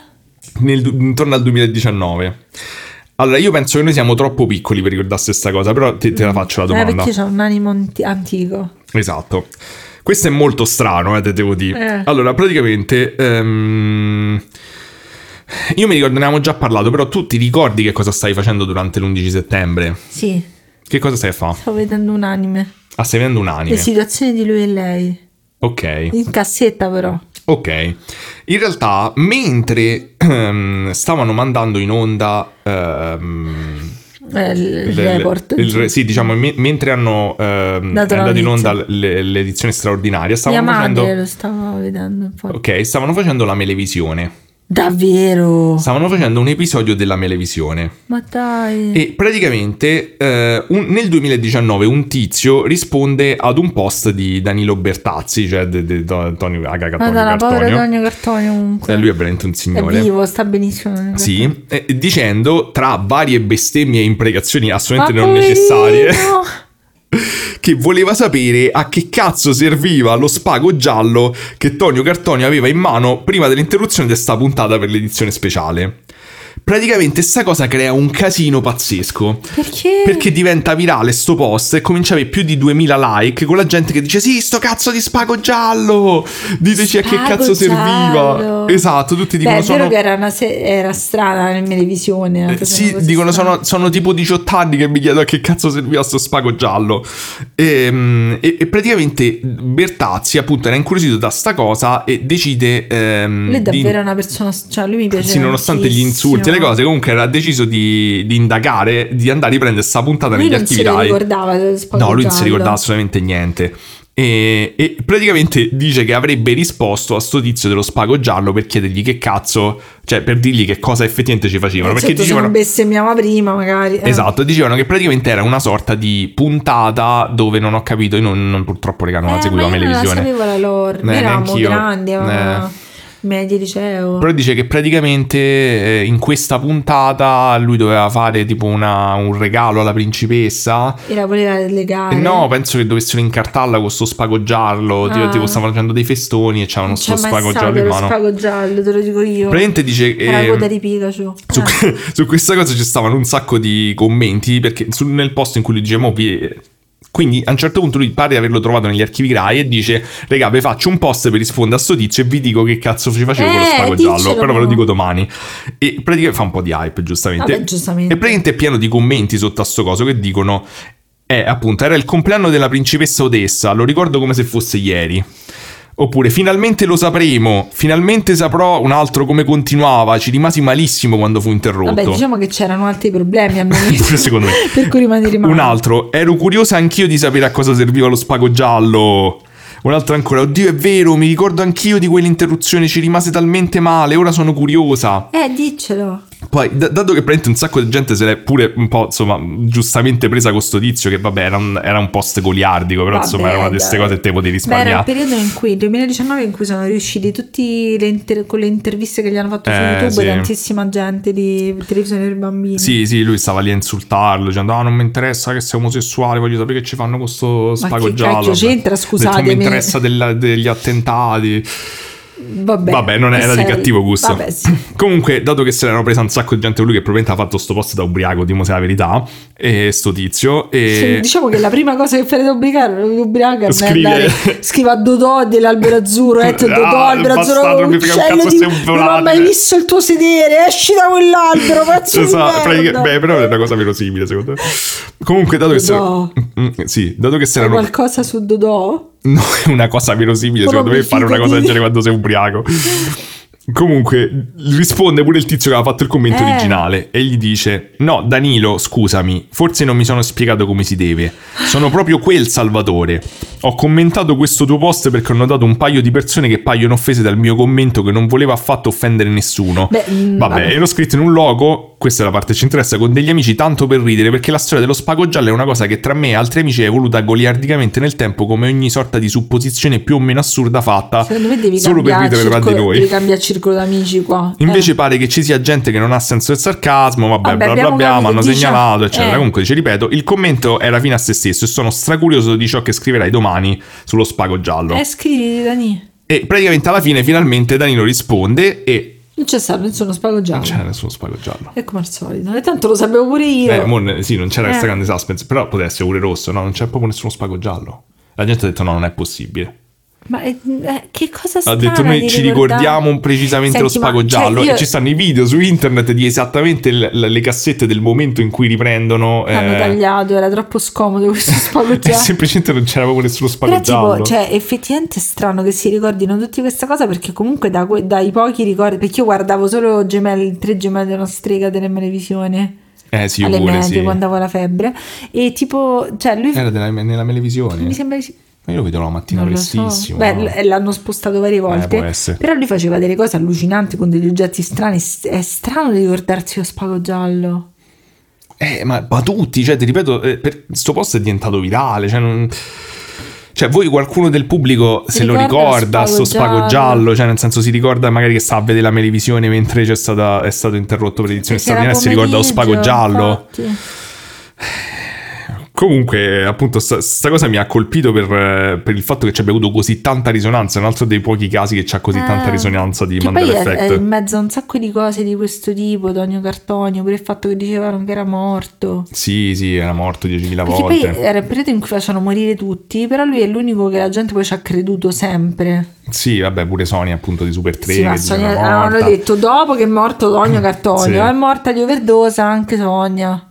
nel intorno al 2019. Allora, io penso che noi siamo troppo piccoli per ricordarsi questa cosa, però te, te la faccio la Eh, domanda. perché c'è un animo anti- antico. Esatto. Questo è molto strano, eh, te devo dire. Eh. Allora, praticamente... ehm, Io mi ricordo, ne avevamo già parlato, però tu ti ricordi che cosa stai facendo durante l'11 settembre? Sì, Che cosa stai a fare? sto vedendo un anime. Ah, stai vedendo un anime. Le situazioni di lui e lei. Ok. In cassetta però. Ok. In realtà, mentre ehm, stavano mandando in onda... ehm, Eh, il report. il re- sì, diciamo, me- mentre hanno ehm, Dato in onda le- l'edizione straordinaria, Mia stavano madre facendo... lo stava vedendo. Ok, stavano facendo la melevisione. Davvero? Stavano facendo un episodio della melevisione. Ma dai. E praticamente eh, un- nel 2019 un tizio risponde ad un post di Danilo Bertazzi, cioè di di- di Antonio Aga Cartonio Madonna, Cartonio. Tonio Cartonio comunque. Eh, lui è veramente un è signore. vivo, sta benissimo. Sì, eh, dicendo tra varie bestemmie e imprecazioni assolutamente Ma non poverino! necessarie *laughs* che voleva sapere a che cazzo serviva lo spago giallo che Tonio Cartonio aveva in mano prima dell'interruzione di questa puntata per l'edizione speciale. Praticamente sta cosa crea un casino pazzesco. Perché? Perché diventa virale sto post e comincia a avere più di 2000 like con la gente che dice sì, sto cazzo di spago giallo, diteci a che Spago cazzo serviva. giallo. Esatto, tutti Beh, dicono è vero che era, se- era strana nella televisione. Eh, Sì, dicono sono, sono tipo 18 anni che mi chiedo a che cazzo serviva sto spago giallo. Ehm, E, e praticamente Bertazzi appunto era incuriosito da sta cosa e decide... ehm, Lui è di- davvero una persona. Cioè, lui mi piace. Sì, nonostante gli insulti e le cose, comunque era deciso di, di indagare, di andare a riprendere sta puntata Lui negli archivi Rai. No, lui non si ricordava assolutamente niente. E, e praticamente dice che avrebbe risposto a sto tizio dello spago giallo per chiedergli che cazzo, cioè per dirgli che cosa effettivamente ci facevano. Eh, perché certo, dicevano. bestemmiava prima, magari. eh. Esatto, dicevano che praticamente era una sorta di puntata dove non ho capito, io non, non- purtroppo raga non la Eh, seguivo ma la io non la televisione. sapevo la lore. Eh, eravamo grandi, avevamo Eh. Medie liceo. Però dice che praticamente eh, in questa puntata lui doveva fare tipo una- un regalo alla principessa. E la voleva legare. No, penso che dovessero incartarla con sto spago giallo. Tipo, Ah. tipo stavano facendo dei festoni e c'avevano sto spago giallo in lo mano. spago giallo, te lo dico io. Praticamente dice Era eh, coda di Pikachu. su, Eh. *laughs* su questa cosa ci stavano un sacco di commenti perché su- nel posto in cui lui dice "Mo vi-" quindi a un certo punto lui pare di averlo trovato negli archivi Rai e dice regà vi faccio un post per rispondere a sto tizio e vi dico che cazzo ci facevo con lo Eh, spago giallo. però ve lo dico domani. E praticamente fa un po' di hype giustamente. Vabbè, giustamente. e praticamente è pieno di commenti sotto a sto coso che dicono eh appunto era il compleanno della principessa Odessa lo ricordo come se fosse ieri Oppure finalmente lo sapremo, finalmente saprò un altro come continuava, ci rimasi malissimo quando fu interrotto. Vabbè, diciamo che c'erano altri problemi al momento. Pure secondo me. *laughs* per cui rimanere male. Un altro, ero curiosa anch'io di sapere a cosa serviva lo spago giallo. Un altro ancora, oddio è vero, mi ricordo anch'io di quell'interruzione, ci rimase talmente male, ora sono curiosa. Eh, diccelo. Poi, d- dato che praticamente un sacco di gente se l'è pure un po', insomma, giustamente presa con sto tizio, che vabbè, era un, era un post goliardico, però Vabbè, insomma era una di queste dai. cose che te potevi Beh, era il risparmiare. periodo in cui, il 2019, in cui sono riusciti tutti le inter- con le interviste che gli hanno fatto su Eh, YouTube, sì. tantissima gente di televisione per bambini. Sì, sì, lui stava lì a insultarlo, dicendo: Ah, non mi interessa che sei omosessuale, voglio sapere che ci fanno con sto spago che giallo. cacchio Vabbè. c'entra, detto, Non scusatemi. mi interessa della- degli attentati. Vabbè, Vabbè, non era di cattivo gusto. Vabbè, sì. *laughs* Comunque, dato che se l'erano presa un sacco di gente lui che probabilmente ha fatto sto post da ubriaco, dimo se la verità, e sto tizio, e... Diciamo che la prima cosa che fai da ubriaca è Scrive- andare scriva a Dodò dell'albero azzurro, eh, Dodò, *laughs* Ah, albero azzurro, uccello di... non ho mai visto il tuo sedere, esci da quell'albero, pezzo di Esatto, merda. beh, però è una cosa verosimile secondo me. Comunque, dato che se... Dodò. Mm, sì, dato che se l'erano... qualcosa su Dodò? *laughs* No, è una cosa verosimile, secondo me, fare una cosa del genere quando sei ubriaco. *laughs* Comunque, risponde pure il tizio che aveva fatto il commento Eh. originale e gli dice: No, Danilo, scusami, forse non mi sono spiegato come si deve. Sono proprio quel Salvatore. Ho commentato questo tuo post perché ho notato un paio di persone che paiono offese dal mio commento che non voleva affatto offendere nessuno. Beh, mm, vabbè, vabbè. e l'ho scritto in un logo, questa è la parte che ci interessa, con degli amici tanto per ridere perché la storia dello spago giallo è una cosa che tra me e altri amici è evoluta goliardicamente nel tempo come ogni sorta di supposizione più o meno assurda fatta Secondo me devi solo per cambiare ridere tra di noi. devi cambiare circolo d'amici qua. Invece Eh. pare che ci sia gente che non ha senso del sarcasmo, vabbè, Vabbè, bla bla bla, mi hanno dice- segnalato, eccetera. eh. Comunque, ci ripeto, il commento era fine a se stesso e sono stracurioso di ciò che scriverai domani sullo spago giallo. Eh, scrivi Dani. E praticamente alla fine, finalmente, Danilo risponde e Non c'è stato nessuno spago giallo. non c'era nessuno spago giallo. E come al solito. E tanto lo sapevo pure io. Eh, mo ne- sì, non c'era Eh. questa grande suspense, però poteva essere pure rosso, no? Non c'è proprio nessuno spago giallo. La gente ha detto no, non è possibile. Ma eh, eh, che cosa Ha strana detto noi di ci ricordiamo precisamente lo Senti, ma, spago cioè, giallo io- e ci stanno i video su internet di esattamente l- l- le cassette del momento in cui riprendono. Hanno eh, tagliato, era troppo scomodo questo *laughs* spago e giallo. semplicemente non c'era proprio nessuno spago Però giallo. tipo, cioè, effettivamente è strano che si ricordino tutti questa cosa perché comunque da dai pochi ricordi, perché io guardavo solo gemelli, tre gemelli della strega delle televisioni eh sì, alle pure, medie sì. quando avevo la febbre e tipo, cioè lui Era della- nella televisione. mi sembra di sì. Ma io lo vedo la mattina Non lo so. prestissimo. Beh, no? l- l'hanno spostato varie volte. può essere. Però lui faceva delle cose allucinanti con degli oggetti strani. È strano di ricordarsi lo spago giallo. Eh, ma, ma tutti, cioè, ti ripeto, eh, per, sto post è diventato virale, cioè, non- cioè, voi qualcuno del pubblico Si se lo ricorda lo ricorda, spago sto spago giallo? giallo, cioè, nel senso si ricorda magari che sta a vedere la televisione mentre c'è stata, è stato interrotto per l'edizione Perché era straordinaria e si ricorda lo spago giallo. infatti. Comunque, appunto, sta, sta cosa mi ha colpito per, per il fatto che ci abbia avuto così tanta risonanza. È un altro dei pochi casi che c'ha così tanta Eh, risonanza di Mandela poi è, è Effect. in mezzo a un sacco di cose di questo tipo, Tonio Cartonio, pure il fatto che dicevano che era morto. Sì, sì, era morto 10.000 Perché volte. poi era il periodo in cui facevano morire tutti, però lui è l'unico che la gente poi ci ha creduto sempre. Sì, vabbè, pure Sonia, appunto, di Super 3. Sì, ma Sonia, è morta. detto dopo che è morto Tonio *laughs* Cartonio, Sì. è morta di overdose anche Sonia.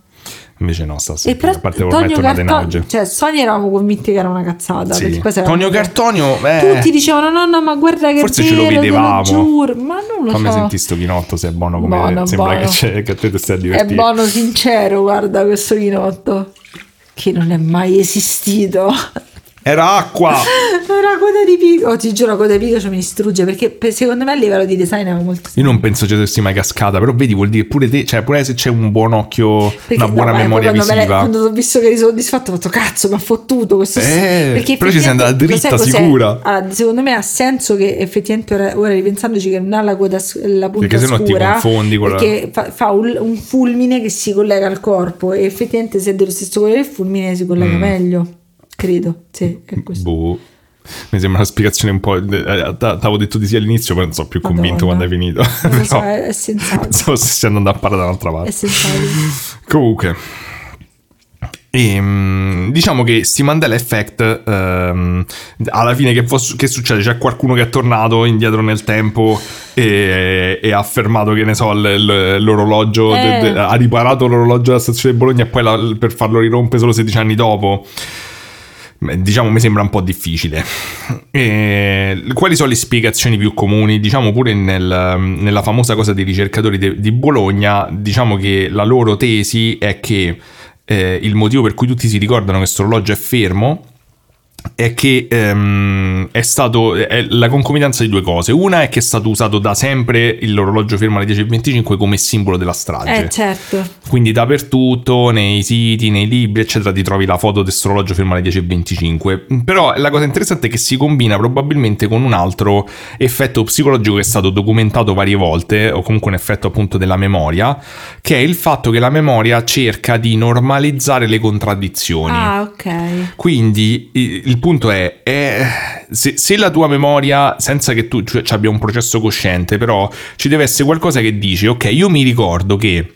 Invece no, sta E sempre, però a parte Tonio Cartonio, cioè Sonia eravamo convinti che era una cazzata. Sì. Tonio Cartonio, eh, Tutti dicevano no no ma guarda che Forse è ce lo vero, te lo vedevamo. giuro, ma non lo fammi so. sentire sto chinotto se è buono come Buono, sembra buono. Che, c'è, che a te ti stai a È buono sincero, guarda questo vinotto. Che non è mai esistito. Era acqua! *laughs* Era coda di pico. Oh, ti giuro, coda di ci mi distrugge perché per- secondo me a livello di design è molto Io non penso ci sia mai cascata, però vedi, vuol dire pure te, cioè pure se c'è un buon occhio, Perché- una buona no, ma memoria quando me visiva. quando ho visto che eri soddisfatto, ho fatto cazzo, mi ha fottuto questo. Eh, perché però ci sei andata dritta, sicura. Allora, secondo me ha senso che effettivamente ora, ora ripensandoci che non ha la coda la punta Perché sennò ti scura confondi con la- perché fa, fa un, un fulmine che si collega al corpo e effettivamente se è dello stesso colore del fulmine si collega Mm. meglio. Credo, sì, è questo. Boh. Mi sembra una spiegazione un po'. eh, T'avevo detto di sì all'inizio, però non sono più convinto Madonna. quando hai finito. Lo so, *laughs* Però è, è sensato. pensavo stessi andando a parlare dall'altra È parte. sensato. *laughs* Comunque, ehm, diciamo che sti Mandela Effect, ehm, alla fine che, fos- che succede? C'è qualcuno che è tornato indietro nel tempo e, e ha affermato che ne so, l- l- l'orologio, Eh. de- de- ha riparato l'orologio della stazione di Bologna e poi la- per farlo rirompere solo 16 anni dopo. Diciamo mi sembra un po' difficile. E quali sono le spiegazioni più comuni? Diciamo pure nel- nella famosa cosa dei ricercatori de- di Bologna, diciamo che la loro tesi è che eh, il motivo per cui tutti si ricordano che questo orologio è fermo è che ehm, è stato è la concomitanza di due cose. Una è che è stato usato da sempre l'orologio fermo alle 10.25 come simbolo della strage. Eh, certo. Quindi dappertutto, nei siti, nei libri, eccetera, ti trovi la foto di questo orologio fermo alle 10.25. Però la cosa interessante è che si combina probabilmente con un altro effetto psicologico che è stato documentato varie volte, o comunque un effetto appunto della memoria, che è il fatto che la memoria cerca di normalizzare le contraddizioni. Ah, ok. Quindi il, il punto è, è se, se la tua memoria, senza che tu cioè, ci abbia un processo cosciente, però ci deve essere qualcosa che dice, ok, io mi ricordo che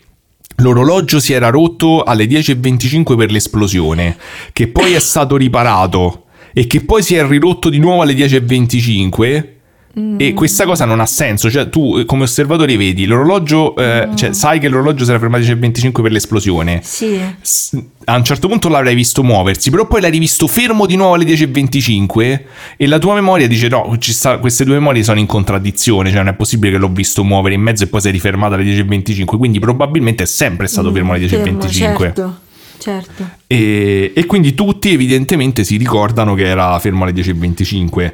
l'orologio si era rotto alle 10.25 per l'esplosione, che poi è stato riparato e che poi si è ridotto di nuovo alle 10.25. E questa cosa non ha senso, cioè tu eh, come osservatore vedi l'orologio, eh, cioè sai che l'orologio si era fermato alle 10.25 per l'esplosione, Sì. S- a un certo punto l'avrai visto muoversi, però poi l'hai rivisto fermo di nuovo alle 10.25 e la tua memoria dice no, ci sta- queste due memorie sono in contraddizione, cioè non è possibile che l'ho visto muovere in mezzo e poi si è rifermato alle 10.25, quindi probabilmente è sempre stato fermo alle 10.25. Certo, certo. E, e quindi tutti evidentemente si ricordano che era fermo alle 10.25.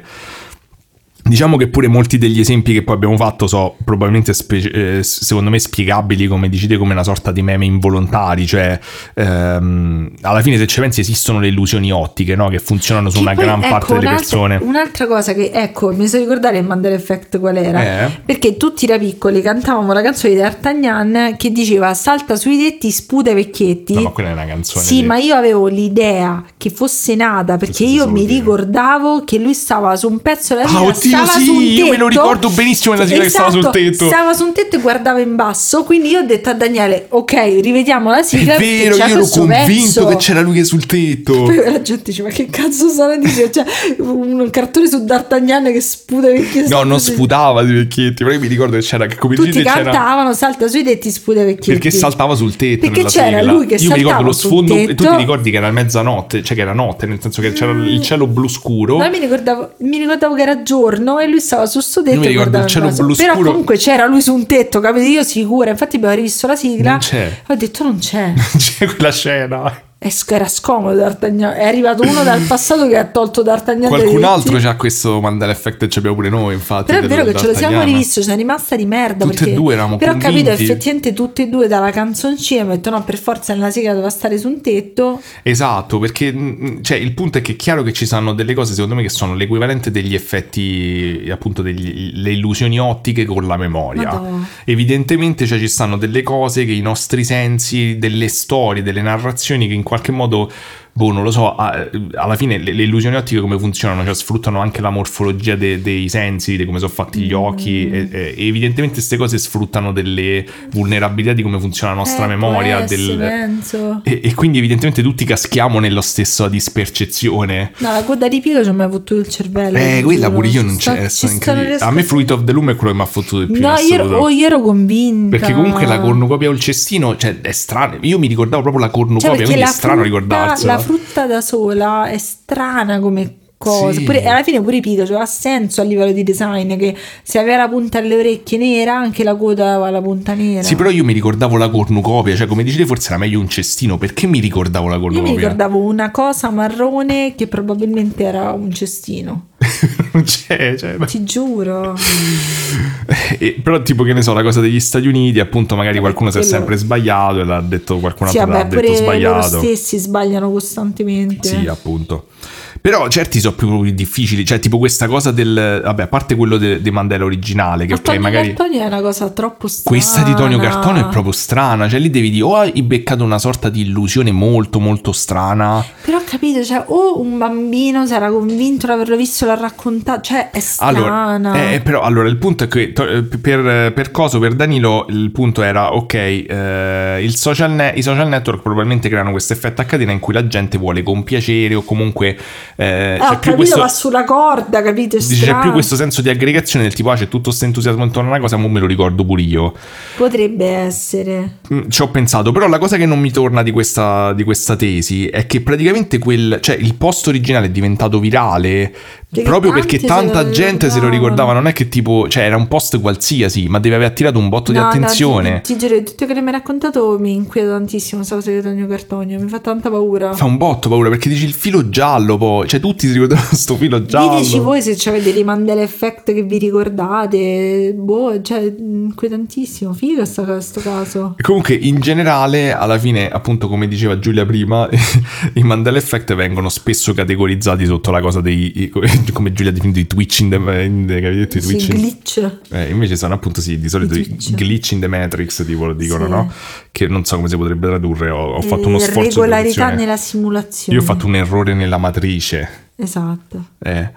Diciamo che pure molti degli esempi che poi abbiamo fatto sono probabilmente spe- eh, secondo me spiegabili come dicite come una sorta di meme involontari, cioè ehm, alla fine se ci pensi esistono le illusioni ottiche no? che funzionano su Che una poi, gran ecco, parte delle persone. Un'altra cosa che, ecco, mi so ricordare il Mandela Effect qual era. Eh? Perché tutti da piccoli cantavamo la canzone di D'Artagnan che diceva salta sui tetti, sputa i vecchietti. No, ma quella è una canzone. Sì, di- ma io avevo l'idea che fosse nata perché io mi dire? ricordavo che lui stava su un pezzo della Ah, oddio, stava sì, su un io me lo tetto. ricordo benissimo nella sigla che stava sul Esatto, tetto. Stava su un tetto e guardava in basso, quindi io ho detto a Daniele, ok, rivediamo la È sigla. perché vero, io ero convinto pezzo. che c'era lui che sul tetto. *laughs* Poi la gente dice: Ma che cazzo sono di? Cioè, un cartone su D'Artagnan che sputa vecchietti. No, non sputava di vecchietti, però io mi ricordo che c'era che come Tutti dite c'era cantavano, salta sui tetti, sputa i vecchietti. Perché saltava sul tetto Perché c'era sigla. lui che Io mi ricordo saltava lo sfondo e tu tetto. ti ricordi che era mezzanotte, cioè che era notte, nel senso che c'era il cielo blu scuro. Ma mi ricordavo, mi ricordavo che era giorno e lui stava sul suo tetto. Io mi ricordo guardava il cielo blu Però scuro. comunque c'era lui su un tetto, capito? Io sicura. Infatti abbiamo rivisto la sigla. Non c'è. Ho detto non c'è. *laughs* C'è quella scena. E era scomodo D'Artagnan. È arrivato uno dal passato che ha tolto D'Artagnan Qualcun altro c'ha questo Mandela Effect e ce l'abbiamo pure noi, infatti. Però è vero che ce lo siamo rivisto, c'è rimasta di merda. Tutte e perché... due eravamo Però ho capito, convinti. effettivamente tutte e due dalla canzoncina mi ho detto no, per forza nella sigla doveva stare su un tetto. Esatto, perché mh, cioè, il punto è che è chiaro che ci sono delle cose, secondo me, che sono l'equivalente degli effetti, appunto, delle illusioni ottiche con la memoria. Madonna. Evidentemente cioè, ci stanno delle cose che i nostri sensi, delle storie, delle narrazioni che in qualche modo, boh, non lo so, alla fine le, le illusioni ottiche come funzionano? Cioè sfruttano anche la morfologia de- dei sensi, di come sono fatti gli occhi Mm. e, e evidentemente queste cose sfruttano delle vulnerabilità di come funziona la nostra Eh, memoria. del- e, e quindi evidentemente tutti caschiamo nella stessa dispercezione. No, la coda di Pico ci ha mai fottuto il cervello. Eh, quella pure io non Sta- c'è. sta- A me Fruit of the Loom è quello che mi ha fottuto di più. No, io oh, io ero convinta. Perché comunque la cornucopia o il cestino, cioè, è strano. Io mi ricordavo proprio la Cioè, cornucopia, perché quindi è strano frutta, ricordarsela. la frutta da sola è strana come cosa. Sì. Pure, alla fine pure i Pico, cioè, ha senso a livello di design che se aveva la punta alle orecchie nera, anche la coda aveva la punta nera. Sì, però io mi ricordavo la cornucopia, cioè come dicete forse era meglio un cestino, perché mi ricordavo la Io cornucopia? mi ricordavo una cosa marrone che probabilmente era un cestino. *laughs* non c'è, cioè, Ti giuro. *laughs* E- però tipo che ne so, la cosa degli Stati Uniti, appunto magari qualcuno si è sempre sbagliato e l'ha detto qualcun Sì, altro l'ha vabbè, detto pure loro sbagliato. stessi sbagliano costantemente. Sì, appunto. Però certi sono più difficili, cioè tipo questa cosa del... Vabbè, a parte quello de- di Mandela originale, che Ma ok, Tonio magari... Cartoni è una cosa troppo strana. Questa di Tonio Cartone è proprio strana, cioè lì devi dire o hai beccato una sorta di illusione molto molto strana, Però ho capito, cioè, o un bambino si era convinto di averlo visto l'ha raccontato, cioè è strana. Allora, eh, però allora il punto è che eh, per, per coso, per Danilo, il punto era ok, eh, social ne- i social network probabilmente creano questo effetto a catena in cui la gente vuole compiacere o comunque eh, Ah, c'è più capito, questo... va sulla corda, capito? C'è più questo senso di aggregazione del tipo, ah, c'è tutto questo entusiasmo intorno a una cosa, ma me lo ricordo pure io. Potrebbe essere. Mm, Ci ho pensato, però la cosa che non mi torna di questa, di questa tesi è che praticamente quel, cioè il post originale è diventato virale Perché Proprio perché tanta gente se lo ricordava, non è che tipo, cioè era un post qualsiasi, ma deve aver attirato un botto di No, no, attenzione. ti, ti giuro, tutto che mi hai raccontato mi inquieta tantissimo questa cosa di Tonio Cartonio, mi fa tanta paura. Fa un botto paura perché dici il filo giallo poi, cioè tutti si ricordano *laughs* sto filo giallo. Diteci voi se avete dei Mandela Effect che vi ricordate, boh, cioè, inquietantissimo, figo sta, questo caso. Comunque, in generale, alla fine, appunto, come diceva Giulia prima, *laughs* i Mandela Effect vengono spesso categorizzati sotto la cosa dei, come Giulia ha definito, i twitch in the, in the? I Sì, glitch. Eh, invece sono appunto sì, di solito I glitch in the matrix, tipo lo dicono, Sì. no? Che non so come si potrebbe tradurre, ho, ho fatto uno sforzo Regolarità nella simulazione. Io ho fatto un errore nella matrice. Esatto. Eh.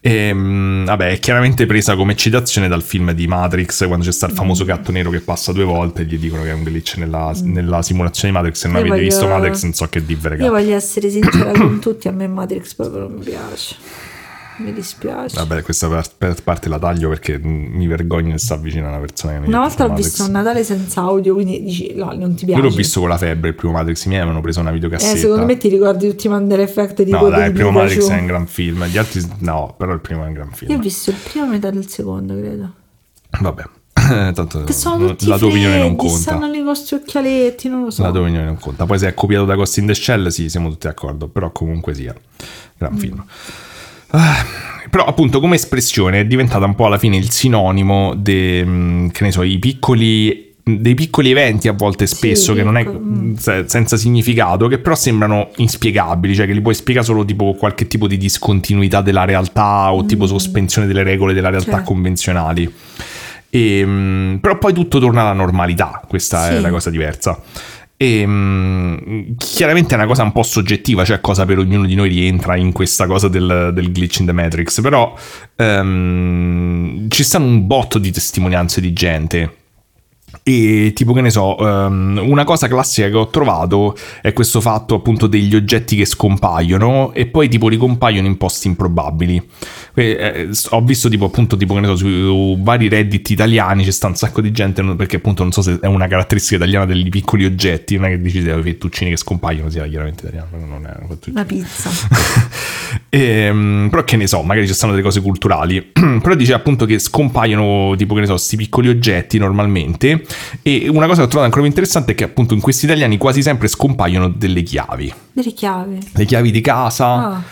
Ehm, vabbè, è chiaramente presa come citazione dal film di Matrix, quando c'è sta il Mm. famoso gatto nero che passa due volte e gli dicono che è un glitch nella, nella simulazione di Matrix. Se non Io avete voglio- visto Matrix, non so che raga. Io voglio essere sincera con tutti, a me Matrix proprio non mi piace. Mi dispiace. Vabbè, questa parte la taglio perché mm, mi vergogno di stare vicino a una persona che mi Una volta l'ho Matrix. visto un Natale senza audio, quindi dici, no, non ti piace. Io l'ho visto con la febbre, il primo Matrix, i miei avevano preso una videocassetta. Eh, secondo me ti ricordi tutti i Mandela Effect di No, dai, il primo. Matrix è un gran film. Gli altri no, però il primo è un gran film. Io ho visto il primo e metà del secondo, credo. Vabbè, *coughs* tanto Che sono tutti la tua opinione non freddi, conta. stanno lì con questi occhialetti, non lo so. La tua opinione non conta. Poi se è copiato da Ghost in the Shell, sì, siamo tutti d'accordo. Però comunque sia, gran film. Ah, però appunto come espressione è diventata un po' alla fine il sinonimo de, mm, che ne so, i piccoli dei piccoli eventi a volte spesso che non è piccoli, mm. se- senza significato che però sembrano inspiegabili cioè che li puoi spiegare solo tipo qualche tipo di discontinuità della realtà o tipo sospensione delle regole della realtà Certo. convenzionali e, mm, però poi tutto torna alla normalità, questa è Sì. la cosa diversa. E, mm, chiaramente è una cosa un po' soggettiva, cioè cosa per ognuno di noi rientra in questa cosa del, del glitch in the Matrix, però ehm, ci stanno un botto di testimonianze di gente. E tipo che ne so, ehm, una cosa classica che ho trovato è questo fatto appunto degli oggetti che scompaiono e poi tipo ricompaiono in posti improbabili. Eh, ho visto tipo appunto tipo che ne so su vari reddit italiani c'è sta un sacco di gente perché appunto non so se è una caratteristica italiana degli piccoli oggetti, non è che dici dei fettuccini che scompaiono sia chiaramente italiano, non è Una pizza. *laughs* Ehm, però che ne so, magari ci stanno delle cose culturali. *clears throat* però dice appunto che scompaiono tipo che ne so, questi piccoli oggetti normalmente. E una cosa che ho trovato ancora più interessante è che appunto in questi italiani quasi sempre scompaiono delle chiavi. Delle chiavi. Le chiavi di casa. Ah.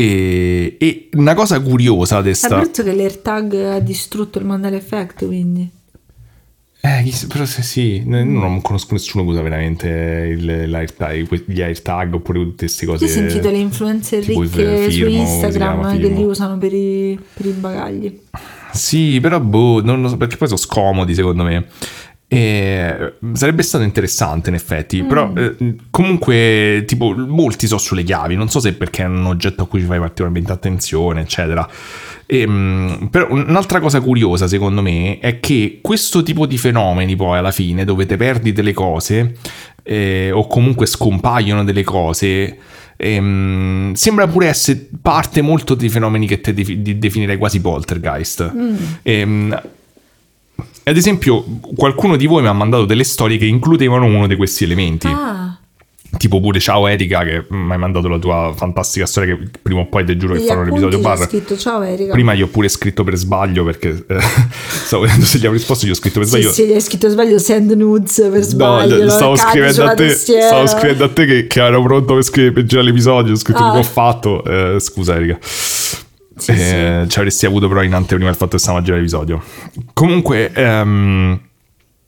E, e una cosa curiosa di È sta... brutto che l'AirTag ha distrutto il Mandela Effect, quindi. Eh, però se sì, non conosco nessuno che usa veramente il- l'AirTag, gli AirTag oppure tutte queste cose. Io ho sentito le influencer il ricche su Firmo, si Instagram chiama che li usano per i, per i bagagli. Sì, però boh, non lo so, perché poi sono scomodi secondo me. E sarebbe stato interessante in effetti, però eh, comunque tipo molti so sulle chiavi, non so se perché è un oggetto a cui ci fai particolarmente attenzione, eccetera. Ehm, però un'altra cosa curiosa secondo me è che questo tipo di fenomeni poi alla fine dove te perdi delle cose eh, o comunque scompaiono delle cose ehm, sembra pure essere parte molto dei fenomeni che te di- definirei quasi poltergeist. Ehm, ad esempio, qualcuno di voi mi ha mandato delle storie che includevano uno di questi elementi. Ah, Tipo pure ciao Erika che mi hai mandato la tua fantastica storia che prima o poi ti giuro che farò un episodio bar. scritto ciao Erika. Prima gli ho pure scritto per sbaglio perché eh, *laughs* stavo vedendo se gli avevo risposto, gli ho scritto per Sì, sbaglio. sì, gli hai scritto sbaglio send nudes per sbaglio. No, stavo scrivendo, a te, stavo scrivendo a te che, che ero pronto per, scrivere, per girare l'episodio. Ho scritto Ah. che ho fatto. Eh, scusa, Erika. Sì, Eh, Ci avresti avuto però in anteprima il fatto che stavamo a girare l'episodio. Comunque, ehm,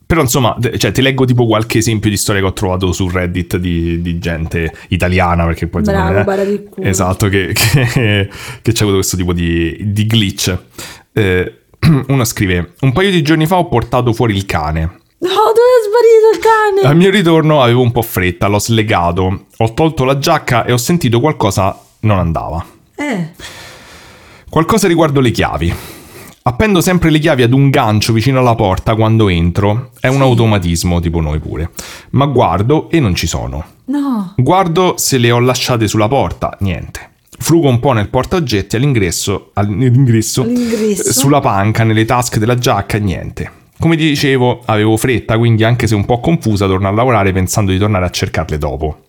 però insomma, cioè, ti leggo tipo qualche esempio di storia che ho trovato su Reddit di, di gente italiana, perché poi Bravo, eh. Esatto, che, *laughs* che, che c'è avuto questo tipo di, di glitch. Eh, *clears throat* uno scrive: Un paio di giorni fa ho portato fuori il cane. No, dove è sparito il cane? Al mio ritorno avevo un po' fretta, l'ho slegato, ho tolto la giacca e ho sentito qualcosa non andava. Eh, Qualcosa riguardo le chiavi. Appendo sempre le chiavi ad un gancio vicino alla porta quando entro. È un automatismo, tipo noi pure. Ma guardo e non ci sono. no. Guardo se le ho lasciate sulla porta, niente. Frugo un po' nel portaoggetti all'ingresso, all'ingresso, All'ingresso? sulla panca, nelle tasche della giacca, niente. Come ti dicevo, avevo fretta, quindi anche se un po' confusa, torno a lavorare pensando di tornare a cercarle dopo.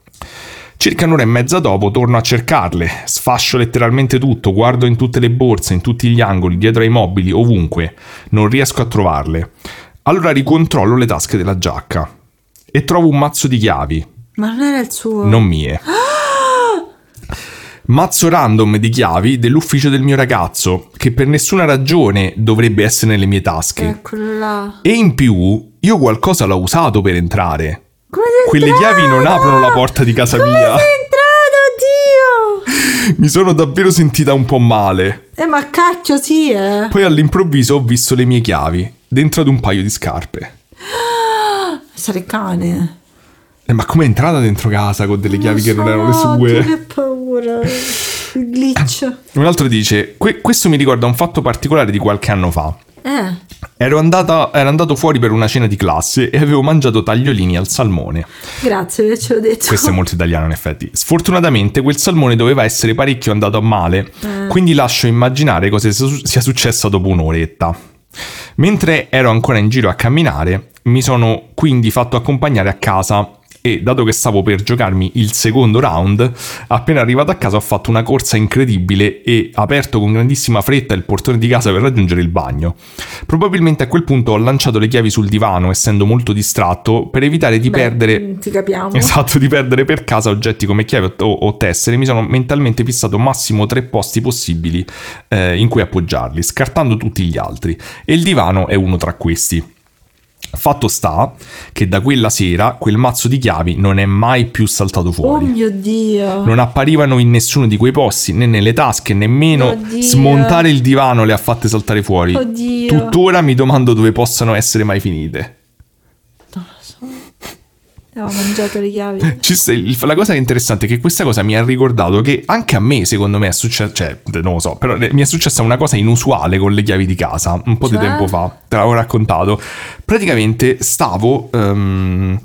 Circa un'ora e mezza dopo torno a cercarle, sfascio letteralmente tutto, guardo in tutte le borse, in tutti gli angoli, dietro ai mobili, ovunque. Non riesco a trovarle. Allora ricontrollo le tasche della giacca e trovo un mazzo di chiavi, Ma non era il suo. non mie. *gasps* Mazzo random di chiavi dell'ufficio del mio ragazzo, che per nessuna ragione dovrebbe essere nelle mie tasche. Eccolo là. E in più, io qualcosa l'ho usato per entrare. Come Quelle entrato? chiavi non aprono la porta di casa Come mia. sei entrato, Dio? *laughs* Mi sono davvero sentita un po' male. Eh, ma cacchio, sì, eh. Poi all'improvviso ho visto le mie chiavi dentro ad un paio di scarpe. *gasps* Sarei cane. Eh, ma com'è entrata dentro casa con delle chiavi che non erano le sue? Che paura. Il *laughs* glitch. Un altro dice: "Que- Questo mi ricorda un fatto particolare di qualche anno fa. Eh. Ero, andata- ero andato fuori per una cena di classe e avevo mangiato tagliolini al salmone. Grazie per avercelo detto. Questo è molto italiano, in effetti. Sfortunatamente, quel salmone doveva essere parecchio andato a male, Eh. quindi lascio immaginare cosa sia successo dopo un'oretta. Mentre ero ancora in giro a camminare, mi sono quindi fatto accompagnare a casa e dato che stavo per giocarmi il secondo round, appena arrivato a casa ho fatto una corsa incredibile e aperto con grandissima fretta il portone di casa per raggiungere il bagno. Probabilmente a quel punto ho lanciato le chiavi sul divano, essendo molto distratto, per evitare di Beh, perdere Ti capiamo. Esatto, di perdere per casa oggetti come chiavi o, o tessere, mi sono mentalmente fissato massimo tre posti possibili eh, in cui appoggiarli, scartando tutti gli altri. E il divano è uno tra questi. Fatto sta che da quella sera quel mazzo di chiavi non è mai più saltato Oh fuori. mio Dio. Non apparivano in nessuno di quei posti, né nelle tasche, nemmeno Oddio. smontare il divano le ha fatte saltare fuori. Oddio. Tuttora mi domando dove possano essere mai finite. Ho mangiato le chiavi. *laughs* La cosa interessante è che questa cosa mi ha ricordato che anche a me, secondo me, è successo, cioè, non lo so, però eh, mi è successa una cosa inusuale con le chiavi di casa, un po' Cioè? di tempo fa, te l'avevo raccontato. Praticamente stavo ehm,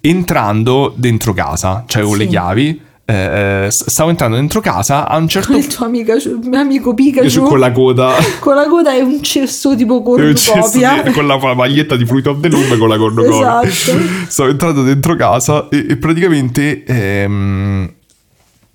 entrando dentro casa, cioè con le Sì. chiavi, eh, eh, stavo entrando dentro casa, a un certo Il tuo amica, mio amico Pikachu. Con la coda... *laughs* con la coda è un cesso tipo cornucopia. di- con la maglietta di Fruit of the Loom con la cornucopia. Esatto. Stavo entrando dentro casa e, e praticamente ehm,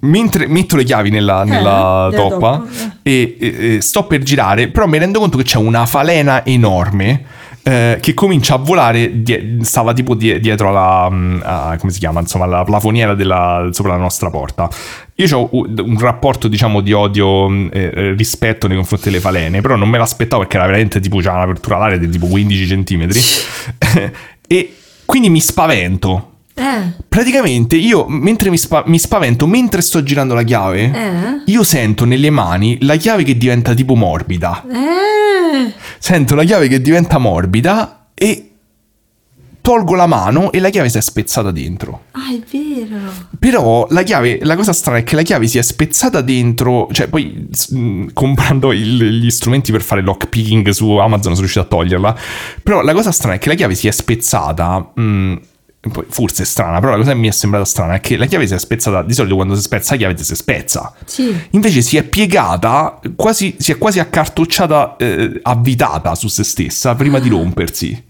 mentre metto le chiavi nella, nella nella toppa toppa, e, e- e sto per girare, però mi rendo conto che c'è una falena enorme. Eh, che comincia a volare, die- stava tipo die- dietro alla, mm, a- come si chiama, insomma, la plafoniera della, sopra la nostra porta. Io ho un rapporto, diciamo, di odio, eh, rispetto nei confronti delle falene, però non me l'aspettavo perché era veramente tipo, c'era un'apertura d'aria di tipo 15 centimetri. *laughs* e quindi mi spavento. Eh. Praticamente io, mentre mi, spa- mi spavento, mentre sto girando la chiave, Eh. io sento nelle mani la chiave che diventa tipo morbida. Eh. Sento la chiave che diventa morbida e tolgo la mano e la chiave si è spezzata dentro. Ah, è vero. Però la chiave, la cosa strana è che la chiave si è spezzata dentro, cioè poi mh, comprando il- gli strumenti per fare lockpicking su Amazon sono riuscito a toglierla, però la cosa strana è che la chiave si è spezzata, mh, poi forse è strana, però la cosa che mi è sembrata strana è che la chiave si è spezzata, di solito quando si spezza la chiave si spezza. Sì. Invece si è piegata, quasi, si è quasi accartocciata, eh, avvitata su se stessa prima di rompersi.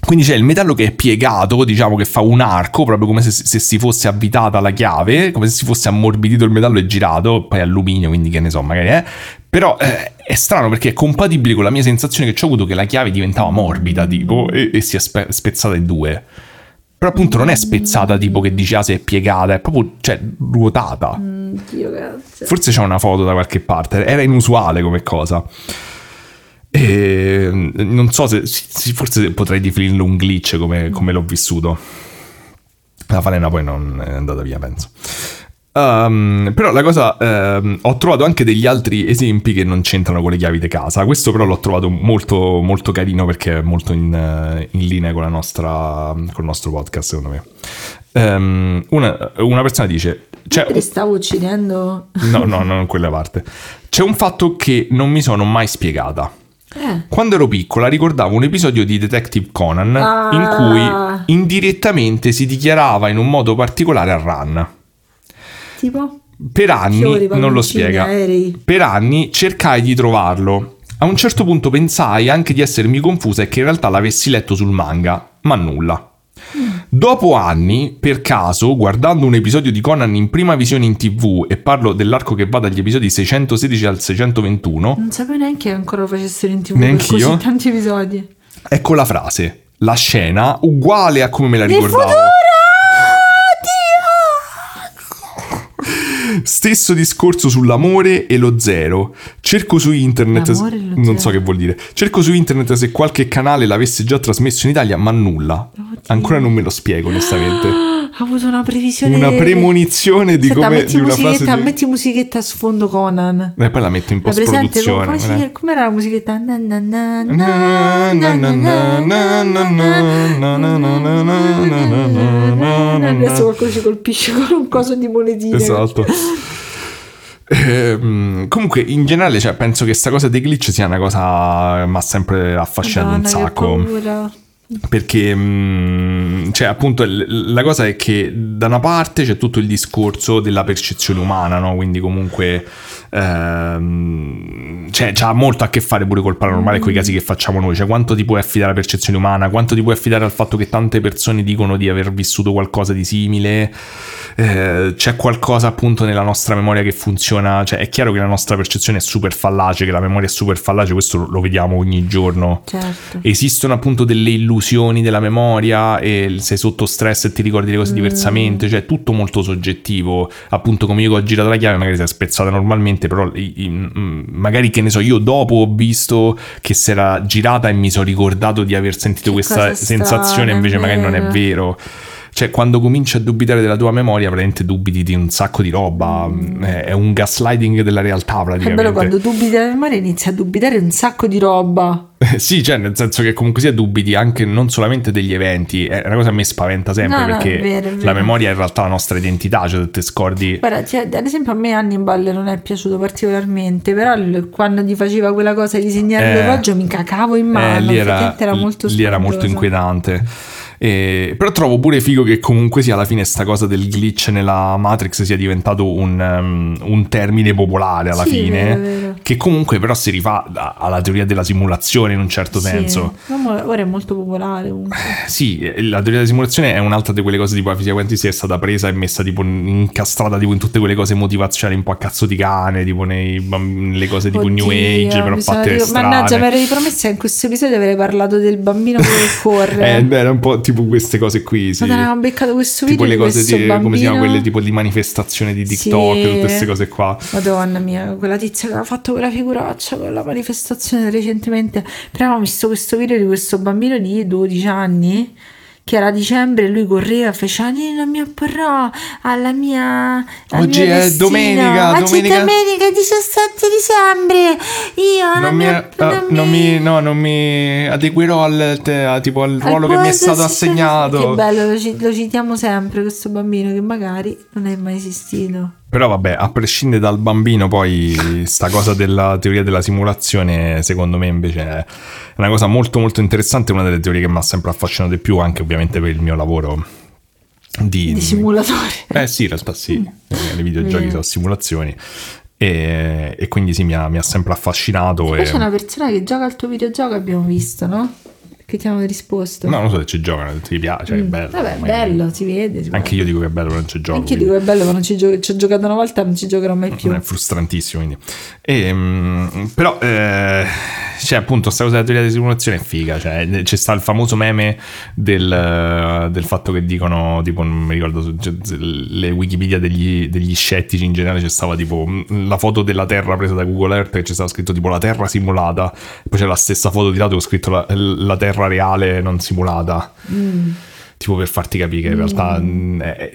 Quindi c'è il metallo che è piegato, diciamo che fa un arco, proprio come se, se si fosse avvitata la chiave, come se si fosse ammorbidito il metallo e girato, poi alluminio, quindi che ne so, magari è. Però eh, è strano perché è compatibile con la mia sensazione che ho avuto che la chiave diventava morbida, tipo, e, e si è spe- spezzata in due. Però appunto non è spezzata tipo che dici ah se è piegata, è proprio, cioè, ruotata. Mm. Forse c'è una foto da qualche parte, era inusuale come cosa. E non so se forse potrei definirlo un glitch come, come l'ho vissuto. La falena poi non è andata via, penso. Ehm, però la cosa, ehm, ho trovato anche degli altri esempi che non c'entrano con le chiavi di casa. Questo però l'ho trovato molto, molto carino perché è molto in, in linea con, la nostra, con il nostro podcast, secondo me. Ehm, una, una persona dice: c'è Ti stavo uccidendo. No, no, non quella parte. C'è un fatto che non mi sono mai spiegata. Eh. Quando ero piccola ricordavo un episodio di Detective Conan Ah. in cui indirettamente si dichiarava in un modo particolare a Ran. Tipo? Per anni, Fiori, non lo spiega, aerei. per anni cercai di trovarlo. A un certo punto pensai anche di essermi confusa e che in realtà l'avessi letto sul manga, ma nulla. Mm. Dopo anni, per caso, guardando un episodio di Conan in prima visione in tv, e parlo dell'arco che va dagli episodi 616 al 621, Non sapevo neanche che ancora lo facessero in tv Neanch'io. così tanti episodi. ecco la frase. La scena uguale a come me la Nel ricordavo. futuro! Stesso discorso sull'amore e lo zero. Cerco su internet. E lo non zero. so che vuol dire. Cerco su internet se qualche canale l'avesse già trasmesso in Italia, ma nulla. Oddio. Ancora non me lo spiego, onestamente. *gasps* *gasps* ha avuto una previsione una premonizione di Senta, come metti di una musichetta, di... metti musichetta a sfondo Conan e poi la metto in post produzione come era la musichetta adesso qualcuno ci colpisce con un coso di monetine esatto Eh, comunque, in generale, cioè, penso che questa cosa dei glitch sia una cosa ma sempre affascinante Madonna, un sacco. Perché, mm, cioè, appunto, la cosa è che da una parte c'è tutto il discorso della percezione umana, no? Quindi, comunque, ehm, cioè, c'ha molto a che fare pure col paranormale e con i casi che facciamo noi. Cioè, quanto ti puoi affidare alla percezione umana, quanto ti puoi affidare al fatto che tante persone dicono di aver vissuto qualcosa di simile. Eh, c'è qualcosa appunto nella nostra memoria che funziona. Cioè, è chiaro che la nostra percezione è super fallace, che la memoria è super fallace, questo lo vediamo ogni giorno. Certo. Esistono appunto delle illusioni della memoria e sei sotto stress e ti ricordi le cose diversamente, cioè tutto molto soggettivo. Appunto, come io ho girato la chiave, magari si è spezzata normalmente, però mm, magari che ne so, io dopo ho visto che si era girata e mi sono ricordato di aver sentito Che questa sensazione, strana, invece magari non è vero. Cioè, quando cominci a dubitare della tua memoria, praticamente dubiti di un sacco di roba. È è un gaslighting della realtà, È praticamente. bello quando dubiti della memoria inizi a dubitare un sacco di roba. *laughs* Sì, cioè, nel senso che comunque sia dubiti anche non solamente degli eventi, è una cosa che a me spaventa sempre No, no, perché è vero, è vero. la memoria è in realtà la nostra identità, cioè te scordi... Guarda, cioè, ad esempio a me Hannibal non è piaciuto particolarmente, però quando ti faceva quella cosa di segnare Eh. l'orologio mi cacavo in mano, Eh, lì era, era molto lì era molto inquietante. Eh, però trovo pure figo che comunque sia alla fine sta cosa del glitch nella Matrix sia diventato un, um, un termine popolare alla Sì, fine, vero, vero. che comunque però si rifà alla teoria della simulazione in un certo Sì. senso. Ora è molto popolare comunque. Sì, eh, la teoria della simulazione è un'altra di quelle cose tipo la fisica quantistica è stata presa e messa tipo incastrata tipo in tutte quelle cose motivazionali un po' a cazzo di cane, tipo nei, nelle cose tipo New Oddio, Age, però fatte strane. Mannaggia, mi eri promessa in questo episodio avrei parlato del bambino che *laughs* corre. Eh, beh, un po' tipo queste cose qui, sì. Madonna, ho beccato questo tipo video le di cose di, bambino. come si chiama, quelle tipo di manifestazione di TikTok, Sì. tutte queste cose qua. Madonna mia, quella tizia che ha fatto quella figuraccia con la manifestazione recentemente. Però ho visto questo video di questo bambino di 12 anni che era dicembre e lui correva e faceva "Io non mi opporrò alla mia al Oggi mio è destino. domenica, Oggi domenica." è domenica 17 dicembre io Non mi, opp- ah, non non mi- no, non mi adeguerò al, te- tipo, al al ruolo che mi è stato assegnato. che bello lo, ci- lo citiamo sempre questo bambino che magari non è mai esistito Però vabbè, a prescindere dal bambino, poi sta cosa della teoria della simulazione, secondo me invece è una cosa molto molto interessante, una delle teorie che mi ha sempre affascinato di più, anche ovviamente per il mio lavoro di... di simulatore Eh sì, in realtà sì, eh, i videogiochi sono simulazioni. E, e quindi sì, mi ha, mi ha sempre affascinato. poi E... c'è una persona che gioca al tuo videogioco abbiamo visto no? Che ti hanno risposto No, non so se ci giocano, se ti piace, è bello. Mm. Vabbè, Ma- bello, si vede. si Anche io dico che è bello, ma non ci gioco. Anche io dico che è bello, ma non ci, gio- ci ho giocato una volta, non ci giocherò mai più. è frustrantissimo quindi. Ehm, però eh, cioè appunto sta cosa della teoria di simulazione è figa cioè, c'è sta il famoso meme del, del fatto che dicono tipo non mi ricordo cioè, le wikipedia degli, degli scettici in generale c'è stava tipo mh, la foto della terra presa da Google Earth e c'è stava scritto tipo la terra simulata poi c'è la stessa foto di lato con scritto la, la terra reale non simulata tipo per farti capire che in realtà mh, è-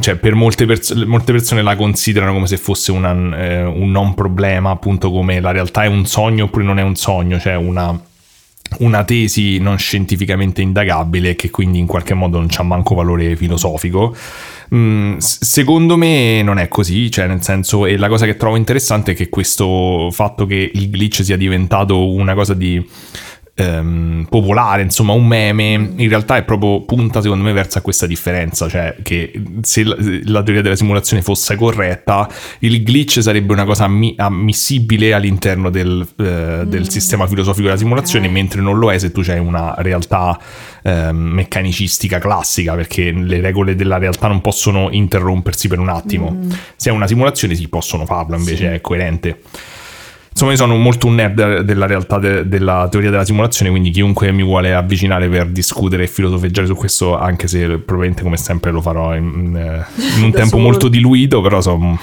cioè, per molte, pers- molte persone la considerano come se fosse una- eh, un non problema appunto come la realtà è un sogno oppure non è un sogno cioè una, una tesi non scientificamente indagabile che quindi in qualche modo non c'ha manco valore filosofico. Mm, secondo me non è così, cioè nel senso, e la cosa che trovo interessante è che questo fatto che il glitch sia diventato una cosa di ehm, popolare, insomma un meme, in realtà è proprio punta secondo me verso questa differenza, cioè che se la, la teoria della simulazione fosse corretta, il glitch sarebbe una cosa ammi- ammissibile all'interno del, eh, del Mm. sistema filosofico della simulazione, Ok. mentre non lo è se tu hai una realtà ehm, meccanicistica classica, perché le regole della realtà non possono interrompersi per un attimo. Se è una simulazione sì, possono farlo, invece Mm. Sì. è coerente. Insomma, io sono molto un nerd della realtà de- della teoria della simulazione, quindi chiunque mi vuole avvicinare per discutere e filosofeggiare su questo, anche se probabilmente come sempre lo farò in, in, eh, un *laughs* tempo solo. molto diluito, però sono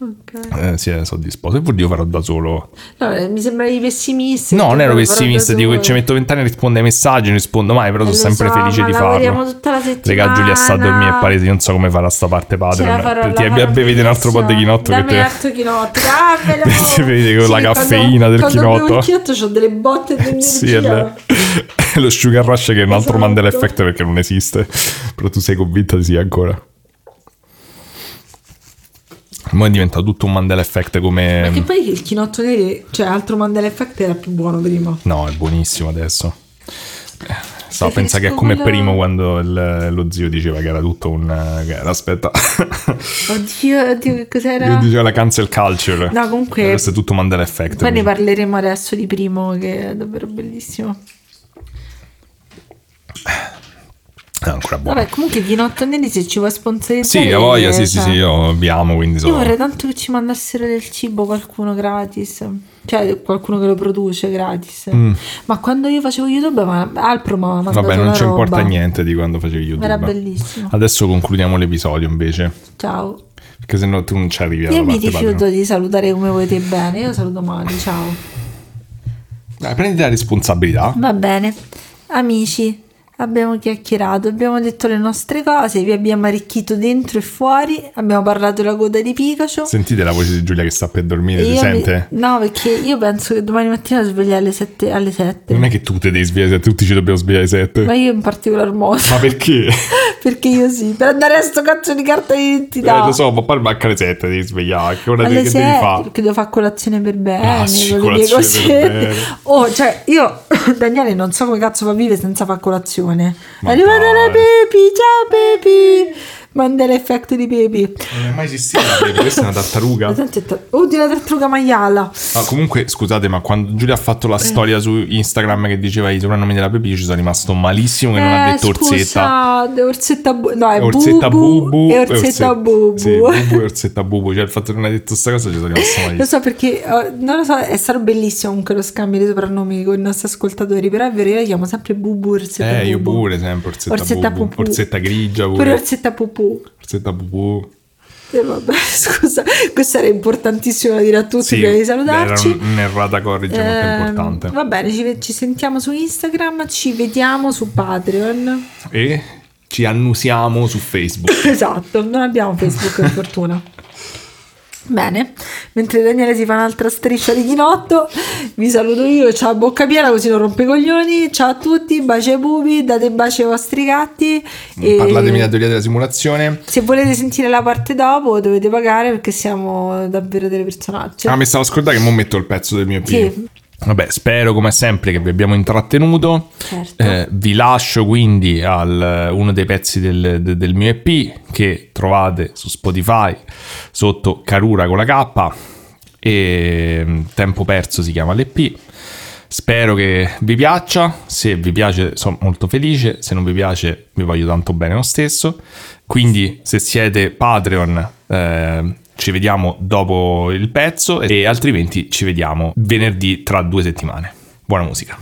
Ok. sì, sono disposto. E vuol dire io farò da solo. No, eh, mi sembravi pessimista. No, non ero farò pessimista, dico che ci metto vent'anni a rispondere ai messaggi, non rispondo mai, però Eh, sono sempre so, felice di farlo. tutta la settimana. Regà Giulia sta a dormire a Paresi, non so come farà sta parte padre. La ti la bevete un altro po' di chinotto che Dammi te... un altro chinotto, dammelo! Ti *laughs* vedi con la quando- caffeina del quando chinotto. il chinotto c'ho delle botte di energia. Sì, è le- *laughs* lo sugar rush che è un altro Esatto. Mandela effect perché non esiste, però tu sei convinta di sì ancora. Ora è diventato tutto un Mandela effect come... Ma che poi il chinotto nero, cioè altro Mandela Effect era più buono prima. No, è buonissimo adesso. Eh, Stavo pensare che è come quello- primo quando il- lo zio diceva che era tutto un... eh, era- aspetta. *laughs* Oddio, oddio, che cos'era? Lui diceva la cancel culture. No, comunque- Questo è tutto Mandela effect. Poi ne parleremo adesso di primo, che è davvero bellissimo. È ancora buono. Vabbè, comunque Chinotto Neri se ci vuoi sponsorizzare. Sì, a voglia, sì, sì, sì, io abbiamo, quindi Io so... vorrei tanto che ci mandassero del cibo qualcuno gratis. Cioè, qualcuno che lo produce gratis. Ma quando io facevo YouTube, ma Alpro mi aveva mandato Mm. Vabbè, non ci importa niente di quando facevi YouTube. Era bellissimo. Adesso concludiamo l'episodio invece. Ciao. Perché se no tu non ci arrivi alla Io mi rifiuto padre. di salutare come volete bene. Io saluto male. Ciao. Dai, prendi la responsabilità. Va bene. Amici, abbiamo chiacchierato, abbiamo detto le nostre cose, vi abbiamo arricchito dentro e fuori, abbiamo parlato della coda di Pikachu. Sentite la voce di Giulia che sta per dormire, E si io mi- sente? No, perché io penso che domani mattina sveglia alle 7. Alle 7. Non è che tu te devi svegliare, tutti ci dobbiamo svegliare alle 7. Ma io in particolar modo. Ma perché? *laughs* perché io sì, per andare a sto cazzo di carta di identità. Eh, lo so, ma poi manca alle 7 devi svegliare. Che ora alle devi, che devi 6 fare? perché devo fare colazione per bene Ah, sì, colazione per bene. oh cioè io *coughs* Daniele non so come cazzo fa a vivere senza fare colazione Ma è arrivata dai. la Pepi ciao Pepi Mandela effect di Pepi Non è mai esistita, questa è una tartaruga. *laughs* Oddio la tartaruga maiala Ah, comunque, scusate, ma quando Giulia ha fatto Eh. la storia su Instagram che diceva i soprannomi della Pepi, ci sono rimasto malissimo che non ha Eh, detto Orsetta. scusa, Orsetta Bu- no è Orsetta Bubu Bubu e Orsetta Bubu Sì, Bubu e Orsetta Bubu. Cioè, il fatto che non hai detto questa cosa ci sono rimasto *laughs* Lo malissimo. so perché eh, non lo so, è stato bellissimo comunque lo scambio di soprannomi con i nostri ascoltatori, però è vero, io la chiamo sempre Bubu Orsetta Eh, io Bubu. pure sempre Orsetta, Orsetta Bubu. Pupù. Orsetta grigia Pure pure. Orsetta Pupù. Orsetta Bubu. E vabbè, *laughs* scusa, questo era importantissimo da dire a tutti Sì, prima di salutarci. era un'errata corrige molto Ehm, importante. Va bene, ci, ci sentiamo su Instagram, ci vediamo su Patreon. E ci annusiamo su Facebook. *laughs* Esatto, non abbiamo Facebook per fortuna. *laughs* Bene, mentre Daniele si fa un'altra striscia di chinotto, vi saluto io, ciao a bocca piena così non rompe i coglioni, ciao a tutti, baci ai pupi, date baci ai vostri gatti e Parlatemi della teoria della simulazione. se volete sentire la parte dopo dovete pagare perché siamo davvero delle personaggi. Ah, mi stavo scordando che mo metto il pezzo del mio piede. Sì. Vabbè, spero come sempre che vi abbiamo intrattenuto. Certo. Eh, vi lascio quindi al uno dei pezzi del, de- del mio EP che trovate su Spotify sotto Carura con la K e mm, Tempo Perso si chiama l'EP. Spero che vi piaccia, se vi piace sono molto felice, se non vi piace vi voglio tanto bene lo stesso. Quindi se siete Patreon eh, ci vediamo dopo il pezzo e altrimenti ci vediamo venerdì tra due settimane. Buona musica.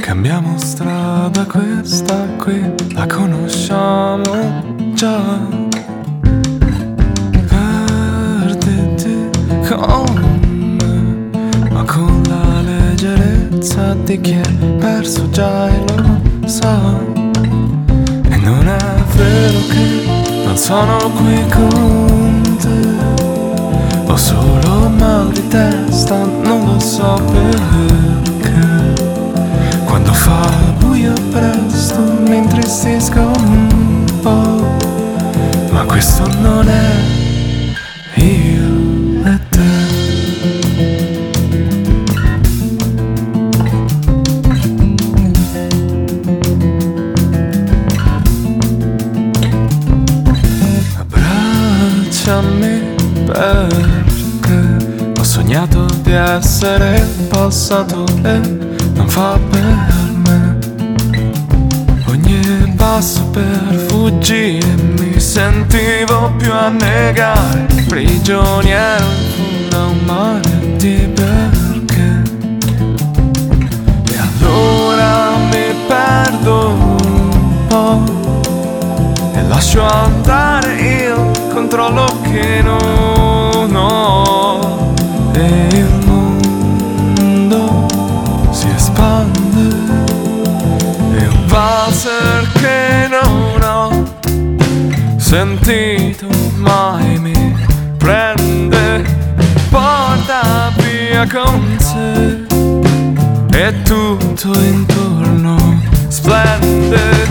Cambiamo strada, questa qui la conosciamo già. Perditi con me, ma con la leggerezza di chi è perso già e lo sa. E non è vero che non sono qui con te Ho solo mal di testa, non lo so perché. Quando fa buio presto mi intristisco un po'. Ma questo non è io e te. Abbracciami perché ho sognato di essere passato e non fa per a un mare di perché. E allora mi perdo un po' e lascio andare il controllo che non ho. E il mondo si espande. E un valzer che non ho sentito tutto intorno splende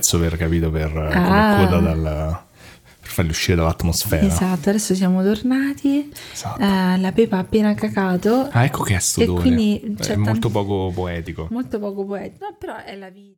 pezzo per capito per come Ah. coda dal, per farli uscire dall'atmosfera. Esatto, adesso siamo tornati. Esatto. Eh, la Pepa ha appena cacato. Ah, ecco che è sto E done. quindi È c'è molto poco poetico. Molto poco poetico, no, però è la vita.